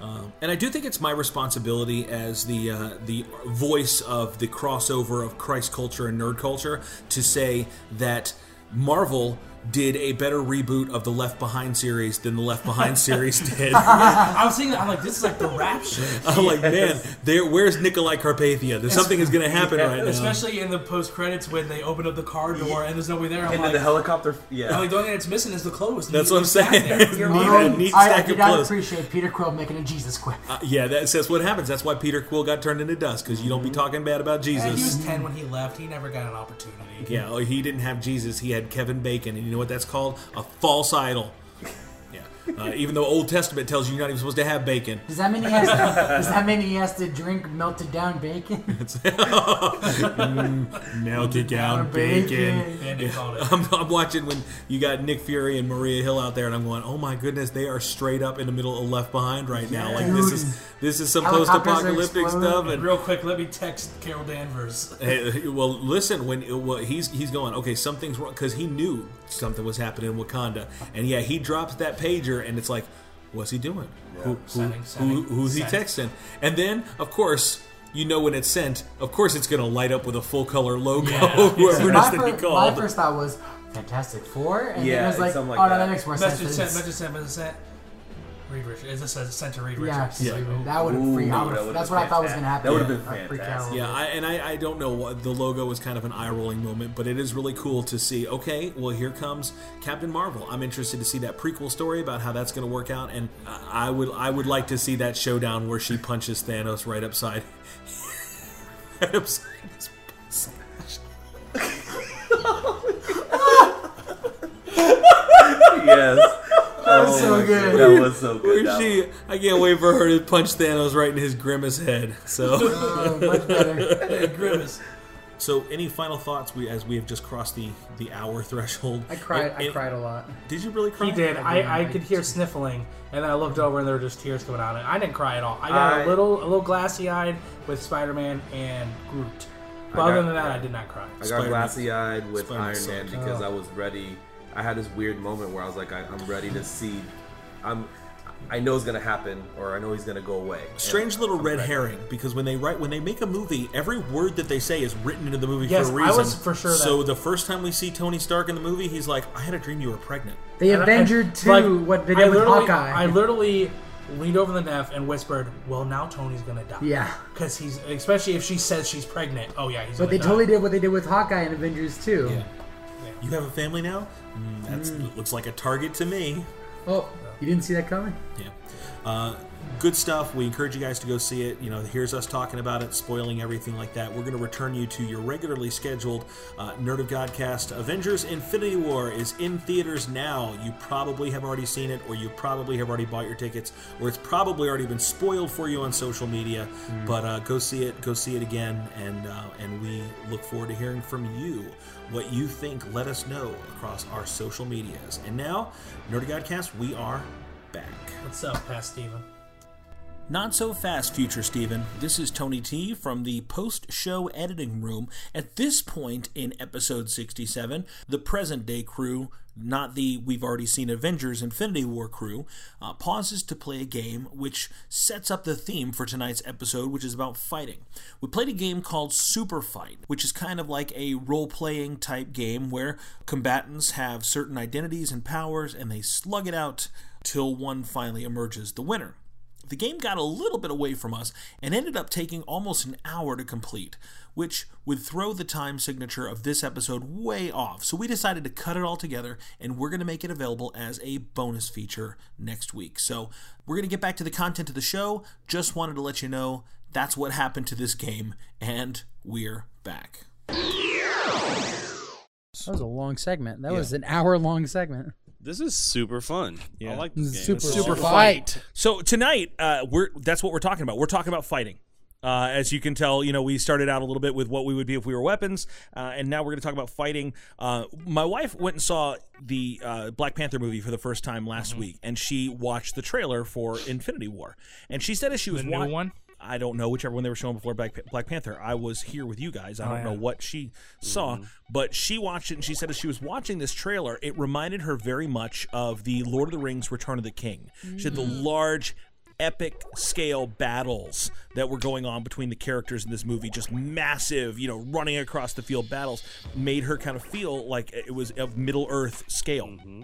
Speaker 1: um, and I do think it's my responsibility as the uh, the voice of the crossover of Christ culture and nerd culture to say that Marvel did a better reboot of the Left Behind series than the Left Behind series did.
Speaker 3: I was thinking, I'm like, this is like the rap shit.
Speaker 1: I'm like, man, there. Where's Nicolae Carpathia? There's something is going to happen right now.
Speaker 3: Especially in the post credits when they open up the car door and there's nobody there. I'm
Speaker 10: And
Speaker 3: like,
Speaker 10: then the helicopter, Yeah.
Speaker 3: I'm
Speaker 10: yeah.
Speaker 3: like, the only thing that's missing is the clothes.
Speaker 1: That's what I'm
Speaker 3: Stacked
Speaker 1: saying.
Speaker 3: there. You're
Speaker 1: Neat-
Speaker 3: right.
Speaker 1: neat
Speaker 6: I, I
Speaker 1: stack
Speaker 6: did
Speaker 1: of
Speaker 6: not
Speaker 1: clothes.
Speaker 6: appreciate Peter Quill making a Jesus quip.
Speaker 1: Uh, yeah, that, that's what happens. That's why Peter Quill got turned into dust because you don't be talking bad about
Speaker 3: And he was 10 when he left. He never got an opportunity.
Speaker 1: Yeah, oh, he didn't have Jesus. He had Kevin Bacon, and you know what that's called? A false idol. Yeah, uh, even though Old Testament tells you you're not even supposed to have bacon.
Speaker 6: Does that mean he has to, does that mean he has to drink melted down bacon?
Speaker 1: Melted down bacon.
Speaker 3: Bandit called it.
Speaker 1: I'm, I'm watching when you got Nick Fury and Maria Hill out there, and I'm going, "Oh my goodness, they are straight up in the middle of Left Behind right now. Like this is this is some post-apocalyptic stuff." And
Speaker 3: Real quick, let me text Carol Danvers.
Speaker 1: Hey, well, listen. When well, he's he's going, okay, something's wrong because he knew something was happening in Wakanda, and yeah, he drops that pager, and it's like, what's he doing? Who, who,
Speaker 3: Sending,
Speaker 1: who,
Speaker 3: sending,
Speaker 1: who's he texting? And then, of course, you know when it's sent. Of course, it's going to light up with a full color logo.
Speaker 3: Yeah.
Speaker 1: whoever it
Speaker 6: my,
Speaker 1: is that he
Speaker 6: fir- my first thought was Fantastic Four, and
Speaker 10: Yeah,
Speaker 6: then it was like,
Speaker 10: something like
Speaker 6: oh no,
Speaker 10: that.
Speaker 6: that makes more sense.
Speaker 3: Message sent, message sent, message sent. Reed Richards. It just says sent to Reed
Speaker 6: Yeah,
Speaker 3: Richards.
Speaker 6: yeah. that would have
Speaker 10: Ooh,
Speaker 6: freaked. I
Speaker 10: that
Speaker 6: would've-
Speaker 10: would've
Speaker 6: That's
Speaker 10: been
Speaker 6: what I thought was going to happen.
Speaker 10: That would've been
Speaker 6: I'd freak out a
Speaker 10: fantastic.
Speaker 6: little
Speaker 1: Yeah, I, and I, I don't know what the logo was kind of an eye rolling moment, but it is really cool to see. Okay, well here comes Captain Marvel. I'm interested to see that prequel story about how that's going to work out, and I I would I would like to see that showdown where she punches Thanos right upside, right upside his
Speaker 10: yes. Oh that
Speaker 6: was so good.
Speaker 10: That was so good.
Speaker 1: Where
Speaker 10: That
Speaker 1: she, I can't wait for her to punch Thanos right in his grimace head. So,
Speaker 6: Oh, much better.
Speaker 3: Grimace.
Speaker 1: so any final thoughts? We as we have just crossed the the hour threshold.
Speaker 6: I cried. I cried a lot.
Speaker 1: Did you really cry?
Speaker 3: He did.
Speaker 6: I did.
Speaker 3: I, I could hear sniffling, and then I looked over, and there were just tears coming out. I didn't cry at all. I got
Speaker 10: I-
Speaker 3: a little, a little glassy eyed with Spider Man and Groot. But
Speaker 10: I
Speaker 3: other than that, I did not cry.
Speaker 10: I got glassy eyed with
Speaker 1: Spider-Man
Speaker 10: Iron Man
Speaker 1: sucked.
Speaker 10: because
Speaker 6: Oh.
Speaker 10: I was ready. I had this weird moment where I was like, I, I'm ready to see. I'm. I know it's gonna happen, or I know he's gonna go away. And
Speaker 1: Strange little
Speaker 10: I'm
Speaker 1: red
Speaker 10: ready.
Speaker 1: herring because when they write when they make a movie, every word that they say is written into the movie
Speaker 3: Yes,
Speaker 1: for a reason.
Speaker 3: I was for sure that-
Speaker 1: So the first time we see Tony Stark in the movie, he's like, "I had a dream you were pregnant."
Speaker 6: They
Speaker 3: And I-
Speaker 6: Avenged too.
Speaker 3: like,
Speaker 6: what they
Speaker 3: I
Speaker 6: did with
Speaker 3: literally-
Speaker 6: Hawkeye.
Speaker 3: I literally leaned over the Neff and whispered, "Well, now Tony's gonna die."
Speaker 6: yeah,
Speaker 3: because he's especially if she says she's pregnant. Oh yeah, he's.
Speaker 6: but
Speaker 3: gonna
Speaker 6: they
Speaker 3: die.
Speaker 6: totally did what they did with Hawkeye and Avengers too.
Speaker 1: You have a family now? Mm, that's looks like a target to me.
Speaker 6: Oh, you didn't see that coming?
Speaker 1: Yeah. Uh,
Speaker 11: good stuff. We encourage you guys to go see it. You know, here's us talking about it, spoiling everything like that. We're going to return you to your regularly scheduled uh, Nerd of Godcast. Avengers Infinity War is in theaters now. You probably have already seen it, or you probably have already bought your tickets, or it's probably already been spoiled for you on social media. But uh, go see it, go see it again, and uh, and we look forward to hearing from you what you think. Let us know across our social medias. And now, Nerdy Godcast, we are back.
Speaker 3: What's up, Past Steven?
Speaker 11: Not so fast, future Steven. This is Tony T from the post show editing room. At this point in episode 67, the present day crew, not the we've already seen Avengers Infinity War crew, uh, pauses to play a game which sets up the theme for tonight's episode, which is about fighting. We played a game called Super Fight, which is kind of like a role playing type game where combatants have certain identities and powers and they slug it out till one finally emerges the winner. The game got a little bit away from us and ended up taking almost an hour to complete, which would throw the time signature of this episode way off. So we decided to cut it all together and we're going to make it available as a bonus feature next week. So we're going to get back to the content of the show. Just wanted to let you know that's what happened to this game, and we're back.
Speaker 6: That was a long segment. That was an hour long segment.
Speaker 5: This is super fun.
Speaker 1: Yeah.
Speaker 5: I like this game.
Speaker 6: Super,
Speaker 5: It's
Speaker 6: super
Speaker 5: super
Speaker 6: fight.
Speaker 1: So tonight, uh, we're that's what we're talking about. We're talking about fighting. Uh, as you can tell, you know, we started out a little bit with what we would be if we were weapons, uh, and now we're going to talk about fighting. Uh, my wife went and saw the uh, Black Panther movie for the first time last
Speaker 3: Mm-hmm.
Speaker 1: week, and she watched the trailer for Infinity War. And she said as she was
Speaker 3: The new
Speaker 1: wa-
Speaker 3: one?
Speaker 1: I don't know whichever one they were showing before Black, Black Panther. I was here with you guys. I oh, don't
Speaker 3: Oh, yeah.
Speaker 1: know what she saw, mm-hmm. but she watched it and she said as she was watching this trailer, it reminded her very much of the Lord of the Rings Return of the King. She had the mm-hmm. large epic scale battles that were going on between the characters in this movie just massive you know running across the field battles made her kind of feel like it was of middle earth scale mm-hmm.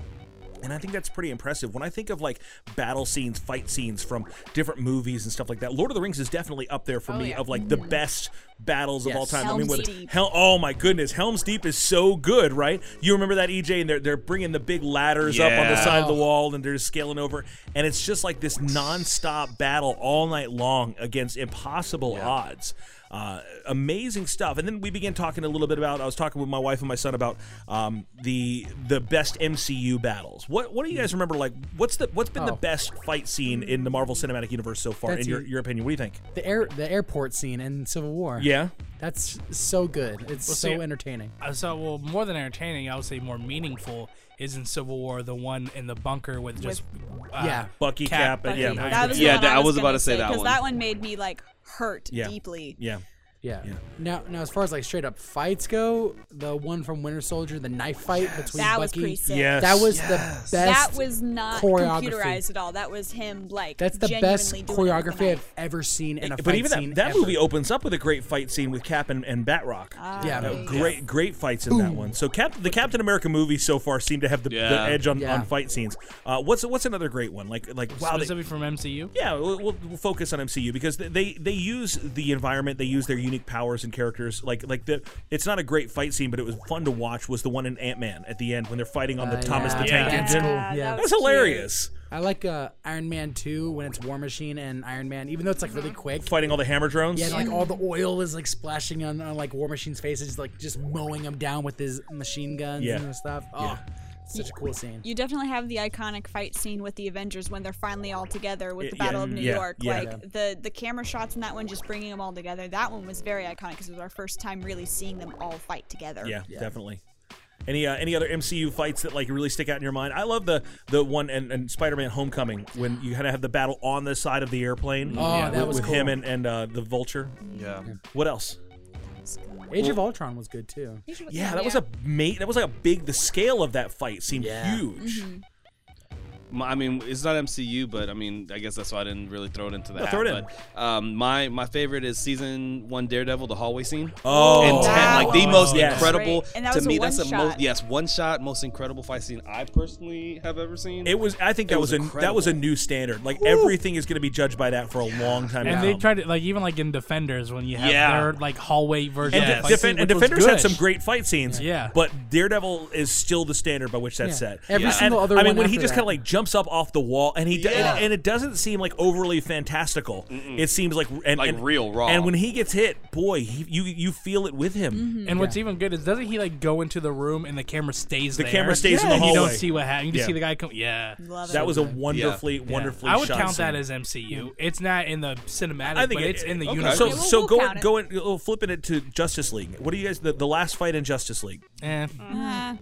Speaker 1: And I think that's pretty impressive. When I think of like battle scenes, fight scenes from different movies and stuff like that, Lord of the Rings is definitely up there for oh, me
Speaker 7: yeah.
Speaker 1: of like the best battles of all
Speaker 6: Yes.
Speaker 1: time. I mean,
Speaker 4: Helm's
Speaker 1: with
Speaker 4: Deep.
Speaker 1: Hel- oh my goodness, Helm's Deep is so good, right? You remember that EJ, and they're they're bringing the big ladders up on the side of the oh. wall, and they're just scaling over, and it's just like this nonstop battle all night long against impossible odds. Uh, amazing stuff. And then we began talking a little bit about. I was talking with my wife and my son about um, the the best MCU battles. What what do you guys remember? Like, what's the what's been the
Speaker 6: Oh.
Speaker 1: best fight scene in the Marvel Cinematic Universe so far?
Speaker 6: That's
Speaker 1: in your, your opinion, what do you think?
Speaker 6: The air, the airport scene in Civil War.
Speaker 1: Yeah.
Speaker 6: that's so good. It's
Speaker 3: Well,
Speaker 6: so
Speaker 3: see,
Speaker 6: entertaining.
Speaker 3: Uh, so, well, more than entertaining, I would say more meaningful is in Civil War, the one in the bunker with just uh,
Speaker 6: Yeah.
Speaker 1: Bucky, Cap, and- yeah,
Speaker 3: Bucky.
Speaker 1: Bucky.
Speaker 4: That was
Speaker 5: Yeah,
Speaker 4: the one I
Speaker 5: I
Speaker 4: was,
Speaker 5: was about
Speaker 4: gonna
Speaker 5: to say that
Speaker 4: because
Speaker 5: one.
Speaker 4: that one made me like hurt
Speaker 1: Yeah.
Speaker 4: deeply.
Speaker 1: Yeah.
Speaker 6: Yeah. Now, now as far as like straight up fights go, the one from Winter Soldier, the knife fight between
Speaker 4: That was
Speaker 6: Bucky,
Speaker 4: pretty sick.
Speaker 1: Yes.
Speaker 6: that was
Speaker 5: Yes.
Speaker 6: the best.
Speaker 4: That was not
Speaker 6: choreography.
Speaker 4: computerized at all. That was him like
Speaker 6: That's the best
Speaker 4: genuinely doing it
Speaker 6: choreography I've ever seen in a
Speaker 1: but
Speaker 6: fight
Speaker 1: even
Speaker 6: scene
Speaker 1: that, that
Speaker 6: ever.
Speaker 1: movie opens up with a great fight scene with Cap and, and Batroc.
Speaker 4: Ah,
Speaker 6: Yeah.
Speaker 1: Uh,
Speaker 6: Yeah.
Speaker 1: great, great fights in that one. So, Cap, the Captain America movies so far seem to have the, the edge on,
Speaker 6: Yeah.
Speaker 1: on fight scenes. Uh, what's what's another great one? Like like wow, they,
Speaker 3: specifically from MCU.
Speaker 1: yeah, we'll, we'll we'll focus on MCU because they, they they use the environment, they use their unique powers and characters. Like like the it's not a great fight scene, but it was fun to watch. Was the one in Ant Man at the end when they're fighting on the
Speaker 6: Uh,
Speaker 1: Thomas
Speaker 6: yeah.
Speaker 1: the Tank
Speaker 3: Yeah.
Speaker 1: Engine?
Speaker 6: Cool.
Speaker 4: Yeah,
Speaker 6: Yeah.
Speaker 4: that
Speaker 1: That's
Speaker 4: was cute.
Speaker 1: hilarious.
Speaker 6: I like uh, Iron Man 2 when it's War Machine and Iron Man, even though it's like really quick.
Speaker 1: Fighting all the hammer drones.
Speaker 6: Yeah, and, like all the oil is like splashing on, on like War Machine's face, it's like just mowing him down with his machine guns
Speaker 1: Yeah.
Speaker 6: and stuff. Oh, such a cool scene.
Speaker 4: You definitely have the iconic fight scene with the Avengers when they're finally all together with the
Speaker 1: Yeah,
Speaker 4: Battle of New
Speaker 1: yeah,
Speaker 4: York.
Speaker 1: yeah.
Speaker 4: Like the the camera shots in that one, just bringing them all together. That one was very iconic because it was our first time really seeing them all fight together.
Speaker 1: Yeah, definitely. Any uh, any other MCU fights that like really stick out in your mind? I love the the one and, and Spider-Man: Homecoming when you kind of have the battle on the side of the airplane.
Speaker 6: Oh,
Speaker 1: Yeah,
Speaker 6: that
Speaker 1: with,
Speaker 6: was
Speaker 1: with
Speaker 6: cool.
Speaker 1: him and and uh, the Vulture.
Speaker 5: Yeah.
Speaker 1: What else?
Speaker 6: Age of Ultron was good too.
Speaker 1: Yeah, that was a mate. That was like a big. The scale of that fight seemed
Speaker 6: Yeah.
Speaker 1: huge.
Speaker 5: My, I mean, it's not MCU, but I mean, I guess that's why I didn't really throw it into the
Speaker 1: No,
Speaker 5: hat.
Speaker 1: throw it in.
Speaker 5: But um, my my favorite is season one Daredevil, the hallway scene.
Speaker 1: Oh,
Speaker 5: and ten,
Speaker 4: That
Speaker 5: like the most
Speaker 1: yes.
Speaker 5: incredible.
Speaker 4: And that
Speaker 5: to
Speaker 4: was a
Speaker 5: me, that's the most yes, one shot, most incredible fight scene I personally have ever seen.
Speaker 1: It was. I think that
Speaker 5: It
Speaker 1: was,
Speaker 5: was
Speaker 1: a that was a new standard. Like everything is going to be judged by that for a long time.
Speaker 3: And
Speaker 1: to
Speaker 3: they tried to like even like in Defenders when you have
Speaker 5: Yeah.
Speaker 3: their like hallway version.
Speaker 1: And,
Speaker 3: of
Speaker 1: De-
Speaker 3: fight scene,
Speaker 1: and Defenders had some great fight scenes.
Speaker 3: Yeah.
Speaker 1: But Daredevil is still the standard by which that's
Speaker 6: Yeah.
Speaker 1: set.
Speaker 6: Every
Speaker 1: And-
Speaker 6: single other
Speaker 1: I mean, when he just kind of like jumps up off the wall, and he do-
Speaker 5: Yeah.
Speaker 1: and, and it doesn't seem like overly fantastical. It seems like and,
Speaker 5: Like
Speaker 1: and-
Speaker 5: real raw.
Speaker 1: And when he gets hit, boy, he, you you feel it with him.
Speaker 3: And what's even good is doesn't he like go into the room and the camera stays
Speaker 1: The
Speaker 3: there?
Speaker 1: camera stays in the
Speaker 3: And You don't see what happens. You just
Speaker 1: Yeah.
Speaker 3: see the guy come. Yeah.
Speaker 4: Love
Speaker 1: That
Speaker 4: it.
Speaker 1: was a wonderfully,
Speaker 3: Yeah.
Speaker 1: wonderfully.
Speaker 3: I would
Speaker 1: shot
Speaker 3: count that as MCU. It's not in the cinematic,
Speaker 1: I think
Speaker 3: but
Speaker 1: it-
Speaker 3: it's in the
Speaker 1: okay.
Speaker 3: universe.
Speaker 1: So,
Speaker 4: we'll-
Speaker 1: so
Speaker 4: we'll
Speaker 1: going
Speaker 4: count it.
Speaker 1: going oh, flipping it to Justice League. What do you guys the, the last fight in Justice League?
Speaker 3: Eh.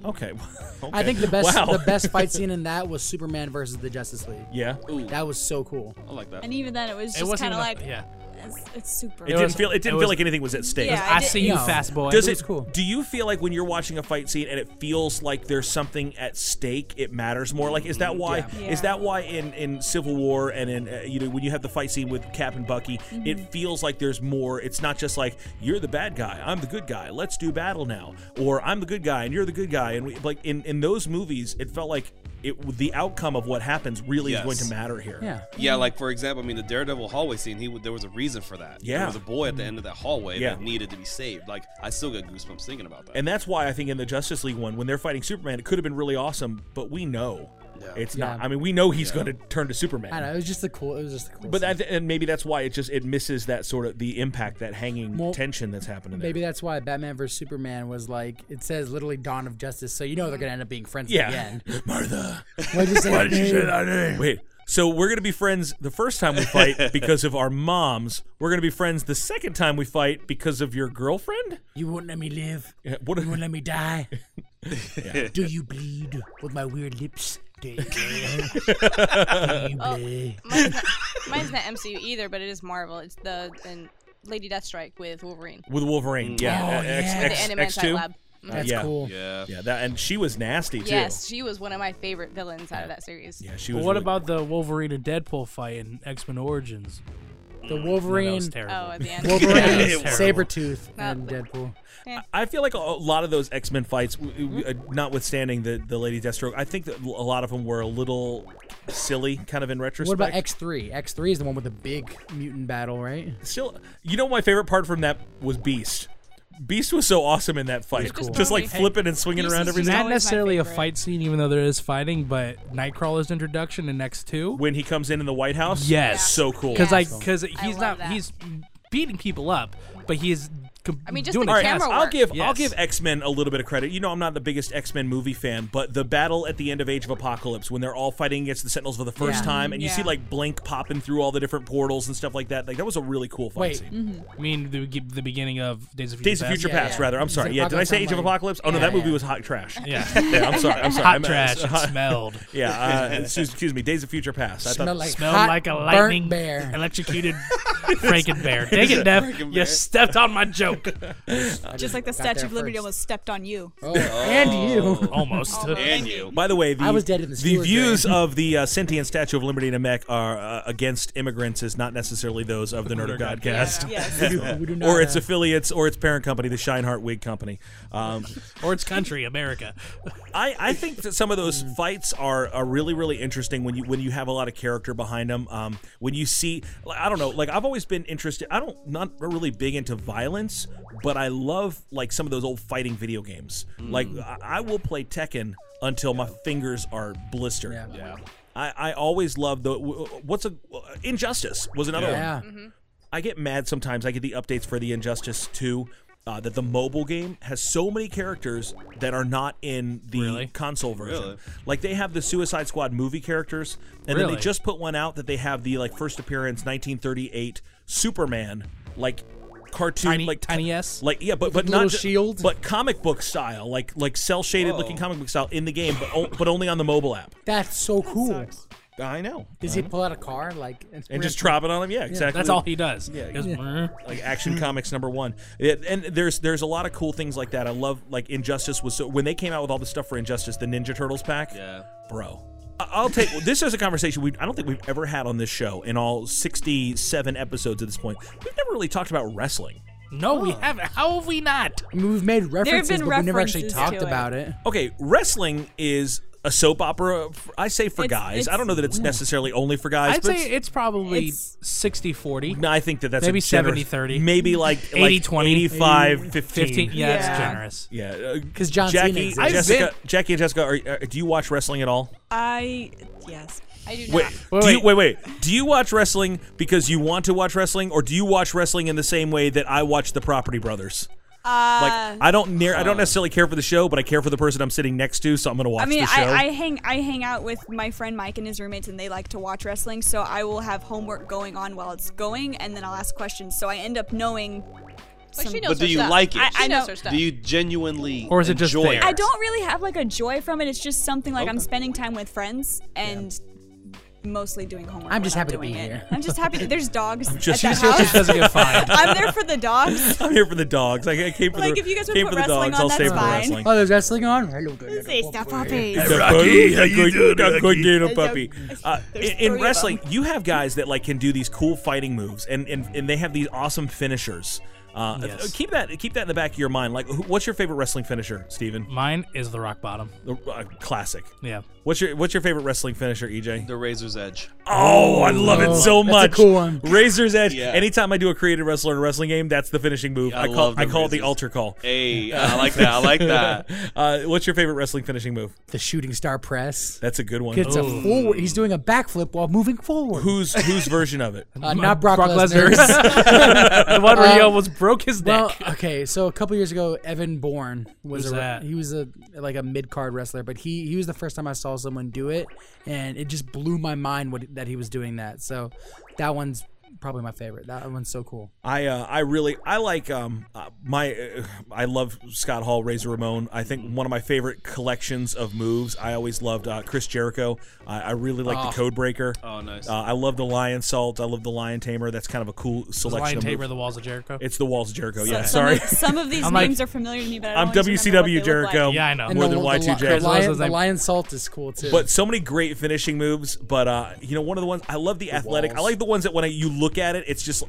Speaker 1: Okay. okay.
Speaker 6: I think the best
Speaker 1: Wow.
Speaker 6: the best fight scene in that was Superman versus the Justice League.
Speaker 1: Yeah.
Speaker 6: That was so cool.
Speaker 5: I like that.
Speaker 4: And even then, it was just kind of like,
Speaker 3: yeah.
Speaker 4: it's, it's super.
Speaker 1: It, didn't feel. It didn't
Speaker 3: it
Speaker 1: feel
Speaker 3: was-
Speaker 1: like anything was at stake.
Speaker 4: Yeah,
Speaker 3: I
Speaker 4: I
Speaker 3: see you,
Speaker 6: No.
Speaker 3: fast boy.
Speaker 1: Does
Speaker 6: It
Speaker 1: it?
Speaker 6: was cool.
Speaker 1: Do you feel like when you're watching a fight scene and it feels like there's something at stake, it matters more? Like, is that why?
Speaker 4: Yeah.
Speaker 1: Is that why in in Civil War and in uh, you know when you have the fight scene with Cap and Bucky,
Speaker 4: Mm-hmm.
Speaker 1: it feels like there's more. It's not just like you're the bad guy, I'm the good guy. Let's do battle now, or I'm the good guy and you're the good guy. And we, like in in those movies, it felt like it the outcome of what happens really is going to matter here.
Speaker 6: Yeah.
Speaker 5: Yeah, like for example, I mean the Daredevil hallway scene. He there was a reason for that.
Speaker 1: Yeah.
Speaker 5: there was a boy at the end of that hallway
Speaker 1: Yeah.
Speaker 5: that needed to be saved. Like I still get goosebumps thinking about that.
Speaker 1: And that's why I think in the Justice League one, when they're fighting Superman, it could have been really awesome, but we know
Speaker 5: Yeah.
Speaker 1: it's
Speaker 6: Yeah.
Speaker 1: not. I mean, we know he's going to turn to Superman.
Speaker 6: I know. It was just a cool. It was just a cool.
Speaker 1: But
Speaker 6: scene.
Speaker 1: that, and maybe that's why it just it misses that sort of the impact, that hanging
Speaker 6: Well,
Speaker 1: tension that's happening. There.
Speaker 6: Maybe that's why Batman vs Superman was like it says literally Dawn of Justice, so you know they're gonna end up being friends
Speaker 1: Yeah,
Speaker 6: at the end.
Speaker 1: Martha.
Speaker 6: Why'd you say
Speaker 1: Why
Speaker 6: that
Speaker 1: did you say
Speaker 6: name?
Speaker 1: that name? Wait. So we're gonna be friends the first time we fight because of our moms. We're gonna be friends the second time we fight because of your girlfriend.
Speaker 6: You won't let me live.
Speaker 1: Yeah, What?
Speaker 6: You won't let me die. Do you bleed with my weird lips? Do you, do you
Speaker 7: Oh, mine's, not, mine's not MCU either, but it is Marvel. It's the and Lady Deathstrike with Wolverine.
Speaker 1: With Wolverine, yeah,
Speaker 6: Oh,
Speaker 1: uh, X, X,
Speaker 7: the
Speaker 1: X2.
Speaker 7: Animanti Lab.
Speaker 6: That's
Speaker 1: yeah.
Speaker 6: cool.
Speaker 5: yeah,
Speaker 1: Yeah, that and she was nasty too.
Speaker 7: Yes, she was one of my favorite villains out of that series.
Speaker 1: Yeah, she
Speaker 3: But
Speaker 1: was.
Speaker 3: what
Speaker 1: really-
Speaker 3: about the Wolverine and Deadpool fight in X Men Origins?
Speaker 6: The Wolverine,
Speaker 3: was terrible.
Speaker 7: Oh, at the end.
Speaker 6: Wolverine,
Speaker 3: Terrible.
Speaker 6: Sabretooth, and
Speaker 7: the-
Speaker 6: Deadpool.
Speaker 1: I feel like a a lot of those X Men fights, w- w- uh, notwithstanding the the Lady Deathstroke, I think that a lot of them were a little silly, kind of in retrospect.
Speaker 6: What about X three? X three is the one with the big mutant battle, right?
Speaker 1: Still, you know, my favorite part from that was Beast. Beast was so awesome in that fight,
Speaker 7: cool.
Speaker 1: just like flipping and swinging
Speaker 7: Beast
Speaker 1: around
Speaker 7: is
Speaker 1: every
Speaker 7: just.
Speaker 3: Not
Speaker 7: always
Speaker 3: necessarily a fight scene, even though there is fighting, but Nightcrawler's introduction in X two.
Speaker 1: When he comes in in the White House,
Speaker 3: Yes.
Speaker 1: so cool.
Speaker 3: Because
Speaker 7: Yes.
Speaker 3: like, because he's
Speaker 7: love
Speaker 3: not
Speaker 7: that.
Speaker 3: he's beating people up, but he is. Com-
Speaker 7: I mean, just
Speaker 3: doing
Speaker 7: the
Speaker 3: a
Speaker 1: All right,
Speaker 3: cast-
Speaker 7: camera
Speaker 1: I'll
Speaker 7: work.
Speaker 1: give I'll
Speaker 3: Yes.
Speaker 1: give X Men a little bit of credit. You know, I'm not the biggest X Men movie fan, but the battle at the end of Age of Apocalypse when they're all fighting against the Sentinels for the first
Speaker 6: Yeah.
Speaker 1: time, and you see
Speaker 4: Yeah.
Speaker 1: like Blink popping through all the different portals and stuff like that. Like that was a really cool fight
Speaker 6: Wait.
Speaker 1: scene.
Speaker 3: I mean, the, the beginning of Days of Future
Speaker 1: Days of
Speaker 3: Past.
Speaker 1: Future
Speaker 6: Yeah,
Speaker 1: Past,
Speaker 6: yeah.
Speaker 1: rather. I'm sorry. Yeah, did I say Age of
Speaker 6: I'm
Speaker 1: Apocalypse? Oh no, that movie was hot trash.
Speaker 3: Yeah,
Speaker 1: Yeah, I'm sorry. I'm sorry. I
Speaker 3: hot
Speaker 1: meant-
Speaker 3: trash. It smelled.
Speaker 1: Yeah, uh, excuse, excuse me. Days of Future Past. I
Speaker 6: Smell like
Speaker 3: Smelled
Speaker 6: hot,
Speaker 3: like a
Speaker 6: burnt
Speaker 3: lightning
Speaker 6: bear.
Speaker 3: electrocuted Franken bear. Take it, Neff. You stepped on my joke.
Speaker 4: Just like the Statue of Liberty
Speaker 6: first.
Speaker 4: almost stepped on you.
Speaker 6: Oh, and you.
Speaker 3: Almost.
Speaker 5: and you.
Speaker 1: By the way, the,
Speaker 6: I was dead in the
Speaker 1: the views
Speaker 6: drain.
Speaker 1: of the uh, sentient Statue of Liberty in a mech are uh, against immigrants is not necessarily those of the Nerd of Godcast.
Speaker 4: Yes.
Speaker 6: We do, we do not,
Speaker 1: Or its
Speaker 6: uh,
Speaker 1: affiliates, or its parent company, the Scheinhardt Wig Company. Um,
Speaker 3: or its country, America.
Speaker 1: I, I think that some of those fights are, are really really interesting when you when you have a lot of character behind them. Um, when you see, I don't know, like I've always been interested. I don't not really big into violence, but I love like some of those old fighting video games. Hmm. Like I, I will play Tekken until my fingers are blistered.
Speaker 6: Yeah.
Speaker 5: Yeah.
Speaker 1: I, I always love the what's a uh, Injustice was another
Speaker 6: Yeah.
Speaker 1: one. Mm-hmm. I get mad sometimes. I get the updates for the Injustice 2 uh, that the mobile game has so many characters that are not in the
Speaker 3: Really?
Speaker 1: console version.
Speaker 5: Really?
Speaker 1: Like they have the Suicide Squad movie characters, and then they just put one out that they have the like first appearance 1938 Superman like cartoon
Speaker 3: Tiny-
Speaker 1: like
Speaker 3: tiny S?
Speaker 1: like yeah but but not ju-
Speaker 6: shield?
Speaker 1: but comic book style like like cell shaded looking comic book style in the game but o- but only on the mobile app.
Speaker 6: That's so cool.
Speaker 1: I know.
Speaker 6: Does he pull out a car like
Speaker 1: and just drop it on him. Yeah, exactly.
Speaker 3: That's all he does.
Speaker 1: Yeah,
Speaker 3: He goes,
Speaker 6: Yeah.
Speaker 1: Like Action Comics number one. It, and there's there's a lot of cool things like that. I love like Injustice was so when they came out with all the stuff for Injustice, the Ninja Turtles pack.
Speaker 5: Yeah.
Speaker 1: bro. I- I'll take this is a conversation we I don't think we've ever had on this show in all 67 episodes at this point. We've never really talked about wrestling.
Speaker 3: No, we haven't. How have we not?
Speaker 6: I mean, we've made references,
Speaker 4: been
Speaker 6: but we never actually talked
Speaker 4: it.
Speaker 6: about it.
Speaker 1: Okay, wrestling is a soap opera. I say for
Speaker 4: It's-
Speaker 1: guys.
Speaker 4: it's-
Speaker 1: I don't know that it's necessarily only for guys.
Speaker 3: I'd
Speaker 1: but
Speaker 3: say it's probably
Speaker 4: It's-
Speaker 3: 60 40.
Speaker 1: No, I think that that's
Speaker 3: Maybe
Speaker 1: a generous-
Speaker 3: 70-30.
Speaker 1: Maybe like
Speaker 3: 80
Speaker 1: like
Speaker 3: 20.
Speaker 1: 85 15.
Speaker 3: 15. Yeah, it's
Speaker 4: Yeah.
Speaker 3: generous.
Speaker 1: Yeah,
Speaker 6: Because John Cena
Speaker 1: Jackie,
Speaker 6: exists.
Speaker 1: Jessica, Jackie and Jessica, are, uh, do you watch wrestling at all?
Speaker 4: I yes.
Speaker 7: I do
Speaker 1: Wait,
Speaker 7: not.
Speaker 3: Wait,
Speaker 1: do you,
Speaker 3: wait.
Speaker 1: wait, wait. Do you watch wrestling because you want to watch wrestling, or do you watch wrestling in the same way that I watch the Property Brothers?
Speaker 4: Uh,
Speaker 1: Like, I don't near, I don't necessarily care for the show, but I care for the person I'm sitting next to, so I'm going to watch
Speaker 4: I mean,
Speaker 1: the show.
Speaker 4: I, I hang I hang out with my friend Mike and his roommates, and they like to watch wrestling. So I will have homework going on while it's going, and then I'll ask questions. So I end up knowing.
Speaker 7: Like,
Speaker 4: some-
Speaker 7: she knows
Speaker 5: But do
Speaker 7: her
Speaker 5: you
Speaker 7: stuff.
Speaker 5: like it?
Speaker 4: I-
Speaker 7: She
Speaker 4: I
Speaker 7: knows
Speaker 4: know-
Speaker 7: her stuff.
Speaker 5: Do you genuinely
Speaker 3: Or is it just
Speaker 5: enjoy
Speaker 3: there?
Speaker 5: it?
Speaker 4: I don't really have like a joy from it. It's just something like I'm spending time with friends and mostly doing homework.
Speaker 6: I'm just happy to
Speaker 4: doing
Speaker 6: be
Speaker 4: it.
Speaker 6: here.
Speaker 4: I'm just happy. That there's dogs
Speaker 1: just-
Speaker 4: at
Speaker 1: she's
Speaker 4: the
Speaker 1: just-
Speaker 4: house.
Speaker 3: Doesn't get fined.
Speaker 4: I'm there for the dogs.
Speaker 1: I'm here for the dogs. I I came for
Speaker 4: Like,
Speaker 1: the
Speaker 4: if you guys would
Speaker 1: came
Speaker 4: put
Speaker 1: for the
Speaker 4: wrestling
Speaker 1: dogs.
Speaker 4: on,
Speaker 1: I'll stay
Speaker 4: that's
Speaker 1: for
Speaker 4: fine.
Speaker 1: wrestling.
Speaker 6: Oh, there's wrestling on. Hello, good.
Speaker 4: Say stuff, puppy.
Speaker 1: Rocky, how you doing, Rocky? little puppy. Uh, in, in wrestling, you have guys that like can do these cool fighting moves, and and, and they have these awesome finishers. Uh,
Speaker 3: Yes.
Speaker 1: Keep that keep that in the back of your mind. Like, who- what's your favorite wrestling finisher, Steven?
Speaker 3: Mine is the rock bottom.
Speaker 1: The uh, classic.
Speaker 3: Yeah.
Speaker 1: What's your What's your favorite wrestling finisher, EJ?
Speaker 5: The Razor's Edge.
Speaker 1: Oh, I love it so
Speaker 6: That's a
Speaker 1: much.
Speaker 6: cool one.
Speaker 1: Razor's Edge.
Speaker 5: Yeah.
Speaker 1: Anytime I do a created wrestler in a wrestling game, that's the finishing move.
Speaker 5: Yeah, I
Speaker 1: I call
Speaker 5: love
Speaker 1: I
Speaker 5: the
Speaker 1: call it the
Speaker 5: Razors.
Speaker 1: altar call.
Speaker 5: Hey, I like that. I like that.
Speaker 1: Uh, what's your favorite wrestling finishing move?
Speaker 6: The shooting star press.
Speaker 1: That's a good one.
Speaker 6: Gets a forward. He's doing a backflip while moving forward.
Speaker 1: Who's whose version of it?
Speaker 6: Uh, not Brock,
Speaker 3: Brock
Speaker 6: Lesnar.
Speaker 3: Lesnar. the one where he
Speaker 6: Um,
Speaker 3: almost broke his
Speaker 6: Well,
Speaker 3: neck.
Speaker 6: okay, so a couple years ago, Evan Bourne was
Speaker 3: Who's
Speaker 6: a
Speaker 3: that?
Speaker 6: he was a like a mid card wrestler, but he he was the first time I saw someone do it, and it just blew my mind what that he was doing that. So that one's probably my favorite. That one's so cool.
Speaker 1: I uh, I really I like um uh, my uh, I love Scott Hall Razor Ramon. I think one of my favorite collections of moves. I always loved uh, Chris Jericho. I, I really like the Codebreaker.
Speaker 5: Oh, nice.
Speaker 1: Uh, I love the Lionsault. I love the Lion Tamer. That's kind of a cool
Speaker 3: The
Speaker 1: selection.
Speaker 3: Lion
Speaker 1: of
Speaker 3: Tamer,
Speaker 1: moves.
Speaker 3: the walls of Jericho.
Speaker 1: It's the Walls of Jericho. Yeah,
Speaker 4: Some
Speaker 1: sorry.
Speaker 4: Of, some of these
Speaker 3: I'm like-
Speaker 4: names are familiar to me, but I
Speaker 1: I'm
Speaker 4: don't always remember what
Speaker 1: WCW
Speaker 4: they look
Speaker 1: Jericho.
Speaker 4: like.
Speaker 3: Yeah, I know.
Speaker 6: And
Speaker 1: More
Speaker 6: the,
Speaker 1: than
Speaker 6: the,
Speaker 1: Y2J.
Speaker 6: the,
Speaker 3: What's
Speaker 6: lion, the lion salt is cool too.
Speaker 1: But so many great finishing moves. But uh, you know, one of the ones I love the, athletic. I like the ones that when I, you look at it, it's just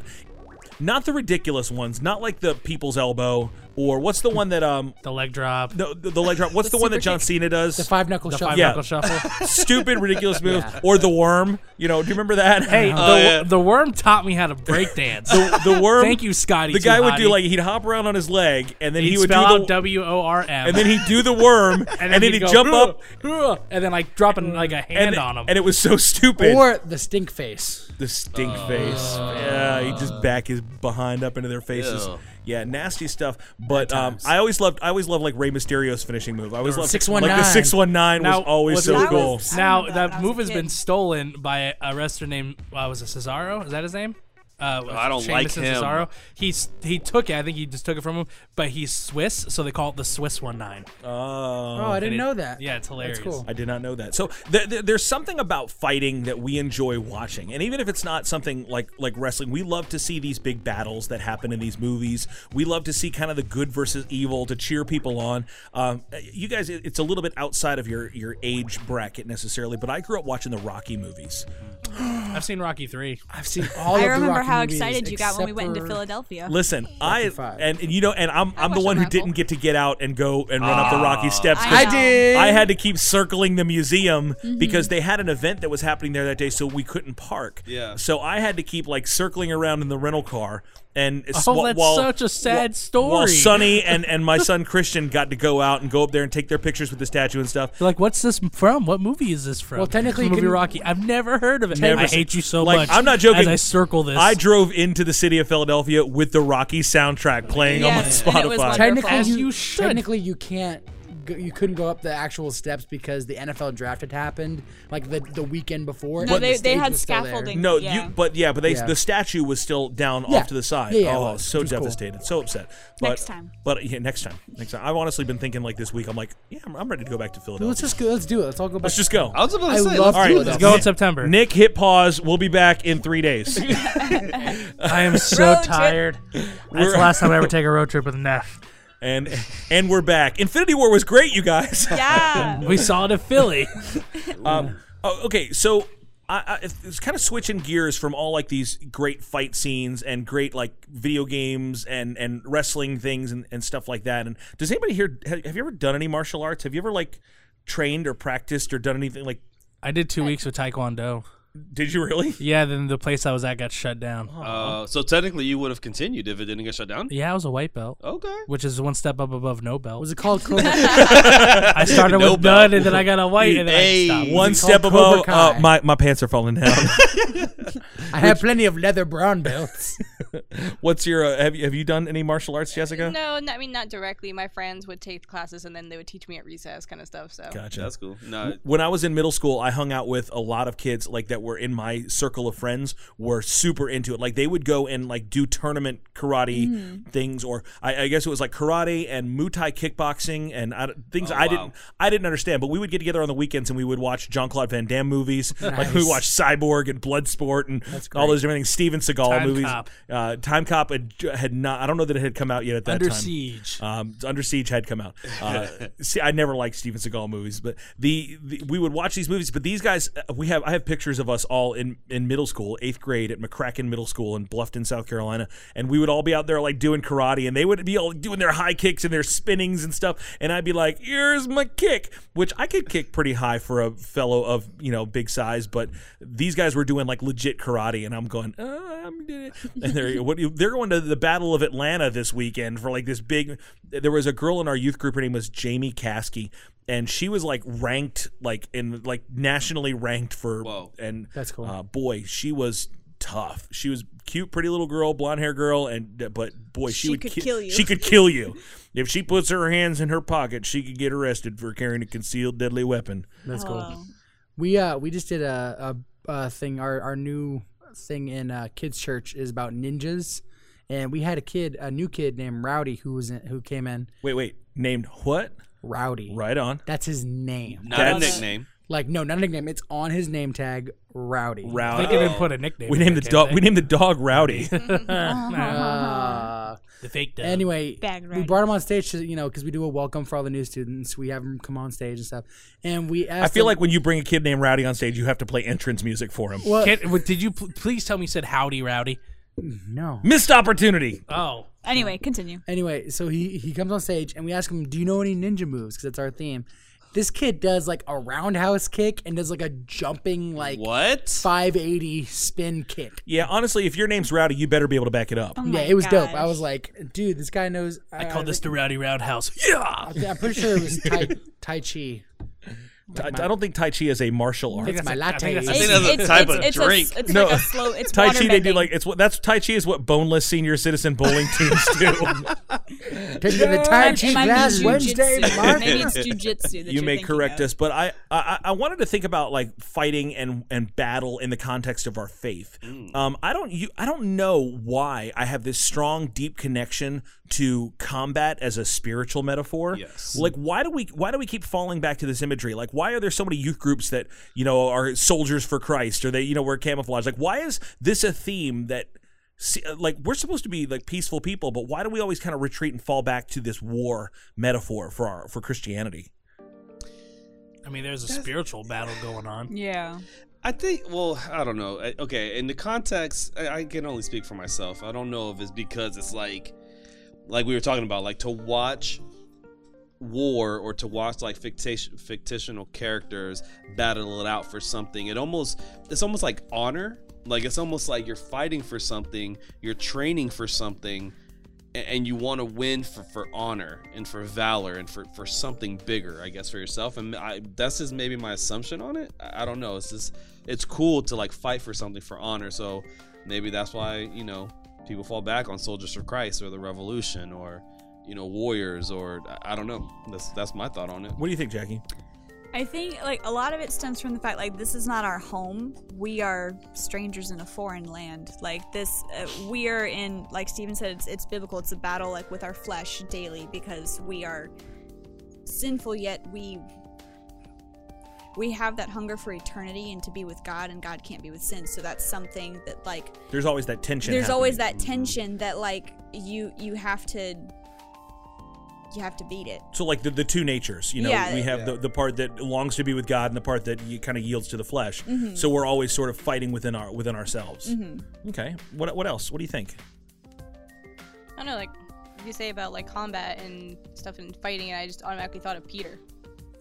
Speaker 1: not the ridiculous ones. Not like the people's elbow or what's the one that um
Speaker 3: the leg drop.
Speaker 1: the, the, the leg drop. What's the, one that John
Speaker 4: kick.
Speaker 1: Cena does?
Speaker 6: the five knuckle
Speaker 3: the
Speaker 6: shuffle.
Speaker 3: five
Speaker 1: Yeah.
Speaker 3: knuckle shuffle.
Speaker 1: Stupid, ridiculous moves. Or the worm. You know, do you remember that?
Speaker 3: hey, the,
Speaker 5: Oh, yeah.
Speaker 3: the worm taught me how to break dance.
Speaker 1: the, the worm.
Speaker 3: Thank you, Scotty.
Speaker 1: The guy
Speaker 3: Too
Speaker 1: would do like he'd hop around on his leg, and then
Speaker 3: he'd
Speaker 1: he would
Speaker 3: spell
Speaker 1: do the
Speaker 3: W O R M,
Speaker 1: and then he'd do the worm, and, then, he'd,
Speaker 3: go,
Speaker 1: jump up,
Speaker 3: "Ugh," and then like dropping like a hand
Speaker 1: and,
Speaker 3: on him.
Speaker 1: and it was so stupid.
Speaker 6: or the stink face.
Speaker 1: the stink face. Yeah, he just back his behind up into their faces.
Speaker 5: Ew.
Speaker 1: Yeah, nasty stuff. But um, I always loved, I always loved like Rey Mysterio's finishing move. I always loved
Speaker 6: 619.
Speaker 1: Like the six one nine was
Speaker 3: Now,
Speaker 1: always
Speaker 3: what's
Speaker 1: so
Speaker 3: that
Speaker 1: cool.
Speaker 4: was-
Speaker 3: now
Speaker 4: remember that
Speaker 3: that
Speaker 4: I was
Speaker 3: move
Speaker 4: a
Speaker 3: has been stolen by a wrestler named uh, was it Cesaro? Is that his name? Uh,
Speaker 5: I don't
Speaker 3: Sheamus
Speaker 5: like
Speaker 3: and
Speaker 5: him.
Speaker 3: Cesaro. He's he took it. I think he just took it from him. But he's Swiss, so they call it the Swiss one nine.
Speaker 1: Oh.
Speaker 6: Oh, I didn't
Speaker 3: it-
Speaker 6: know that.
Speaker 3: Yeah, it's hilarious.
Speaker 6: That's cool.
Speaker 1: I did not know that. So th- th- there's something about fighting that we enjoy watching, and even if it's not something like like wrestling, we love to see these big battles that happen in these movies. We love to see kind of the good versus evil to cheer people on. Um, you guys, it- it's a little bit outside of your your age bracket necessarily, but I grew up watching the Rocky movies.
Speaker 3: I've seen Rocky three.
Speaker 6: I've seen all.
Speaker 4: I
Speaker 6: of the
Speaker 4: remember
Speaker 6: Rocky
Speaker 4: how
Speaker 6: movies
Speaker 4: excited you got when we went into Philadelphia.
Speaker 1: Listen, I and, and you know, and I'm I'm the one who
Speaker 7: raffle.
Speaker 1: didn't get to get out and go and run up the Rocky steps.
Speaker 4: I know.
Speaker 6: did.
Speaker 1: I had to keep circling the museum
Speaker 4: Mm-hmm.
Speaker 1: because they had an event that was happening there that day, so we couldn't park.
Speaker 5: Yeah.
Speaker 1: So I had to keep like circling around in the rental car, and it's-
Speaker 3: Oh, that's
Speaker 1: while,
Speaker 3: such a sad story.
Speaker 1: While Sonny and and my son Christian got to go out and go up there and take their pictures with the statue and stuff.
Speaker 3: You're like, what's this from? What movie is this from?
Speaker 6: Well, technically
Speaker 3: the
Speaker 6: you
Speaker 3: movie
Speaker 6: can-
Speaker 3: Rocky. I've never heard of it.
Speaker 1: Never
Speaker 3: I
Speaker 1: seen-
Speaker 3: hate you so
Speaker 1: Like,
Speaker 3: much.
Speaker 1: I'm not joking.
Speaker 3: As I circle this,
Speaker 1: I drove into the city of Philadelphia with the Rocky soundtrack playing
Speaker 4: Yes,
Speaker 1: on my
Speaker 4: and it was
Speaker 1: Spotify.
Speaker 4: wonderful.
Speaker 6: Technically,
Speaker 3: As
Speaker 6: you,
Speaker 3: you should.
Speaker 6: technically you can't. Go, you couldn't go up the actual steps because the NFL draft had happened like the the weekend before.
Speaker 4: No,
Speaker 6: and the
Speaker 4: they- they had
Speaker 6: was still there.
Speaker 4: scaffolding.
Speaker 1: No,
Speaker 4: Yeah.
Speaker 1: you. But yeah, but they
Speaker 6: Yeah.
Speaker 1: the statue was still down
Speaker 6: Yeah.
Speaker 1: off to the side.
Speaker 6: Yeah, yeah,
Speaker 1: oh,
Speaker 6: was.
Speaker 1: so
Speaker 6: It was cool.
Speaker 1: devastated, so upset. But,
Speaker 4: Next time.
Speaker 1: But yeah, next time. Next time. I've honestly been thinking like this week. I'm like, yeah, I'm, I'm ready to go back to Philadelphia.
Speaker 6: Let's just go. Let's do it. Let's all go back.
Speaker 1: Let's just go.
Speaker 5: I was about to
Speaker 6: I
Speaker 5: say,
Speaker 6: love
Speaker 5: let's
Speaker 1: All right,
Speaker 5: do
Speaker 6: Philadelphia.
Speaker 5: this.
Speaker 3: Let's go in September.
Speaker 1: Nick, hit pause. We'll be back in three days.
Speaker 3: I am so
Speaker 4: Road trip.
Speaker 3: tired. That's the last time I ever take a road trip with Neff.
Speaker 1: And and we're back. Infinity War was great, you guys.
Speaker 4: Yeah.
Speaker 3: We saw it at Philly.
Speaker 1: Um, oh, okay, so I, I, it's kind of switching gears from all like these great fight scenes and great like video games and and wrestling things and, and stuff like that. And does anybody here have, have you ever done any martial arts? Have you ever like trained or practiced or done anything like?
Speaker 3: I did two weeks with Taekwondo.
Speaker 1: Did you really?
Speaker 3: Yeah, then the place I was at got shut down.
Speaker 5: Uh, so technically, you would have continued if it didn't get shut down.
Speaker 3: Yeah, I was a white belt.
Speaker 5: Okay.
Speaker 3: Which is one step up above no belt.
Speaker 6: Was it called Cobra?
Speaker 3: I started
Speaker 5: No
Speaker 3: with
Speaker 5: belt.
Speaker 3: none, and then I got a white, and then
Speaker 5: Hey.
Speaker 3: I stopped.
Speaker 1: One step
Speaker 6: called
Speaker 1: above. Uh,
Speaker 6: Kai?
Speaker 1: my my pants are falling down.
Speaker 6: I have plenty of leather brown belts.
Speaker 1: What's your? Uh, have you have you done any martial arts, Jessica?
Speaker 7: No, n- I mean not directly. My friends would take classes and then they would teach me at recess, kind of stuff. So
Speaker 1: Gotcha.
Speaker 5: That's cool. No,
Speaker 1: when I was in middle school, I hung out with a lot of kids like that were in my circle of friends were super into it. Like they would go and like do tournament karate things, or I, I guess it was like karate and Muay Thai kickboxing and I, things
Speaker 5: Oh,
Speaker 1: I
Speaker 5: wow.
Speaker 1: didn't I didn't understand. But we would get together on the weekends and we would watch Jean Claude Van Damme movies. Like we
Speaker 6: Nice.
Speaker 1: watched Cyborg and Bloodsport and all those different things. Steven Seagal
Speaker 3: Time
Speaker 1: movies.
Speaker 3: Cop.
Speaker 1: Uh, Time Cop had, had not. I don't know that it had come out yet at that time.
Speaker 3: Under
Speaker 1: time.
Speaker 3: Siege.
Speaker 1: Um, Under Siege had come out. Uh, see, I never liked Steven Seagal movies, but the, the we would watch these movies. But these guys, uh, we have I have pictures of us all in in middle school, eighth grade at McCracken Middle School in Bluffton, South Carolina, and we would all be out there like doing karate, and they would be all doing their high kicks and their spinnings and stuff, and I'd be like, "Here's my kick," which I could kick pretty high for a fellow of you know big size, but these guys were doing like legit karate, and I'm going, uh, I'm and they're what they're going to the Battle of Atlanta this weekend for like this big. There was a girl in our youth group. Her name was Jamie Caskey. And she was like ranked, like in like nationally ranked for,
Speaker 5: Whoa.
Speaker 1: and
Speaker 6: That's cool.
Speaker 1: Uh, boy, she was tough. She was cute, pretty little girl, blonde hair girl, and but boy, she,
Speaker 4: She
Speaker 1: would
Speaker 4: could
Speaker 1: ki-
Speaker 4: kill you.
Speaker 1: She could kill you if she puts her hands in her pocket. She could get arrested for carrying a concealed deadly weapon.
Speaker 6: That's cool.
Speaker 4: Oh.
Speaker 6: We uh we just did a a, a thing. Our our new thing in uh, kids church is about ninjas, and we had a kid, a new kid named Rowdy who was in, who came in.
Speaker 1: Wait, wait, named what?
Speaker 6: Rowdy.
Speaker 1: Right on.
Speaker 6: That's his name.
Speaker 5: not a nickname.
Speaker 6: Like no, not a nickname. It's on his name tag. Rowdy.
Speaker 1: Rowdy.
Speaker 3: They didn't put a nickname.
Speaker 1: We named the dog. We named the dog Rowdy.
Speaker 6: Uh,
Speaker 3: the fake dog.
Speaker 6: anyway,
Speaker 4: Bag
Speaker 6: we
Speaker 4: Rowdy.
Speaker 6: brought him on stage to you know because we do a welcome for all the new students. We have him come on stage and stuff, and we asked.
Speaker 1: I feel
Speaker 6: him-
Speaker 1: like when you bring a kid named Rowdy on stage, you have to play entrance music for him.
Speaker 6: well,
Speaker 3: Can't- w- did you pl- please tell me you said howdy rowdy?
Speaker 6: no.
Speaker 1: Missed opportunity.
Speaker 3: Oh,
Speaker 4: Anyway, continue.
Speaker 6: Anyway, so he he comes on stage and we ask him, "Do you know any ninja moves?" Because it's our theme. This kid does like a roundhouse kick and does like a jumping like
Speaker 5: What?
Speaker 6: 580 spin kick.
Speaker 1: Yeah, honestly, if your name's Rowdy, you better be able to back it up.
Speaker 4: Oh
Speaker 6: yeah, it was dope. I was like, dude, this guy knows.
Speaker 3: I call uh, this the rowdy roundhouse. Yeah.
Speaker 6: I'm pretty sure it was Tai, tai Chi.
Speaker 1: I, I don't think Tai Chi is a martial art.
Speaker 6: It's my
Speaker 3: I think
Speaker 6: latte.
Speaker 3: that's a-
Speaker 5: think that's a type of
Speaker 4: it's
Speaker 5: drink.
Speaker 4: A, it's
Speaker 1: No.
Speaker 4: like a slow. It's
Speaker 1: Tai Chi, they do like it's what that's Tai Chi is what boneless senior citizen bowling teams do.
Speaker 6: Take to the Tai Chi
Speaker 4: might
Speaker 6: class. Wednesday, Mark.
Speaker 4: Maybe it's jujitsu.
Speaker 1: you may correct
Speaker 4: of.
Speaker 1: us, but I, I I wanted to think about like fighting and and battle in the context of our faith. Um, I don't you I don't know why I have this strong, deep connection to combat as a spiritual metaphor.
Speaker 5: Yes.
Speaker 1: Like why do we why do we keep falling back to this imagery? Like why are there so many youth groups that you know are soldiers for Christ or they you know wear camouflage? Like why is this a theme that See, uh, like we're supposed to be like peaceful people, but why do we always kind of retreat and fall back to this war metaphor for our for Christianity?
Speaker 3: I mean, there's a spiritual battle going on.
Speaker 4: Yeah.
Speaker 5: I think. Well, I don't know. Okay, in the context, I, I can only speak for myself. I don't know if it's because it's like, like we were talking about, like to watch war or to watch like fictitious fictional characters battle it out for something. It almost it's almost like honor. Like it's almost like you're fighting for something, you're training for something, and you want to win for, for honor and for valor and for, for something bigger, I guess, for yourself. And I, that's just maybe my assumption on it. I, I don't know. It's just it's cool to like fight for something for honor. So maybe that's why you know people fall back on soldiers for Christ or the Revolution or you know warriors or I- I don't know. That's that's my thought on it.
Speaker 1: What do you think, Jackie?
Speaker 4: I think like a lot of it stems from the fact like this is not our home. We are strangers in a foreign land. Like this, uh, we are in like Steven said, it's, it's biblical. It's a battle like with our flesh daily because we are sinful. Yet we we have that hunger for eternity and to be with God, and God can't be with sin. So that's something that like
Speaker 1: There's always that tension.
Speaker 4: there's
Speaker 1: happening.
Speaker 4: always that tension that like you you have to you have to beat it.
Speaker 1: So like the, the two natures, you know,
Speaker 4: Yeah.
Speaker 1: we have the, the part that longs to be with God and the part that kind of yields to the flesh.
Speaker 4: Mm-hmm.
Speaker 1: So we're always sort of fighting within our within ourselves. Okay. What what else? What do you think?
Speaker 7: I don't know, like you say about like combat and stuff and fighting, and I just automatically thought of Peter.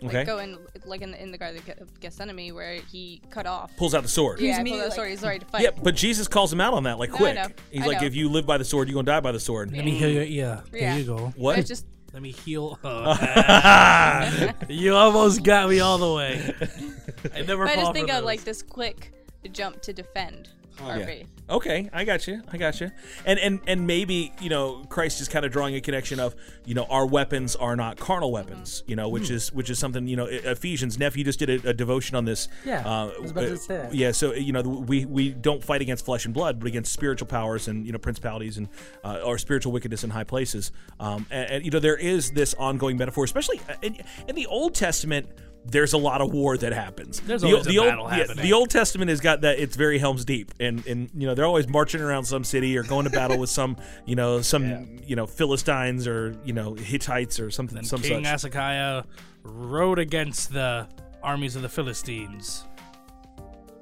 Speaker 7: Like
Speaker 1: Okay.
Speaker 7: go in like in the in the Garden of Gethsemane where he cut off.
Speaker 1: Pulls out the sword.
Speaker 7: Yeah,
Speaker 6: me,
Speaker 7: pulled out the sword. He's ready to fight.
Speaker 1: Yeah, but Jesus calls him out on that like
Speaker 7: No, I
Speaker 1: quick.
Speaker 7: know.
Speaker 1: He's
Speaker 7: I
Speaker 1: like,
Speaker 7: know.
Speaker 1: if you live by the sword, you're gonna die by the sword.
Speaker 3: Let me heal your yeah. There
Speaker 7: Yeah.
Speaker 3: you go.
Speaker 1: What?
Speaker 7: It's just
Speaker 3: Let me heal. Oh. you almost got me all the way. I never.
Speaker 7: but I
Speaker 3: fall
Speaker 7: just think
Speaker 3: for
Speaker 7: of like this quick jump to defend our
Speaker 1: Yeah.
Speaker 7: faith.
Speaker 1: Okay, I got you. I got you. And and and maybe you know Christ is kind of drawing a connection of you know our weapons are not carnal weapons. You know, which is which is something you know Ephesians. Neff, you just did a, a devotion on this.
Speaker 6: Yeah,
Speaker 1: uh,
Speaker 6: I was about to
Speaker 1: uh,
Speaker 6: say that.
Speaker 1: Yeah, so you know we we don't fight against flesh and blood, but against spiritual powers and you know principalities and uh, or spiritual wickedness in high places. Um, and, and you know there is this ongoing metaphor, especially uh, in, in the Old Testament. There's a lot of war that happens.
Speaker 3: There's
Speaker 1: the,
Speaker 3: always a
Speaker 1: old,
Speaker 3: battle
Speaker 1: yeah,
Speaker 3: happening.
Speaker 1: the Old Testament has got that. It's very Helm's Deep, and and you know they're always marching around some city or going to battle with some you know some you know Philistines or you know Hittites or something some
Speaker 3: King
Speaker 1: such.
Speaker 3: Hezekiah rode against the armies of the Philistines.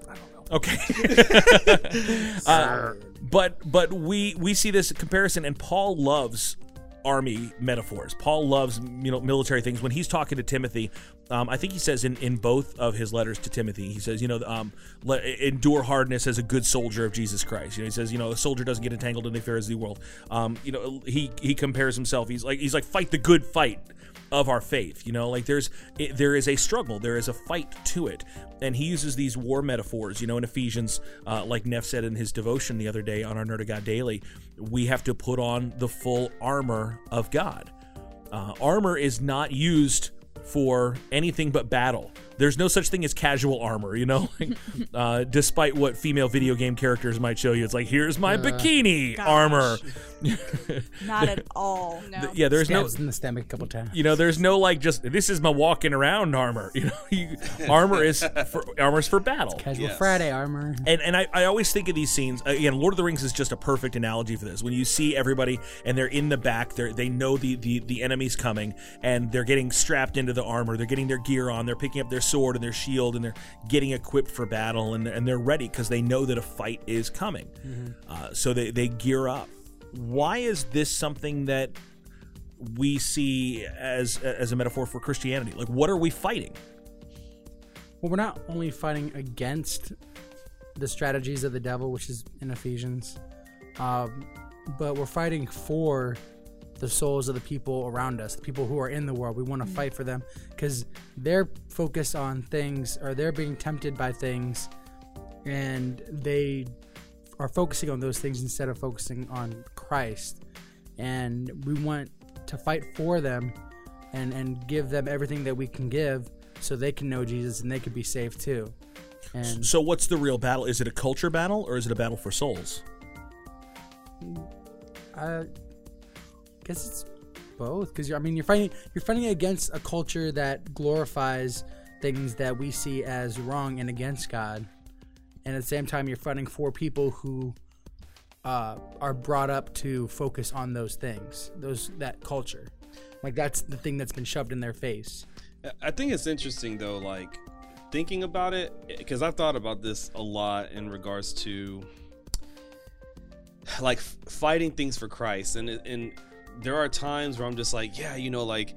Speaker 3: I don't know.
Speaker 1: Okay. Uh, but but we we see this comparison, and Paul loves army metaphors. Paul loves you know military things. When he's talking to Timothy, um, I think he says in, in both of his letters to Timothy, he says you know um, let, endure hardness as a good soldier of Jesus Christ. You know he says you know a soldier doesn't get entangled in the affairs of the world. Um, you know he he compares himself. He's like he's like fight the good fight of our faith you know like there's it, there is a struggle there is a fight to it and he uses these war metaphors you know in ephesians uh, like neff said in his devotion the other day on our nerd of god daily we have to put on the full armor of god uh, armor is not used for anything but battle there's no such thing as casual armor you know like, uh, despite what female video game characters might show you it's like here's my bikini armor
Speaker 4: Not at all.
Speaker 7: No.
Speaker 1: yeah there's no
Speaker 6: Stabs in the stomach a couple times.
Speaker 1: you know, there's no like just this is my walking around armor. You know, you, armor is for armor's for battle.
Speaker 6: Casual
Speaker 5: Yes.
Speaker 6: Friday armor.
Speaker 1: And and I, I always think of these scenes again. Lord of the Rings is just a perfect analogy for this. When you see everybody and they're in the back, they they know the, the the enemy's coming, and they're getting strapped into the armor. They're getting their gear on. They're picking up their sword and their shield, and they're getting equipped for battle, and and they're ready because they know that a fight is coming. Uh, so they they gear up. Why is this something that we see as as a metaphor for Christianity? Like, what are we fighting?
Speaker 6: Well, we're not only fighting against the strategies of the devil, which is in Ephesians, um, but we're fighting for the souls of the people around us, the people who are in the world. We want to mm-hmm. fight for them because they're focused on things or they're being tempted by things and they are focusing on those things instead of focusing on Christ. And we want to fight for them and, and give them everything that we can give so they can know Jesus and they can be saved too. And
Speaker 1: So, what's the real battle? Is it a culture battle or is it a battle for souls?
Speaker 6: I guess it's both because I mean you're fighting you're fighting against a culture that glorifies things that we see as wrong and against God, and at the same time you're fighting for people who uh, are brought up to focus on those things, those that culture. Like that's the thing that's been shoved in their face.
Speaker 5: I think it's interesting though, like thinking about it, because I've thought about this a lot in regards to like fighting things for Christ, and and there are times where I'm just like, yeah, you know, like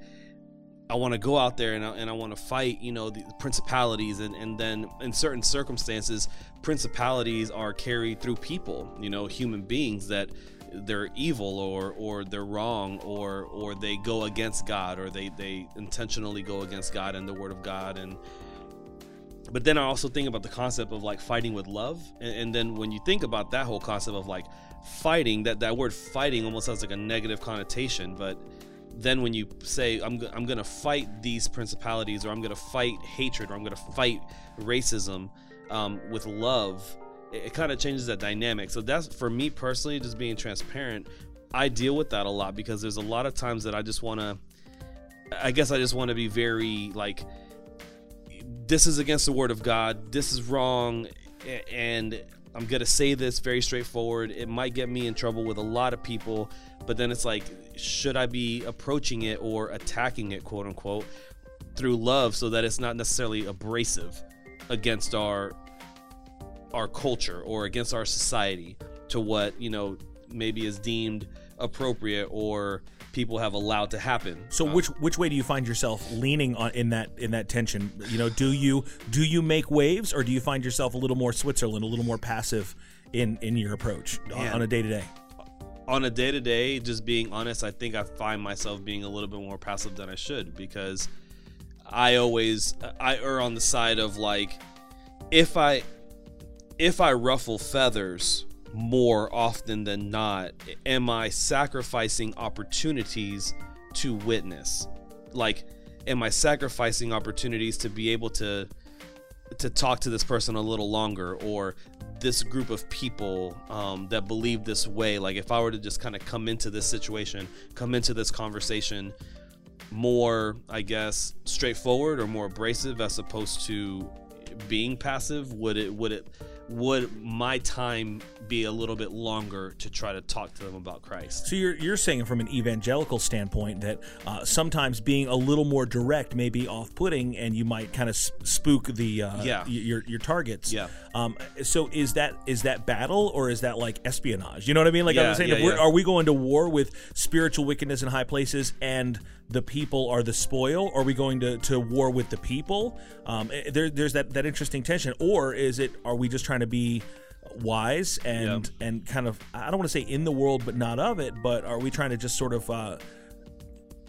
Speaker 5: I want to go out there and I, and I want to fight, you know, the principalities, and and then in certain circumstances, principalities are carried through people, you know, human beings that they're evil or or they're wrong or or they go against God or they they intentionally go against God and the word of God and but then I also think about the concept of like fighting with love. And, and then when you think about that whole concept of like fighting that that word fighting almost has like a negative connotation but then when you say I'm, I'm gonna fight these principalities or I'm gonna fight hatred or I'm gonna fight racism um, with love it, it kind of changes that dynamic so that's for me personally just being transparent I deal with that a lot because there's a lot of times that I just want to I guess I just want to be very like this is against the word of God. This is wrong and I'm to say this very straightforward. It might get me in trouble with a lot of people, but then it's like should I be approaching it or attacking it quote unquote through love so that it's not necessarily abrasive against our our culture or against our society to what, you know, maybe is deemed appropriate or people have allowed to happen.
Speaker 1: So
Speaker 5: Uh,
Speaker 1: which which way do you find yourself leaning on in that in that tension? You know, do you do you make waves or do you find yourself a little more Switzerland, a little more passive in in your approach on, on a day to day?
Speaker 5: on a day to day, just being honest, I think I find myself being a little bit more passive than I should because I always I err on the side of like if I if I ruffle feathers more often than not, am I sacrificing opportunities to witness? Like, am I sacrificing opportunities to be able to to talk to this person a little longer or this group of people um, that believe this way like if i were to just kind of come into this situation come into this conversation more i guess straightforward or more abrasive as opposed to being passive would it would it would my time be a little bit longer to try to talk to them about christ
Speaker 1: So you're you're saying from an evangelical standpoint that uh, sometimes being a little more direct may be off-putting, and you might kind of spook the uh,
Speaker 5: Yeah.
Speaker 1: y- your your targets.
Speaker 5: Yeah.
Speaker 1: Um. So is that is that battle or is that like espionage? You know what I mean? Like
Speaker 5: Yeah,
Speaker 1: I'm saying,
Speaker 5: yeah, yeah.
Speaker 1: are we going to war with spiritual wickedness in high places and the people are the spoil? Are we going to, to war with the people? Um. eh, There, there's that that interesting tension, or is it? Are we just trying to be wise and and kind of I don't want to say in the world but not of it, but are we trying to just sort of uh,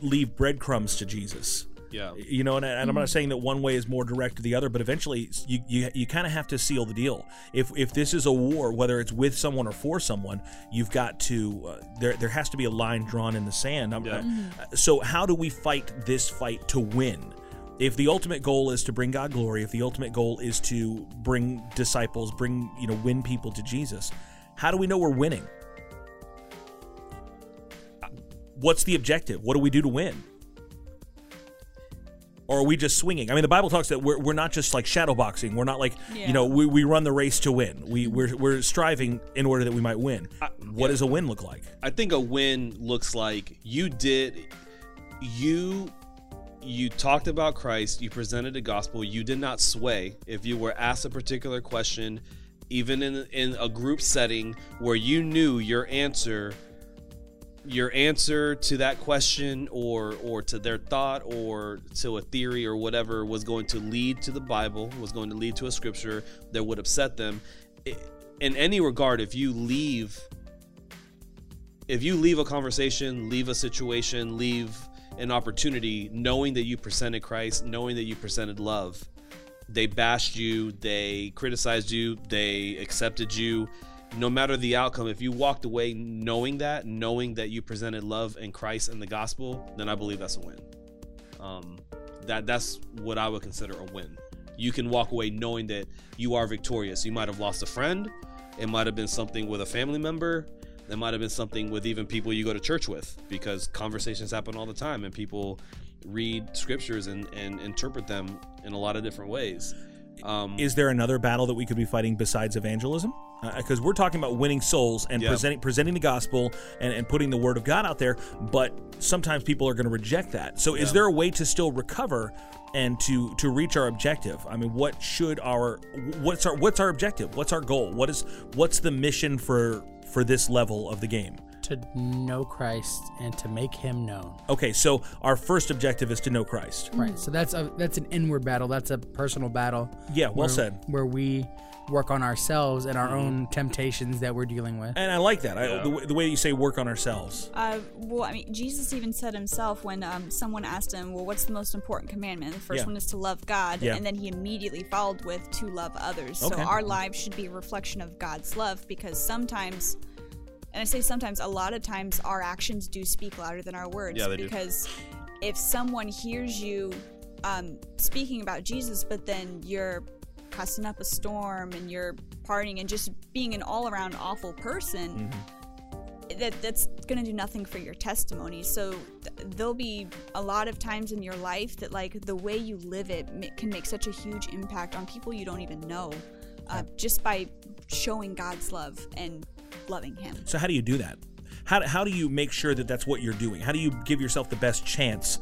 Speaker 1: leave breadcrumbs to Jesus?
Speaker 5: Yeah
Speaker 1: You know, and, I- and I'm not saying that one way is more direct to the other, but eventually you you, you kind of have to seal the deal. If if this is a war, whether it's with someone or for someone, you've got to uh, there there has to be a line drawn in the sand. I'm-
Speaker 5: Yeah.
Speaker 1: uh, so how do we fight this fight to win? If the ultimate goal is to bring God glory, if the ultimate goal is to bring disciples, bring you know win people to Jesus, how do we know we're winning? What's the objective? What do we do to win? Or are we just swinging? I mean, the Bible talks that we're, we're not just like shadow boxing. We're not like, you know, we, we run the race to win. We, we're, we're striving in order that we might win. What does a win look like?
Speaker 5: I think a win looks like you did you you talked about Christ, you presented the gospel, you did not sway. If you were asked a particular question, even in in a group setting where you knew your answer your answer to that question or or to their thought or to a theory or whatever was going to lead to the bible was going to lead to a scripture that would upset them in any regard if you leave if you leave a conversation, leave a situation, leave an opportunity, knowing that you presented Christ, knowing that you presented love, they bashed you, they criticized you, they accepted you. No matter the outcome, if you walked away knowing that, knowing that you presented love and Christ and the gospel, then I believe that's a win. Um, that that's what I would consider a win. You can walk away knowing that you are victorious. You might have lost a friend. It might have been something with a family member. It might have been something with even people you go to church with because conversations happen all the time and people read scriptures and, and interpret them in a lot of different ways. Um,
Speaker 1: Is there another battle that we could be fighting besides evangelism? Uh, because we're talking about winning souls and
Speaker 5: Yeah.
Speaker 1: presenting presenting the gospel and, and putting the word of God out there, but sometimes people are going to reject that. So, is there a way to still recover and to to reach our objective? I mean, what should our what's our what's our objective? What's our goal? What is what's the mission for for this level of the game?
Speaker 6: to know Christ and to make Him known.
Speaker 1: Okay, so our first objective is to know Christ.
Speaker 6: Right. So that's a that's an inward battle. That's a personal battle.
Speaker 1: Yeah, well
Speaker 6: where-
Speaker 1: said.
Speaker 6: Where we work on ourselves and our own temptations that we're dealing with.
Speaker 1: And I like that. I, the, way- the way you say work on ourselves.
Speaker 4: Uh, well, I mean, Jesus even said himself when um, someone asked him, "Well, what's the most important commandment?" The first
Speaker 1: Yeah.
Speaker 4: one is to love God,
Speaker 1: Yeah.
Speaker 4: and then he immediately followed with to love others.
Speaker 1: Okay.
Speaker 4: So our lives should be a reflection of God's love, because sometimes, and I say sometimes, a lot of times, our actions do speak louder than our words.
Speaker 5: Yeah, they do.
Speaker 4: because if someone hears you um, speaking about Jesus, but then you're cussing up a storm and you're partying and just being an all-around awful person that that's going to do nothing for your testimony. So th- there'll be a lot of times in your life that like the way you live it ma- can make such a huge impact on people you don't even know, uh, just by showing God's love and loving Him.
Speaker 1: So how do you do that? How, how do you make sure that that's what you're doing? How do you give yourself the best chance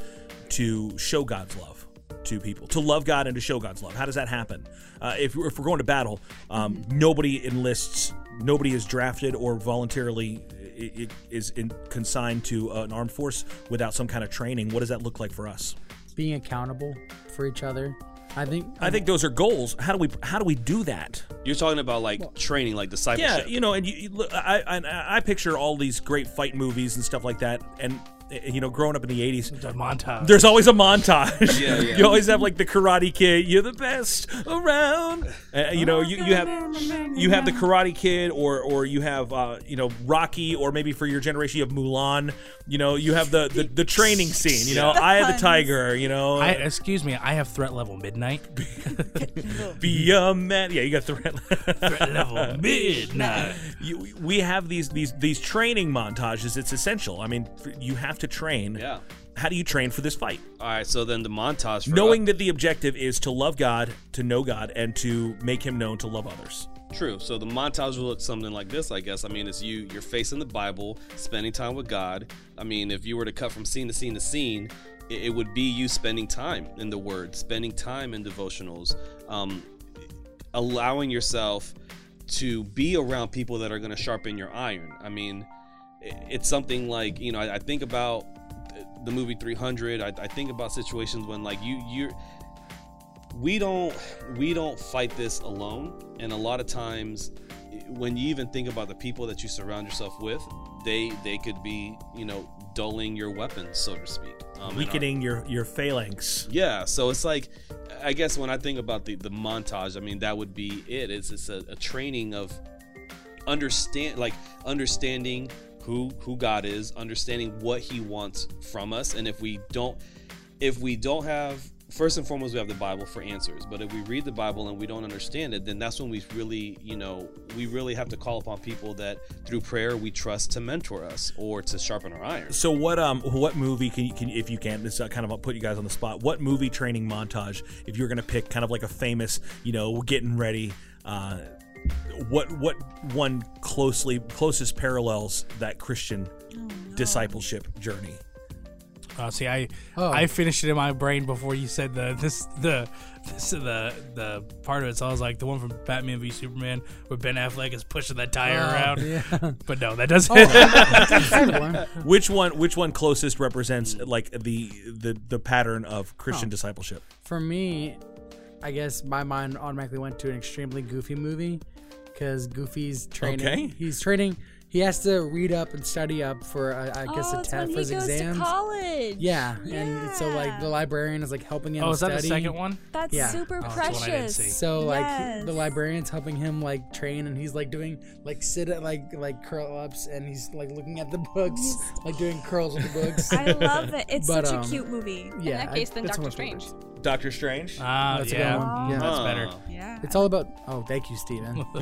Speaker 1: to show God's love to people, to love God and to show God's love? How does that happen? Uh, if, if we're going to battle, um, nobody enlists, nobody is drafted or voluntarily i- i- is in, consigned to an armed force without some kind of training. What does that look like for us?
Speaker 6: Being accountable for each other. I think.
Speaker 1: I think those are goals. How do we how do we do that?
Speaker 5: You're talking about like training, like discipleship.
Speaker 1: Yeah, you know, and you, you I, I I picture all these great fight movies and stuff like that, and uh, you know, growing up in the '80s,
Speaker 3: The montage.
Speaker 1: there's always a montage.
Speaker 5: Yeah, yeah.
Speaker 1: you always have like the Karate Kid. You're the best around. Uh, you know, you, you have you have the Karate Kid, or or you have uh, you know Rocky, or maybe for your generation you have Mulan. You know, you have the the, the training scene. You know, Eye of the Tiger. You know,
Speaker 3: I, excuse me, I have threat level midnight.
Speaker 1: be a man. Yeah, you got threat.
Speaker 3: threat level midnight.
Speaker 1: you, we have these these these training montages. It's essential. I mean, you have to train.
Speaker 5: Yeah.
Speaker 1: How do you train for this fight?
Speaker 5: All right, so then the montage for
Speaker 1: Knowing that the objective is to love God, to know God, and to make Him known to love others.
Speaker 5: True. So the montage will look something like this, I guess. I mean, it's you, you're facing the Bible, spending time with God. I mean, if you were to cut from scene to scene to scene, it, it would be you spending time in the Word, spending time in devotionals, um, allowing yourself to be around people that are going to sharpen your iron. I mean, it's something like you know, I, I think about the movie 300. I, I think about situations when like you you're we don't we don't fight this alone and a lot of times when you even think about the people that you surround yourself with they they could be you know dulling your weapons so to speak um, and our-
Speaker 1: Weakening your your phalanx.
Speaker 5: yeah so it's like i guess when i think about the the montage i mean that would be it it's, it's a, a training of understand like understanding who who god is understanding what he wants from us and if we don't if we don't have first and foremost we have the bible for answers but if we read the bible and we don't understand it then that's when we really you know we really have to call upon people that through prayer we trust to mentor us or to sharpen our iron
Speaker 1: So what um what movie can you can if you can this uh, kind of put you guys on the spot. What movie training montage if you're gonna pick kind of like a famous you know getting ready. Uh, what what one closely closest parallels that Christian discipleship journey?
Speaker 3: Uh, see, I
Speaker 6: Oh.
Speaker 3: I finished it in my brain before you said the this the this the the part of it. So I was like the one from Batman v Superman where Ben Affleck is pushing that tire
Speaker 6: Oh,
Speaker 3: around.
Speaker 6: yeah.
Speaker 3: But no, that doesn't.
Speaker 6: Good one.
Speaker 1: Which one which one closest represents like the the the pattern of Christian discipleship?
Speaker 6: For me, I guess my mind automatically went to an extremely goofy movie because Goofy's training.
Speaker 1: Okay.
Speaker 6: He's training. He has to read up and study up for, uh, I guess,
Speaker 4: oh,
Speaker 6: a test
Speaker 4: when
Speaker 6: for his
Speaker 4: he goes
Speaker 6: exams.
Speaker 4: to college.
Speaker 6: Yeah, and so like the librarian is like helping him.
Speaker 3: oh, is that the
Speaker 6: study.
Speaker 3: second one?
Speaker 4: That's
Speaker 6: Yeah.
Speaker 4: super
Speaker 3: Oh, that's one I didn't
Speaker 4: precious.
Speaker 3: see.
Speaker 6: So like
Speaker 4: Yes.
Speaker 6: the librarian's helping him like train, and he's like doing like sit at like like curl ups, and he's like looking at the books, like doing curls with the books.
Speaker 12: I love it. It's
Speaker 6: But,
Speaker 12: such
Speaker 6: um,
Speaker 12: a cute movie.
Speaker 6: yeah,
Speaker 7: in that case,
Speaker 6: I-
Speaker 7: then Doctor
Speaker 6: one of my
Speaker 7: Strange.
Speaker 6: favorites.
Speaker 1: Doctor Strange.
Speaker 3: Ah,
Speaker 6: That's a good
Speaker 3: yeah,
Speaker 6: one. Yeah.
Speaker 3: that's better.
Speaker 12: Yeah.
Speaker 6: It's all about. Oh, thank you, Steven.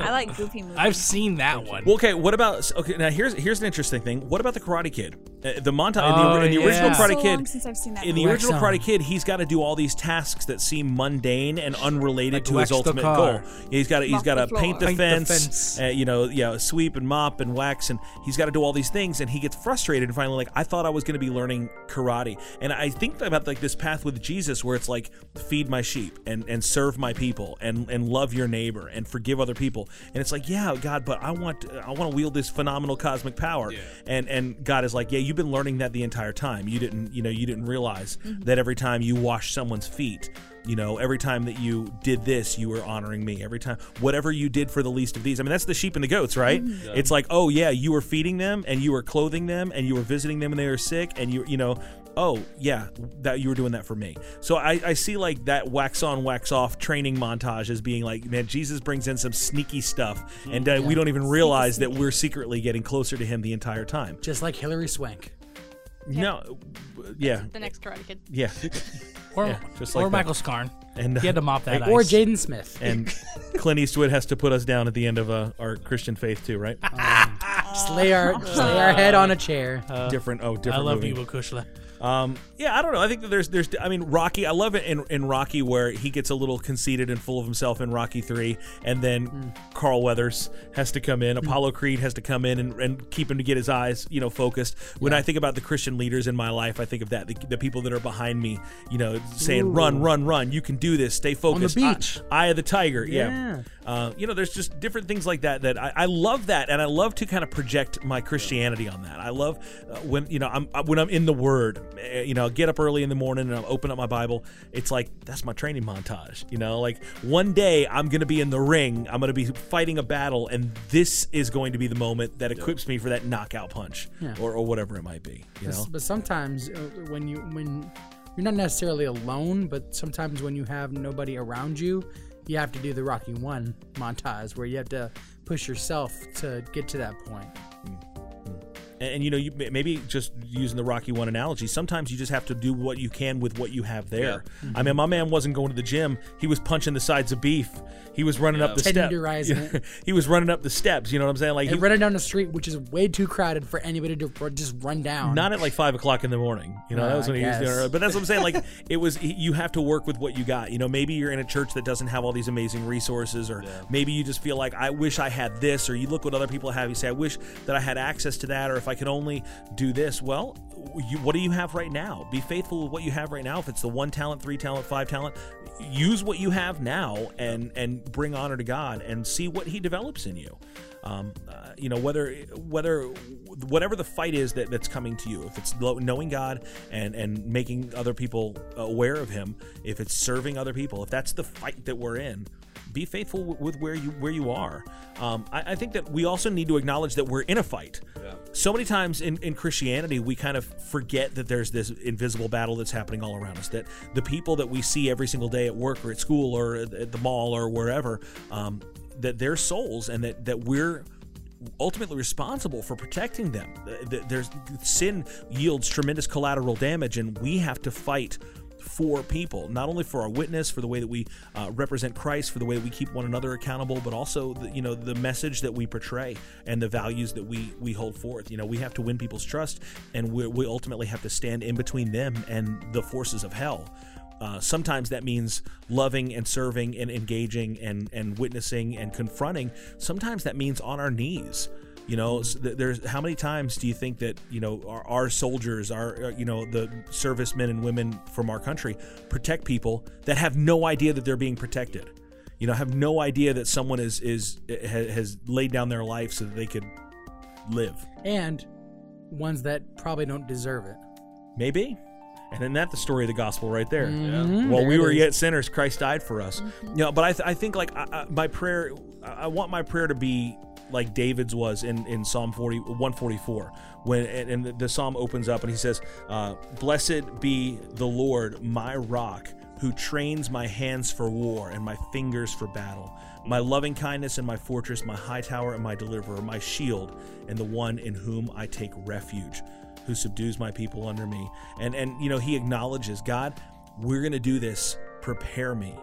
Speaker 12: I like goofy movies.
Speaker 3: I've seen that one.
Speaker 1: Well, okay. What about okay? Now here's here's an interesting thing. What about the Karate Kid? Uh, the montage
Speaker 3: Oh,
Speaker 1: in, the, in the original
Speaker 3: yeah.
Speaker 1: Karate
Speaker 12: so
Speaker 1: Kid.
Speaker 12: since I've seen that
Speaker 1: in the original
Speaker 6: on.
Speaker 1: Karate Kid, he's got to do all these tasks that seem mundane and unrelated
Speaker 3: Like
Speaker 1: to his ultimate goal. He's got to he's got to paint the
Speaker 3: Paint the
Speaker 1: fence,
Speaker 3: fence.
Speaker 1: Uh, you know, yeah, sweep and mop and wax, and he's got to do all these things, and he gets frustrated and finally like, I thought I was going to be learning karate, and I think about like this path with Jesus where it's like feed my sheep and and serve my people and and love your neighbor and forgive other people, and it's like yeah, God, but I want I want to wield this phenomenal cosmic power, and and God is like yeah, you've been learning that the entire time. You didn't you know you didn't realize mm-hmm. that every time you wash someone's feet. You know, every time that you did this, you were honoring me. Every time, whatever you did for the least of these. I mean, that's the sheep and the goats, right? Mm-hmm. It's like, oh yeah, you were feeding them, and you were clothing them, and you were visiting them when they were sick, and you, you know, oh yeah, that you were doing that for me. So I, I see like that wax on, wax off training montage as being like, man, Jesus brings in some sneaky stuff, and uh, we don't even realize that we're secretly getting closer to Him the entire time.
Speaker 6: Just like Hilary Swank.
Speaker 1: No, yeah,
Speaker 7: The next Karate Kid.
Speaker 1: yeah,
Speaker 3: Or,
Speaker 1: Yeah, just
Speaker 3: or
Speaker 1: like that.
Speaker 3: Michael Scarn.
Speaker 1: and
Speaker 3: He had to mop that
Speaker 6: Or
Speaker 3: ice.
Speaker 6: Jaden Smith.
Speaker 1: and Clint Eastwood has to put us down at the end of uh, our Christian faith too, right?
Speaker 6: Just lay our, just lay our head on a chair.
Speaker 1: different. Oh, different.
Speaker 3: I love
Speaker 1: movie.
Speaker 3: Mo Cuishle.
Speaker 1: Um, yeah, I don't know. I think that there's, there's. I mean, Rocky. I love it in, in Rocky where he gets a little conceited and full of himself in Rocky three, and then Carl Weathers has to come in. Apollo Creed has to come in and, and keep him to get his eyes, you know, focused. When I think about the Christian leaders in my life, I think of that. The, the people that are behind me, you know, saying, "Run, run, run! You can do this. Stay focused." Eye-
Speaker 6: beach.
Speaker 1: Eye, of the tiger. Yeah.
Speaker 6: Yeah.
Speaker 1: Uh, you know, there's just different things like that that I, I love that, and I love to kind of project my Christianity on that. I love uh, when you know I'm uh, when I'm in the Word. Uh, You know, get up early in the morning and I'm open up my Bible. It's like that's my training montage. You know, like one day I'm going to be in the ring. I'm going to be fighting a battle, and this is going to be the moment that equips me for that knockout punch
Speaker 6: Yeah.
Speaker 1: or, or whatever it might be. You know,
Speaker 6: But- But sometimes uh, when you when you're not necessarily alone, but sometimes when you have nobody around you, you have to do the Rocky One montage where you have to push yourself to get to that point.
Speaker 1: And, and, you know, you maybe just using the Rocky One analogy, sometimes you just have to do what you can with what you have there. I mean, my man wasn't going to the gym; he was punching the sides of beef. He was running up the steps.
Speaker 6: Tenderizing it.
Speaker 1: he was running up the steps. You know what I'm saying? Like
Speaker 6: And
Speaker 1: he,
Speaker 6: running down the street, which is way too crowded for anybody to just run down.
Speaker 1: not at like five o'clock in the morning. You know, that
Speaker 6: Uh,
Speaker 1: was when
Speaker 6: I
Speaker 1: he was doing
Speaker 6: guess.
Speaker 1: it. But that's what I'm saying. Like it was, you have to work with what you got. You know, maybe you're in a church that doesn't have all these amazing resources, or maybe you just feel like I wish I had this, or you look what other people have. You say, I wish that I had access to that, or if I could only do this. Well, you, what do you have right now? Be faithful with what you have right now. If it's the one talent, three talent, five talent, use what you have now and and bring honor to God and see what He develops in you. Um, uh, you know whether whether whatever the fight is that, that's coming to you if it's knowing god and and making other people aware of him if it's serving other people if that's the fight that we're in be faithful w- with where you where you are. Um, I, I think that we also need to acknowledge that we're in a fight. So many times in, in christianity we kind of forget that there's this invisible battle that's happening all around us that the people that we see every single day at work or at school or at the mall or wherever um, that they're souls and that, that we're ultimately responsible for protecting them. Th- th- There's sin yields tremendous collateral damage, and we have to fight for people, not only for our witness, for the way that we uh, represent Christ, for the way that we keep one another accountable, but also the, you know the message that we portray and the values that we we hold forth. You know, we have to win people's trust, and we, we ultimately have to stand in between them and the forces of hell. Uh, sometimes that means loving and serving and engaging and, and witnessing and confronting. Sometimes that means on our knees. You know, there's how many times do you think that you know our, our soldiers, our uh, you know the servicemen and women from our country protect people that have no idea that they're being protected. You know, have no idea that someone is is has laid down their life so that they could live.
Speaker 6: and ones that probably don't deserve it.
Speaker 1: Maybe. And isn't that the story of the gospel right there?
Speaker 6: Mhm.
Speaker 1: While
Speaker 6: There
Speaker 1: we were
Speaker 6: is.
Speaker 1: yet sinners, Christ died for us. You know, but I, th- I think like I, I, my prayer, I I want my prayer to be like David's was in, in Psalm 40, 144. When and, the psalm opens up and he says, uh, "Blessed be the Lord, my rock, who trains my hands for war and my fingers for battle." My loving kindness and my fortress, my high tower and my deliverer, my shield, and the one in whom I take refuge who subdues my people under me. And and you know, he acknowledges, God, we're going to do this. Prepare me.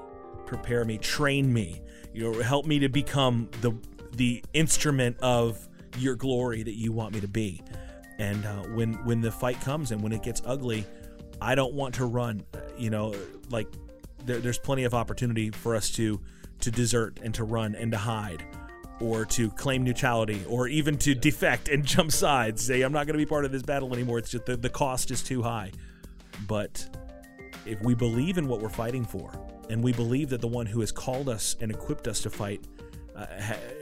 Speaker 1: Prepare me, train me. You know, help me to become the the instrument of your glory that you want me to be. And uh, when when the fight comes and when it gets ugly, I don't want to run. You know, like there, there's plenty of opportunity for us to to desert and to run and to hide or to claim neutrality or even to defect and jump sides say i'm not going to be part of this battle anymore it's just the, the cost is too high but if we believe in what we're fighting for and we believe that the one who has called us and equipped us to fight uh,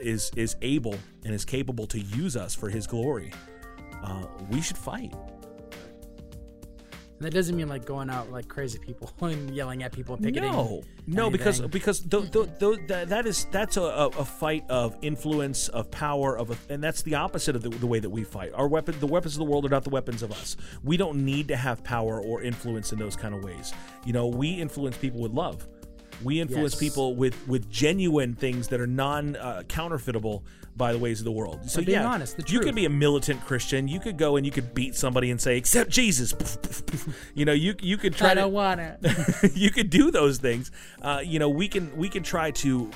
Speaker 1: is is able and is capable to use us for his glory uh, we should fight
Speaker 6: And that doesn't mean like going out like crazy people and yelling at people and picketing.
Speaker 1: No, no, because
Speaker 6: anything.
Speaker 1: because th- th- th- that, that is that's a, a, a fight of influence, of power, of a, and that's the opposite of the, the way that we fight. Our weapon, the weapons of the world, are not the weapons of us. We don't need to have power or influence in those kind of ways. You know, we influence people with love. We influence
Speaker 6: Yes.
Speaker 1: people with with genuine things that are non uh, counterfeitable by the ways of the world. So
Speaker 6: being
Speaker 1: yeah,
Speaker 6: honest, the truth.
Speaker 1: you could be a militant Christian. You could go and you could beat somebody and say, "Accept Jesus." you know, you you could try
Speaker 6: I
Speaker 1: to
Speaker 6: don't want it.
Speaker 1: you could do those things. Uh, you know, we can we can try to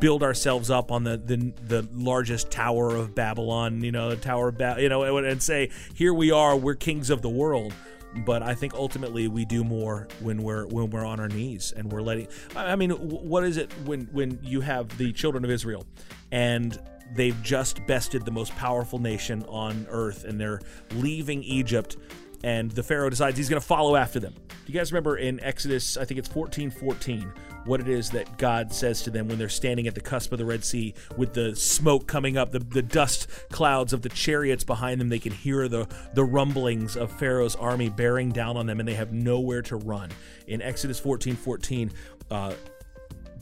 Speaker 1: build ourselves up on the the, the largest tower of Babylon. You know, the Tower of ba- you know, and and say, here we are, we're kings of the world. But I think ultimately we do more when we're when we're on our knees and we're letting. I mean, what is it when when you have the children of Israel and they've just bested the most powerful nation on earth and they're leaving Egypt and the Pharaoh decides he's going to follow after them. Do you guys remember in Exodus, I think it's 14 14, what it is that God says to them when they're standing at the cusp of the Red Sea with the smoke coming up, the, the dust clouds of the chariots behind them? They can hear the, the rumblings of Pharaoh's army bearing down on them, and they have nowhere to run. In Exodus 14 14, uh,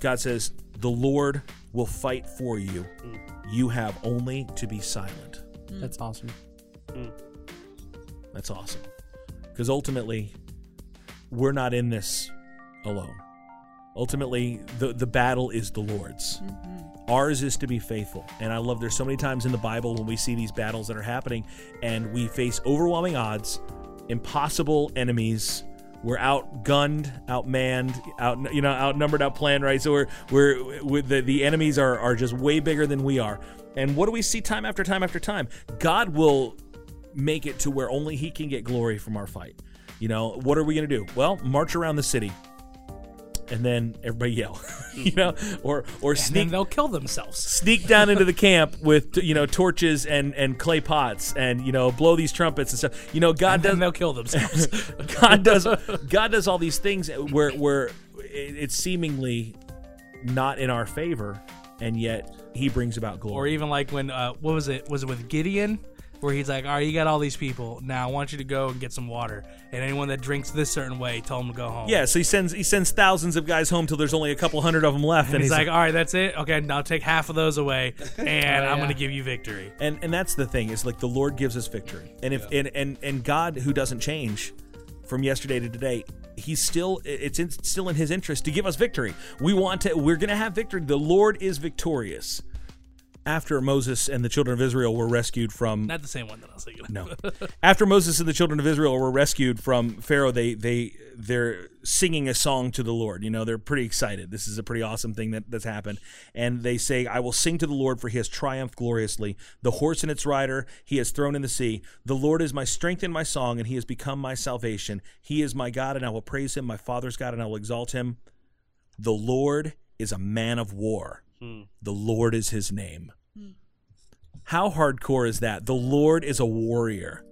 Speaker 1: God says, The Lord will fight for you. Mm. You have only to be silent. Mm.
Speaker 3: That's awesome. Mm.
Speaker 1: That's awesome. Because ultimately, we're not in this alone. Ultimately, the, the battle is the Lord's. Mm-hmm. Ours is to be faithful. And I love there's so many times in the Bible when we see these battles that are happening and we face overwhelming odds, impossible enemies. We're outgunned, outmanned, out you know, outnumbered, outplanned, right? So we're we're with the, the enemies are are just way bigger than we are. And what do we see time after time after time? God will make it to where only he can get glory from our fight. You know, what are we going to do? Well, march around the city and then everybody yell, you know, or or
Speaker 3: And
Speaker 1: sneak
Speaker 3: they'll kill themselves.
Speaker 1: sneak down into the camp with you know torches and and clay pots and you know blow these trumpets and stuff. You know, God
Speaker 3: And
Speaker 1: does
Speaker 3: then they'll kill themselves.
Speaker 1: God does God does all these things where where it's seemingly not in our favor and yet he brings about glory.
Speaker 3: or even like when uh, what was it? Was it with Gideon? Where he's like, all right, you got all these people. Now I want you to go and get some water. And anyone that drinks this certain way, tell them to go home.
Speaker 1: Yeah, so he sends he sends thousands of guys home till there's only a couple hundred of them left,
Speaker 3: And he's like, all right, that's it. Okay, now take half of those away, and oh, I'm going to give you victory.
Speaker 1: and and that's the thing is like the Lord gives us victory, and if and and and God who doesn't change from yesterday to today, He's still it's in, still in His interest to give us victory. We want to. We're going to have victory. The Lord is victorious. After Moses and the children of Israel were rescued from
Speaker 3: Not the same one that I was thinking.
Speaker 1: no. After Moses and the children of Israel were rescued from Pharaoh, they they they're singing a song to the Lord. You know, they're pretty excited. This is a pretty awesome thing that, that's happened. And they say, I will sing to the Lord, for he has triumphed gloriously. The horse and its rider he has thrown in the sea. The Lord is my strength and my song, and he has become my salvation. He is my God, and I will praise him, my father's God, and I will exalt him. The Lord is a man of war. Hmm. The Lord is his name. Hmm. How hardcore is that? The Lord is a warrior.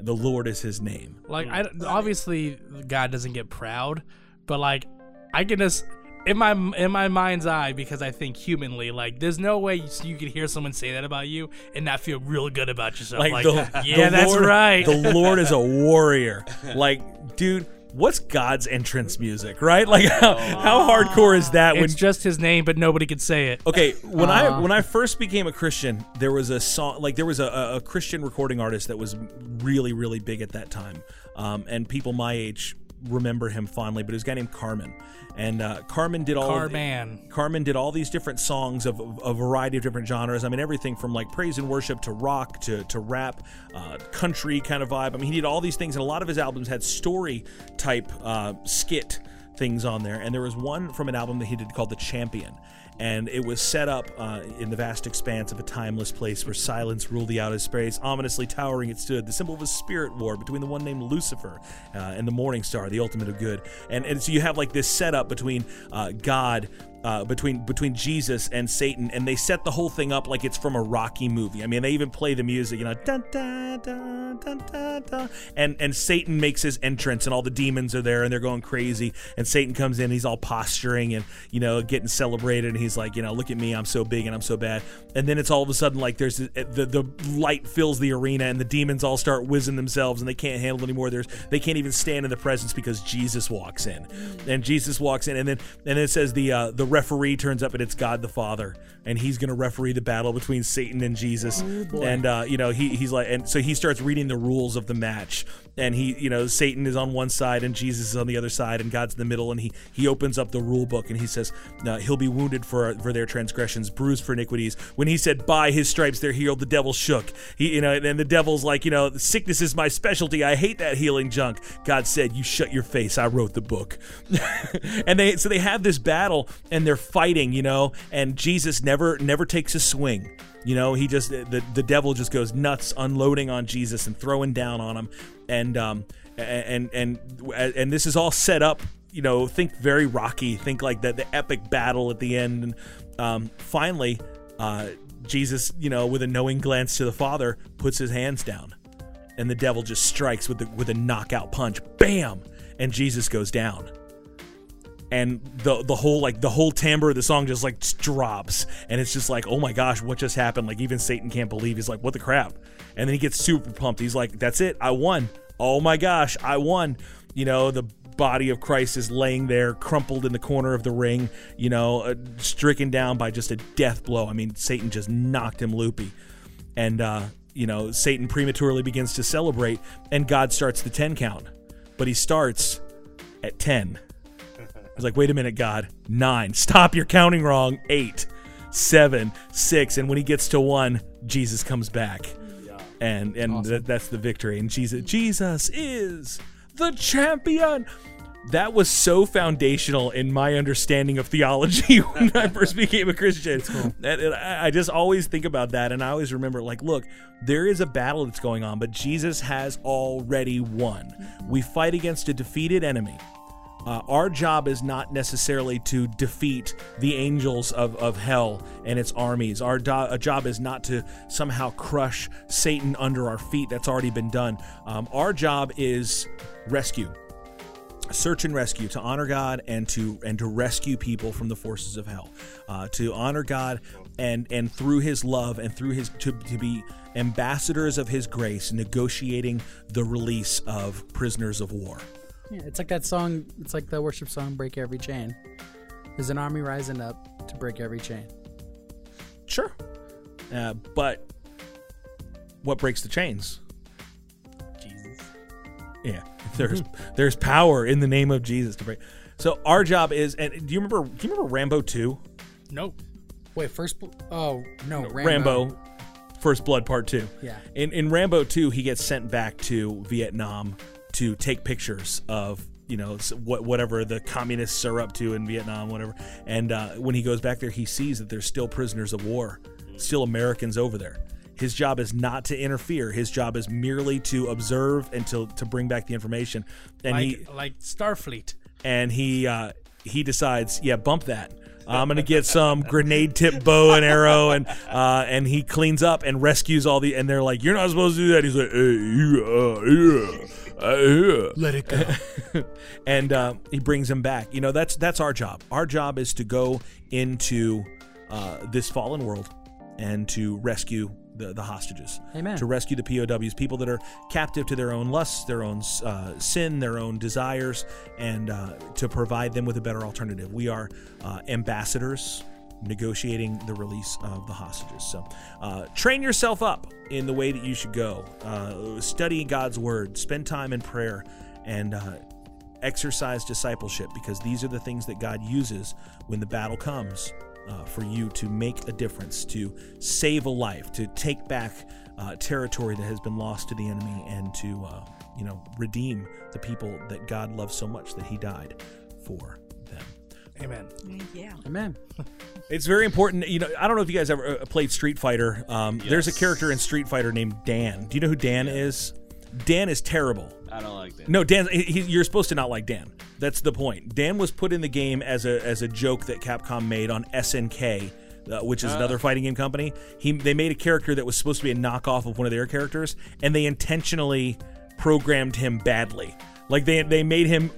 Speaker 1: The Lord is his name.
Speaker 3: Like, hmm. I, obviously, God doesn't get proud, but like, I can just in my in my mind's eye because I think humanly, like, there's no way you, you could hear someone say that about you and not feel real good about yourself. Like,
Speaker 1: the,
Speaker 3: yeah,
Speaker 1: the
Speaker 3: that's
Speaker 1: Lord-
Speaker 3: right.
Speaker 1: The Lord is a warrior. Like, dude, what's God's entrance music, right? Like, how, how hardcore is that? When
Speaker 3: it's just his name, but nobody could say it.
Speaker 1: Okay, when I when I first became a Christian, there was a song like there was a, a, a Christian recording artist that was really really big at that time, um, and people my age remember him fondly. But it was a guy named Carman, and uh, Carman did all
Speaker 3: Carman.
Speaker 1: Carmen did all these different songs of, of a variety of different genres. I mean, everything from like praise and worship to rock to, to rap, uh, country kind of vibe. I mean, he did all these things, and a lot of his albums had story type uh, skit things on there. And there was one from an album that he did called The Champion. And it was set up uh, in the vast expanse of a timeless place where silence ruled the outer space. Ominously towering it stood, the symbol of a spirit war between the one named Lucifer uh, and the Morning Star, the ultimate of good. And, and so you have like this setup between uh, God uh, between between Jesus and Satan, and they set the whole thing up like it's from a Rocky movie. I mean, they even play the music, you know, dun, dun, dun, dun, dun, dun. and and Satan makes his entrance, and all the demons are there, and they're going crazy. And Satan comes in, he's all posturing and you know getting celebrated, and he's like, you know, look at me, I'm so big and I'm so bad. And then it's all of a sudden like there's the the, the light fills the arena, and the demons all start whizzing themselves, and they can't handle anymore. There's they can't even stand in the presence because Jesus walks in, and Jesus walks in, and then and then it says the uh, the referee turns up and it's God the Father, and he's going to referee the battle between Satan and Jesus. and uh, you know he he's like, and so he starts reading the rules of the match, and he you know Satan is on one side and Jesus is on the other side, and God's in the middle, and he he opens up the rule book and he says uh, he'll be wounded for for their transgressions, bruised for iniquities. When he said by his stripes they're healed, the devil shook. He you know and the devil's like you know sickness is my specialty. I hate that healing junk. God said you shut your face. I wrote the book. and they so they have this battle and they're fighting, you know, and Jesus never never takes a swing. You know, he just the the devil just goes nuts unloading on Jesus and throwing down on him. And um and and and, and this is all set up, you know, think very rocky, think like the the epic battle at the end and um finally uh Jesus, you know, with a knowing glance to the Father, puts his hands down and the devil just strikes with the, with a knockout punch. Bam! And Jesus goes down and the the whole like the whole timbre of the song just like drops. And it's just like oh my gosh what just happened? Like even satan can't believe. He's like what the crap? And then he gets super pumped. He's like that's it. I won. Oh my gosh i won. You know the body of christ is laying there crumpled in the corner of the ring you know uh, stricken down by just a death blow. I mean satan just knocked him loopy. And uh you know satan prematurely begins to celebrate and god starts the 10 count. But he starts at 10 I was like, wait a minute, God. Nine. Stop, you're counting wrong. Eight, seven, six. And when he gets to one, Jesus comes back. And and th- that's the victory. And Jesus Jesus is the champion. That was so foundational in my understanding of theology when I first became a Christian. And- and I I just always think about that, and I always remember, like, look, there is a battle that's going on, but Jesus has already won. We fight against a defeated enemy. Uh, our job is not necessarily to defeat the angels of, of hell and its armies. Our do- uh, job is not to somehow crush Satan under our feet. That's already been done. Um, our job is rescue search and rescue to honor god and to and to rescue people from the forces of hell uh, to honor god and and through his love and through his to, to be ambassadors of his grace negotiating the release of prisoners of war
Speaker 6: Yeah, it's like that song. It's like the worship song, "Break Every Chain." There's an army rising up to break every chain.
Speaker 1: Sure. Uh, but what breaks the chains?
Speaker 3: Jesus.
Speaker 1: Yeah, there's there's power in the name of Jesus to break. So our job is, and do you remember? Do you remember Rambo two?
Speaker 3: Nope.
Speaker 6: Wait, first. Oh no, Rambo.
Speaker 1: Rambo, First Blood Part Two.
Speaker 6: Yeah.
Speaker 1: In in Rambo Two, he gets sent back to Vietnam to take pictures of you know what whatever the communists are up to in Vietnam, whatever. And uh, when he goes back there, he sees that there's still prisoners of war, still Americans over there. His job is not to interfere. His job is merely to observe and to, to bring back the information. And
Speaker 3: like,
Speaker 1: he
Speaker 3: like Starfleet.
Speaker 1: and he uh, he decides, yeah, bump that. I'm gonna get some grenade tip bow and arrow, and uh, and he cleans up and rescues all the. And they're like, "You're not supposed to do that." He's like, hey, uh, yeah, uh, yeah.
Speaker 3: Let it go.
Speaker 1: and uh, he brings him back. You know, that's that's our job. Our job is to go into uh, this fallen world and to rescue the, the hostages.
Speaker 6: Amen.
Speaker 1: To rescue the POWs, people that are captive to their own lusts, their own uh, sin, their own desires, and uh, to provide them with a better alternative. We are uh, ambassadors negotiating the release of the hostages. So uh, train yourself up in the way that you should go. Uh, study God's word, spend time in prayer, and uh, exercise discipleship because these are the things that God uses when the battle comes uh, for you to make a difference, to save a life, to take back uh, territory that has been lost to the enemy, and to uh, you know redeem the people that God loves so much that He died for.
Speaker 3: Amen.
Speaker 12: Yeah.
Speaker 6: Amen.
Speaker 1: It's very important. You know, I don't know if you guys ever uh, played Street Fighter. Um, There's a character in Street Fighter named Dan. Do you know who Dan is? Dan is terrible.
Speaker 5: I don't like that.
Speaker 1: No, Dan. He, he- you're supposed to not like Dan. That's the point. Dan was put in the game as a as a joke that Capcom made on SNK, uh, which is another fighting game company. He they made a character that was supposed to be a knockoff of one of their characters, and they intentionally programmed him badly. Like they they made him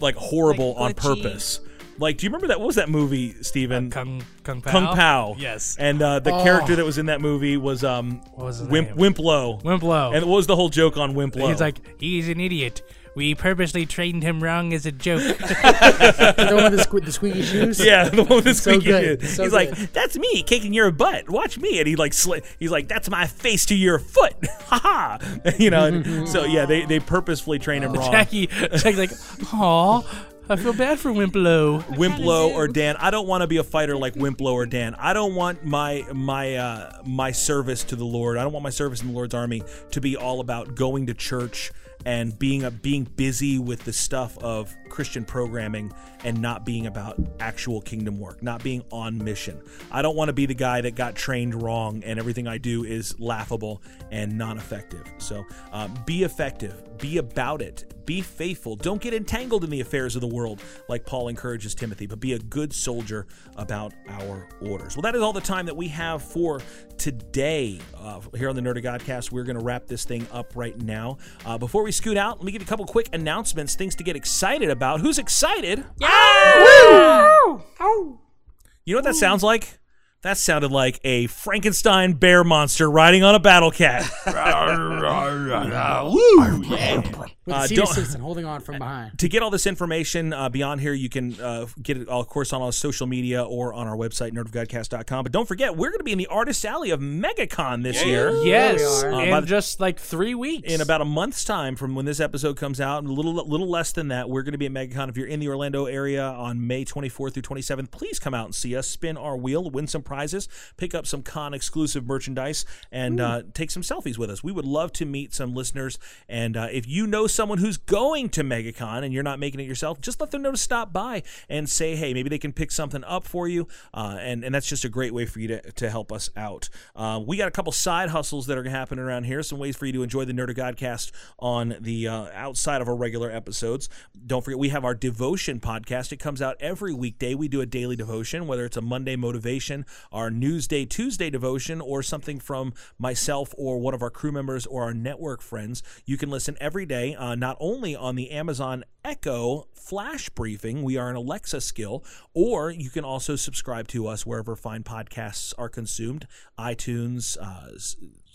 Speaker 1: like horrible
Speaker 12: Like
Speaker 1: on purpose. Like, do you remember that? What was that movie, Steven?
Speaker 3: Kung Kung Pow.
Speaker 1: Kung Pow.
Speaker 3: Yes.
Speaker 1: And uh, the
Speaker 6: Oh.
Speaker 1: character that was in that movie was um
Speaker 3: What was his
Speaker 1: Wimp,
Speaker 3: name?
Speaker 1: Wimp Lo.
Speaker 3: Wimplo.
Speaker 1: And what was the whole joke on Wimp Lo?
Speaker 3: He's like, he's an idiot. We purposely trained him wrong as a joke.
Speaker 6: the one with the, sque- the squeaky shoes.
Speaker 1: Yeah, the one with the
Speaker 6: So
Speaker 1: squeaky
Speaker 6: good.
Speaker 1: shoes.
Speaker 6: So
Speaker 1: he's
Speaker 6: good.
Speaker 1: like, "That's me kicking your butt. Watch me." And he like, sli- he's like, "That's my face to your foot." Ha ha. You know. and so yeah, they they purposefully train him wrong.
Speaker 3: Jackie, Jackie's like, aw, I feel bad for Wimp Lo.
Speaker 1: Wimplo or Dan. I don't want to be a fighter like Wimp Lo or Dan. I don't want my my uh, my service to the Lord. I don't want my service in the Lord's army to be all about going to church and being a, being busy with the stuff of Christian programming and not being about actual kingdom work, not being on mission. I don't want to be the guy that got trained wrong and everything I do is laughable and non-effective. So uh, be effective, be about it, be faithful. Don't get entangled in the affairs of the world like Paul encourages Timothy, but be a good soldier about our orders. Well, that is all the time that we have for today uh, here on the Nerd of Godcast. We're going to wrap this thing up right now. Uh, before we scoot out, let me give you a couple quick announcements, things to get excited about. Who's excited? Yeah! You know what that sounds like? That sounded like a Frankenstein bear monster riding on a battle cat.
Speaker 6: With
Speaker 1: Uh,
Speaker 6: senior citizen holding on from behind.
Speaker 1: to get all this information uh, beyond here, you can uh, get it, of course, on our social media or on our website, nerdofgodcast.com. But don't forget, we're going to be in the Artist Alley of MegaCon this year.
Speaker 3: Yes,
Speaker 1: Uh,
Speaker 3: in
Speaker 1: by
Speaker 3: just like three weeks.
Speaker 1: in about a month's time from when this episode comes out, a little little less than that, we're going to be at MegaCon. If you're in the Orlando area on May 24th through 27th, please come out and see us, spin our wheel, win some prizes, pick up some con exclusive merchandise, and uh, take some selfies with us. We would love to meet some listeners. And uh, if you know someone who's going to MegaCon and you're not making it yourself, just let them know to stop by and say, hey, maybe they can pick something up for you. Uh, and, and that's just a great way for you to, to help us out. Uh, we got a couple side hustles that are happening around here, some ways for you to enjoy the Nerd of Godcast on the uh, outside of our regular episodes. Don't forget, we have our devotion podcast. It comes out every weekday. We do a daily devotion, whether it's a Monday motivation, our Newsday Tuesday devotion, or something from myself or one of our crew members or our network friends. You can listen every day, uh, not only on the Amazon Echo flash briefing, we are an Alexa skill, or you can also subscribe to us wherever fine podcasts are consumed iTunes, uh,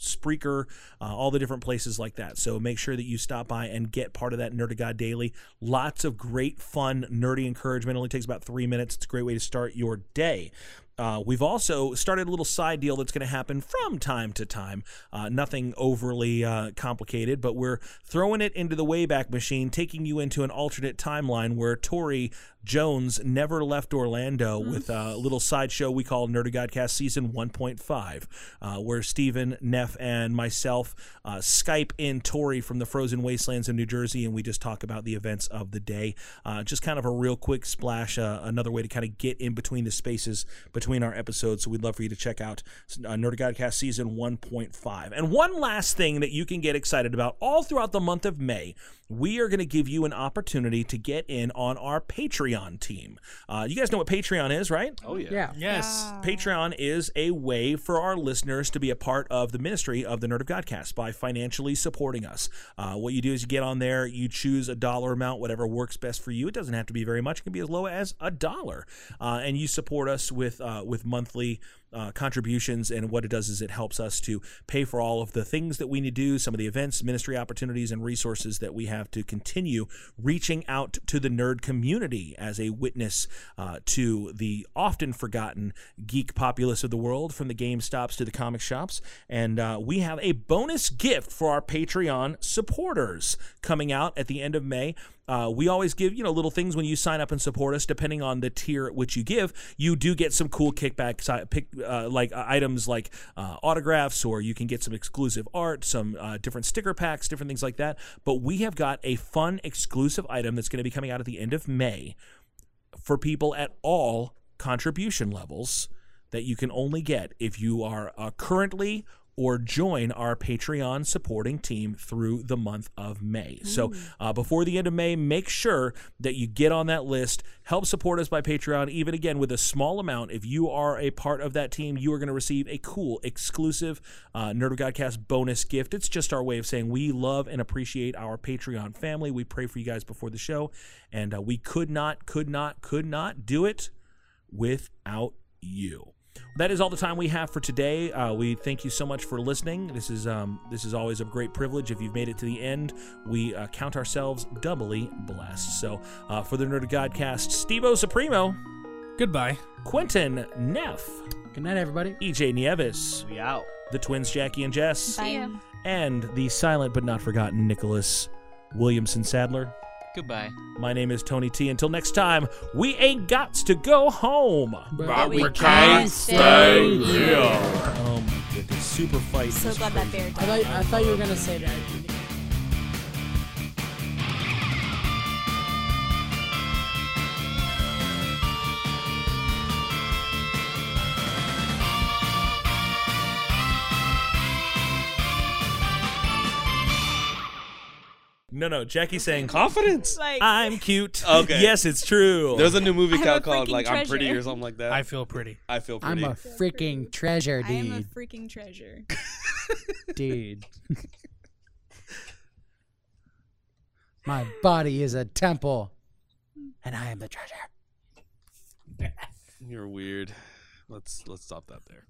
Speaker 1: Spreaker, uh, all the different places like that. So make sure that you stop by and get part of that Nerd of God Daily. Lots of great, fun, nerdy encouragement. Only takes about three minutes. It's a great way to start your day. Uh, we've also started a little side deal that's going to happen from time to time. Uh, nothing overly uh, complicated, but we're throwing it into the Wayback Machine, taking you into an alternate timeline where Tori Jones never left Orlando with a little sideshow we call Nerd of Godcast Season 1.5, uh, where Stephen, Neff, and myself uh, Skype in Tori from the frozen wastelands of New Jersey, and we just talk about the events of the day. Uh, just kind of a real quick splash, uh, another way to kind of get in between the spaces between our episodes. So we'd love for you to check out uh, Nerd Godcast Season 1.5. And one last thing that you can get excited about all throughout the month of May, we are going to give you an opportunity to get in on our Patreon team. Uh, you guys know what Patreon is, right?
Speaker 5: Oh yeah.
Speaker 6: Yeah.
Speaker 3: yes.
Speaker 1: Patreon is a way for our listeners to be a part of the ministry of the Nerd of Godcast by financially supporting us. Uh, what you do is you get on there, you choose a dollar amount, whatever works best for you. It doesn't have to be very much; it can be as low as a dollar, uh, and you support us with uh, with monthly. Uh, contributions and what it does is it helps us to pay for all of the things that we need to do some of the events ministry opportunities and resources that we have to continue reaching out to the nerd community as a witness uh, to the often forgotten geek populace of the world from the game stops to the comic shops. And uh, we have a bonus gift for our patreon supporters coming out at the end of may uh, we always give you know little things when you sign up and support us. Depending on the tier which you give, you do get some cool kickbacks, uh, uh, like uh, items like uh, autographs, or you can get some exclusive art, some uh, different sticker packs, different things like that. But we have got a fun exclusive item that's going to be coming out at the end of May for people at all contribution levels that you can only get if you are currently or join our Patreon supporting team through the month of May. So uh, before the end of May, make sure that you get on that list. Help support us by Patreon, even again with a small amount. If you are a part of that team, you are going to receive a cool, exclusive uh, Nerd of Godcast bonus gift. It's just our way of saying we love and appreciate our Patreon family. We pray for you guys before the show, and uh, we could not, could not, could not do it without you. That is all the time we have for today. Uh, we thank you so much for listening. This is um, this is always a great privilege. If you've made it to the end, we uh, count ourselves doubly blessed. So, uh, for the Nerd of Godcast, Stevo Supremo,
Speaker 3: Goodbye.
Speaker 1: Quentin Neff,
Speaker 6: Good night, everybody.
Speaker 1: EJ Nieves,
Speaker 5: We out.
Speaker 1: the twins Jackie and Jess,
Speaker 4: See ya.
Speaker 1: and the silent but not forgotten Nicholas Williamson Sadler.
Speaker 8: Goodbye.
Speaker 1: My name is Tony T. Until next time, we ain't got to go home.
Speaker 6: But
Speaker 8: we can't stay here.
Speaker 1: Oh my goodness, super fight.
Speaker 4: So
Speaker 1: was
Speaker 4: glad that
Speaker 1: crazy.
Speaker 4: bear
Speaker 6: I
Speaker 4: died.
Speaker 6: thought, I thought you were gonna say that.
Speaker 1: No, no. Jackie's saying
Speaker 5: confidence.
Speaker 4: Like
Speaker 1: I'm cute.
Speaker 5: Okay.
Speaker 1: Yes, it's true.
Speaker 5: There's a new movie
Speaker 4: I'm a
Speaker 5: out called
Speaker 4: freaking
Speaker 5: like I'm Pretty
Speaker 4: treasure.
Speaker 5: or something like that.
Speaker 3: I feel pretty.
Speaker 5: I feel pretty.
Speaker 6: I'm
Speaker 5: pretty.
Speaker 6: a freaking treasure, dude.
Speaker 4: I am a
Speaker 6: dude.
Speaker 4: freaking treasure.
Speaker 6: dude. My body is a temple, and I am the treasure.
Speaker 5: You're weird. Let's let's stop that there.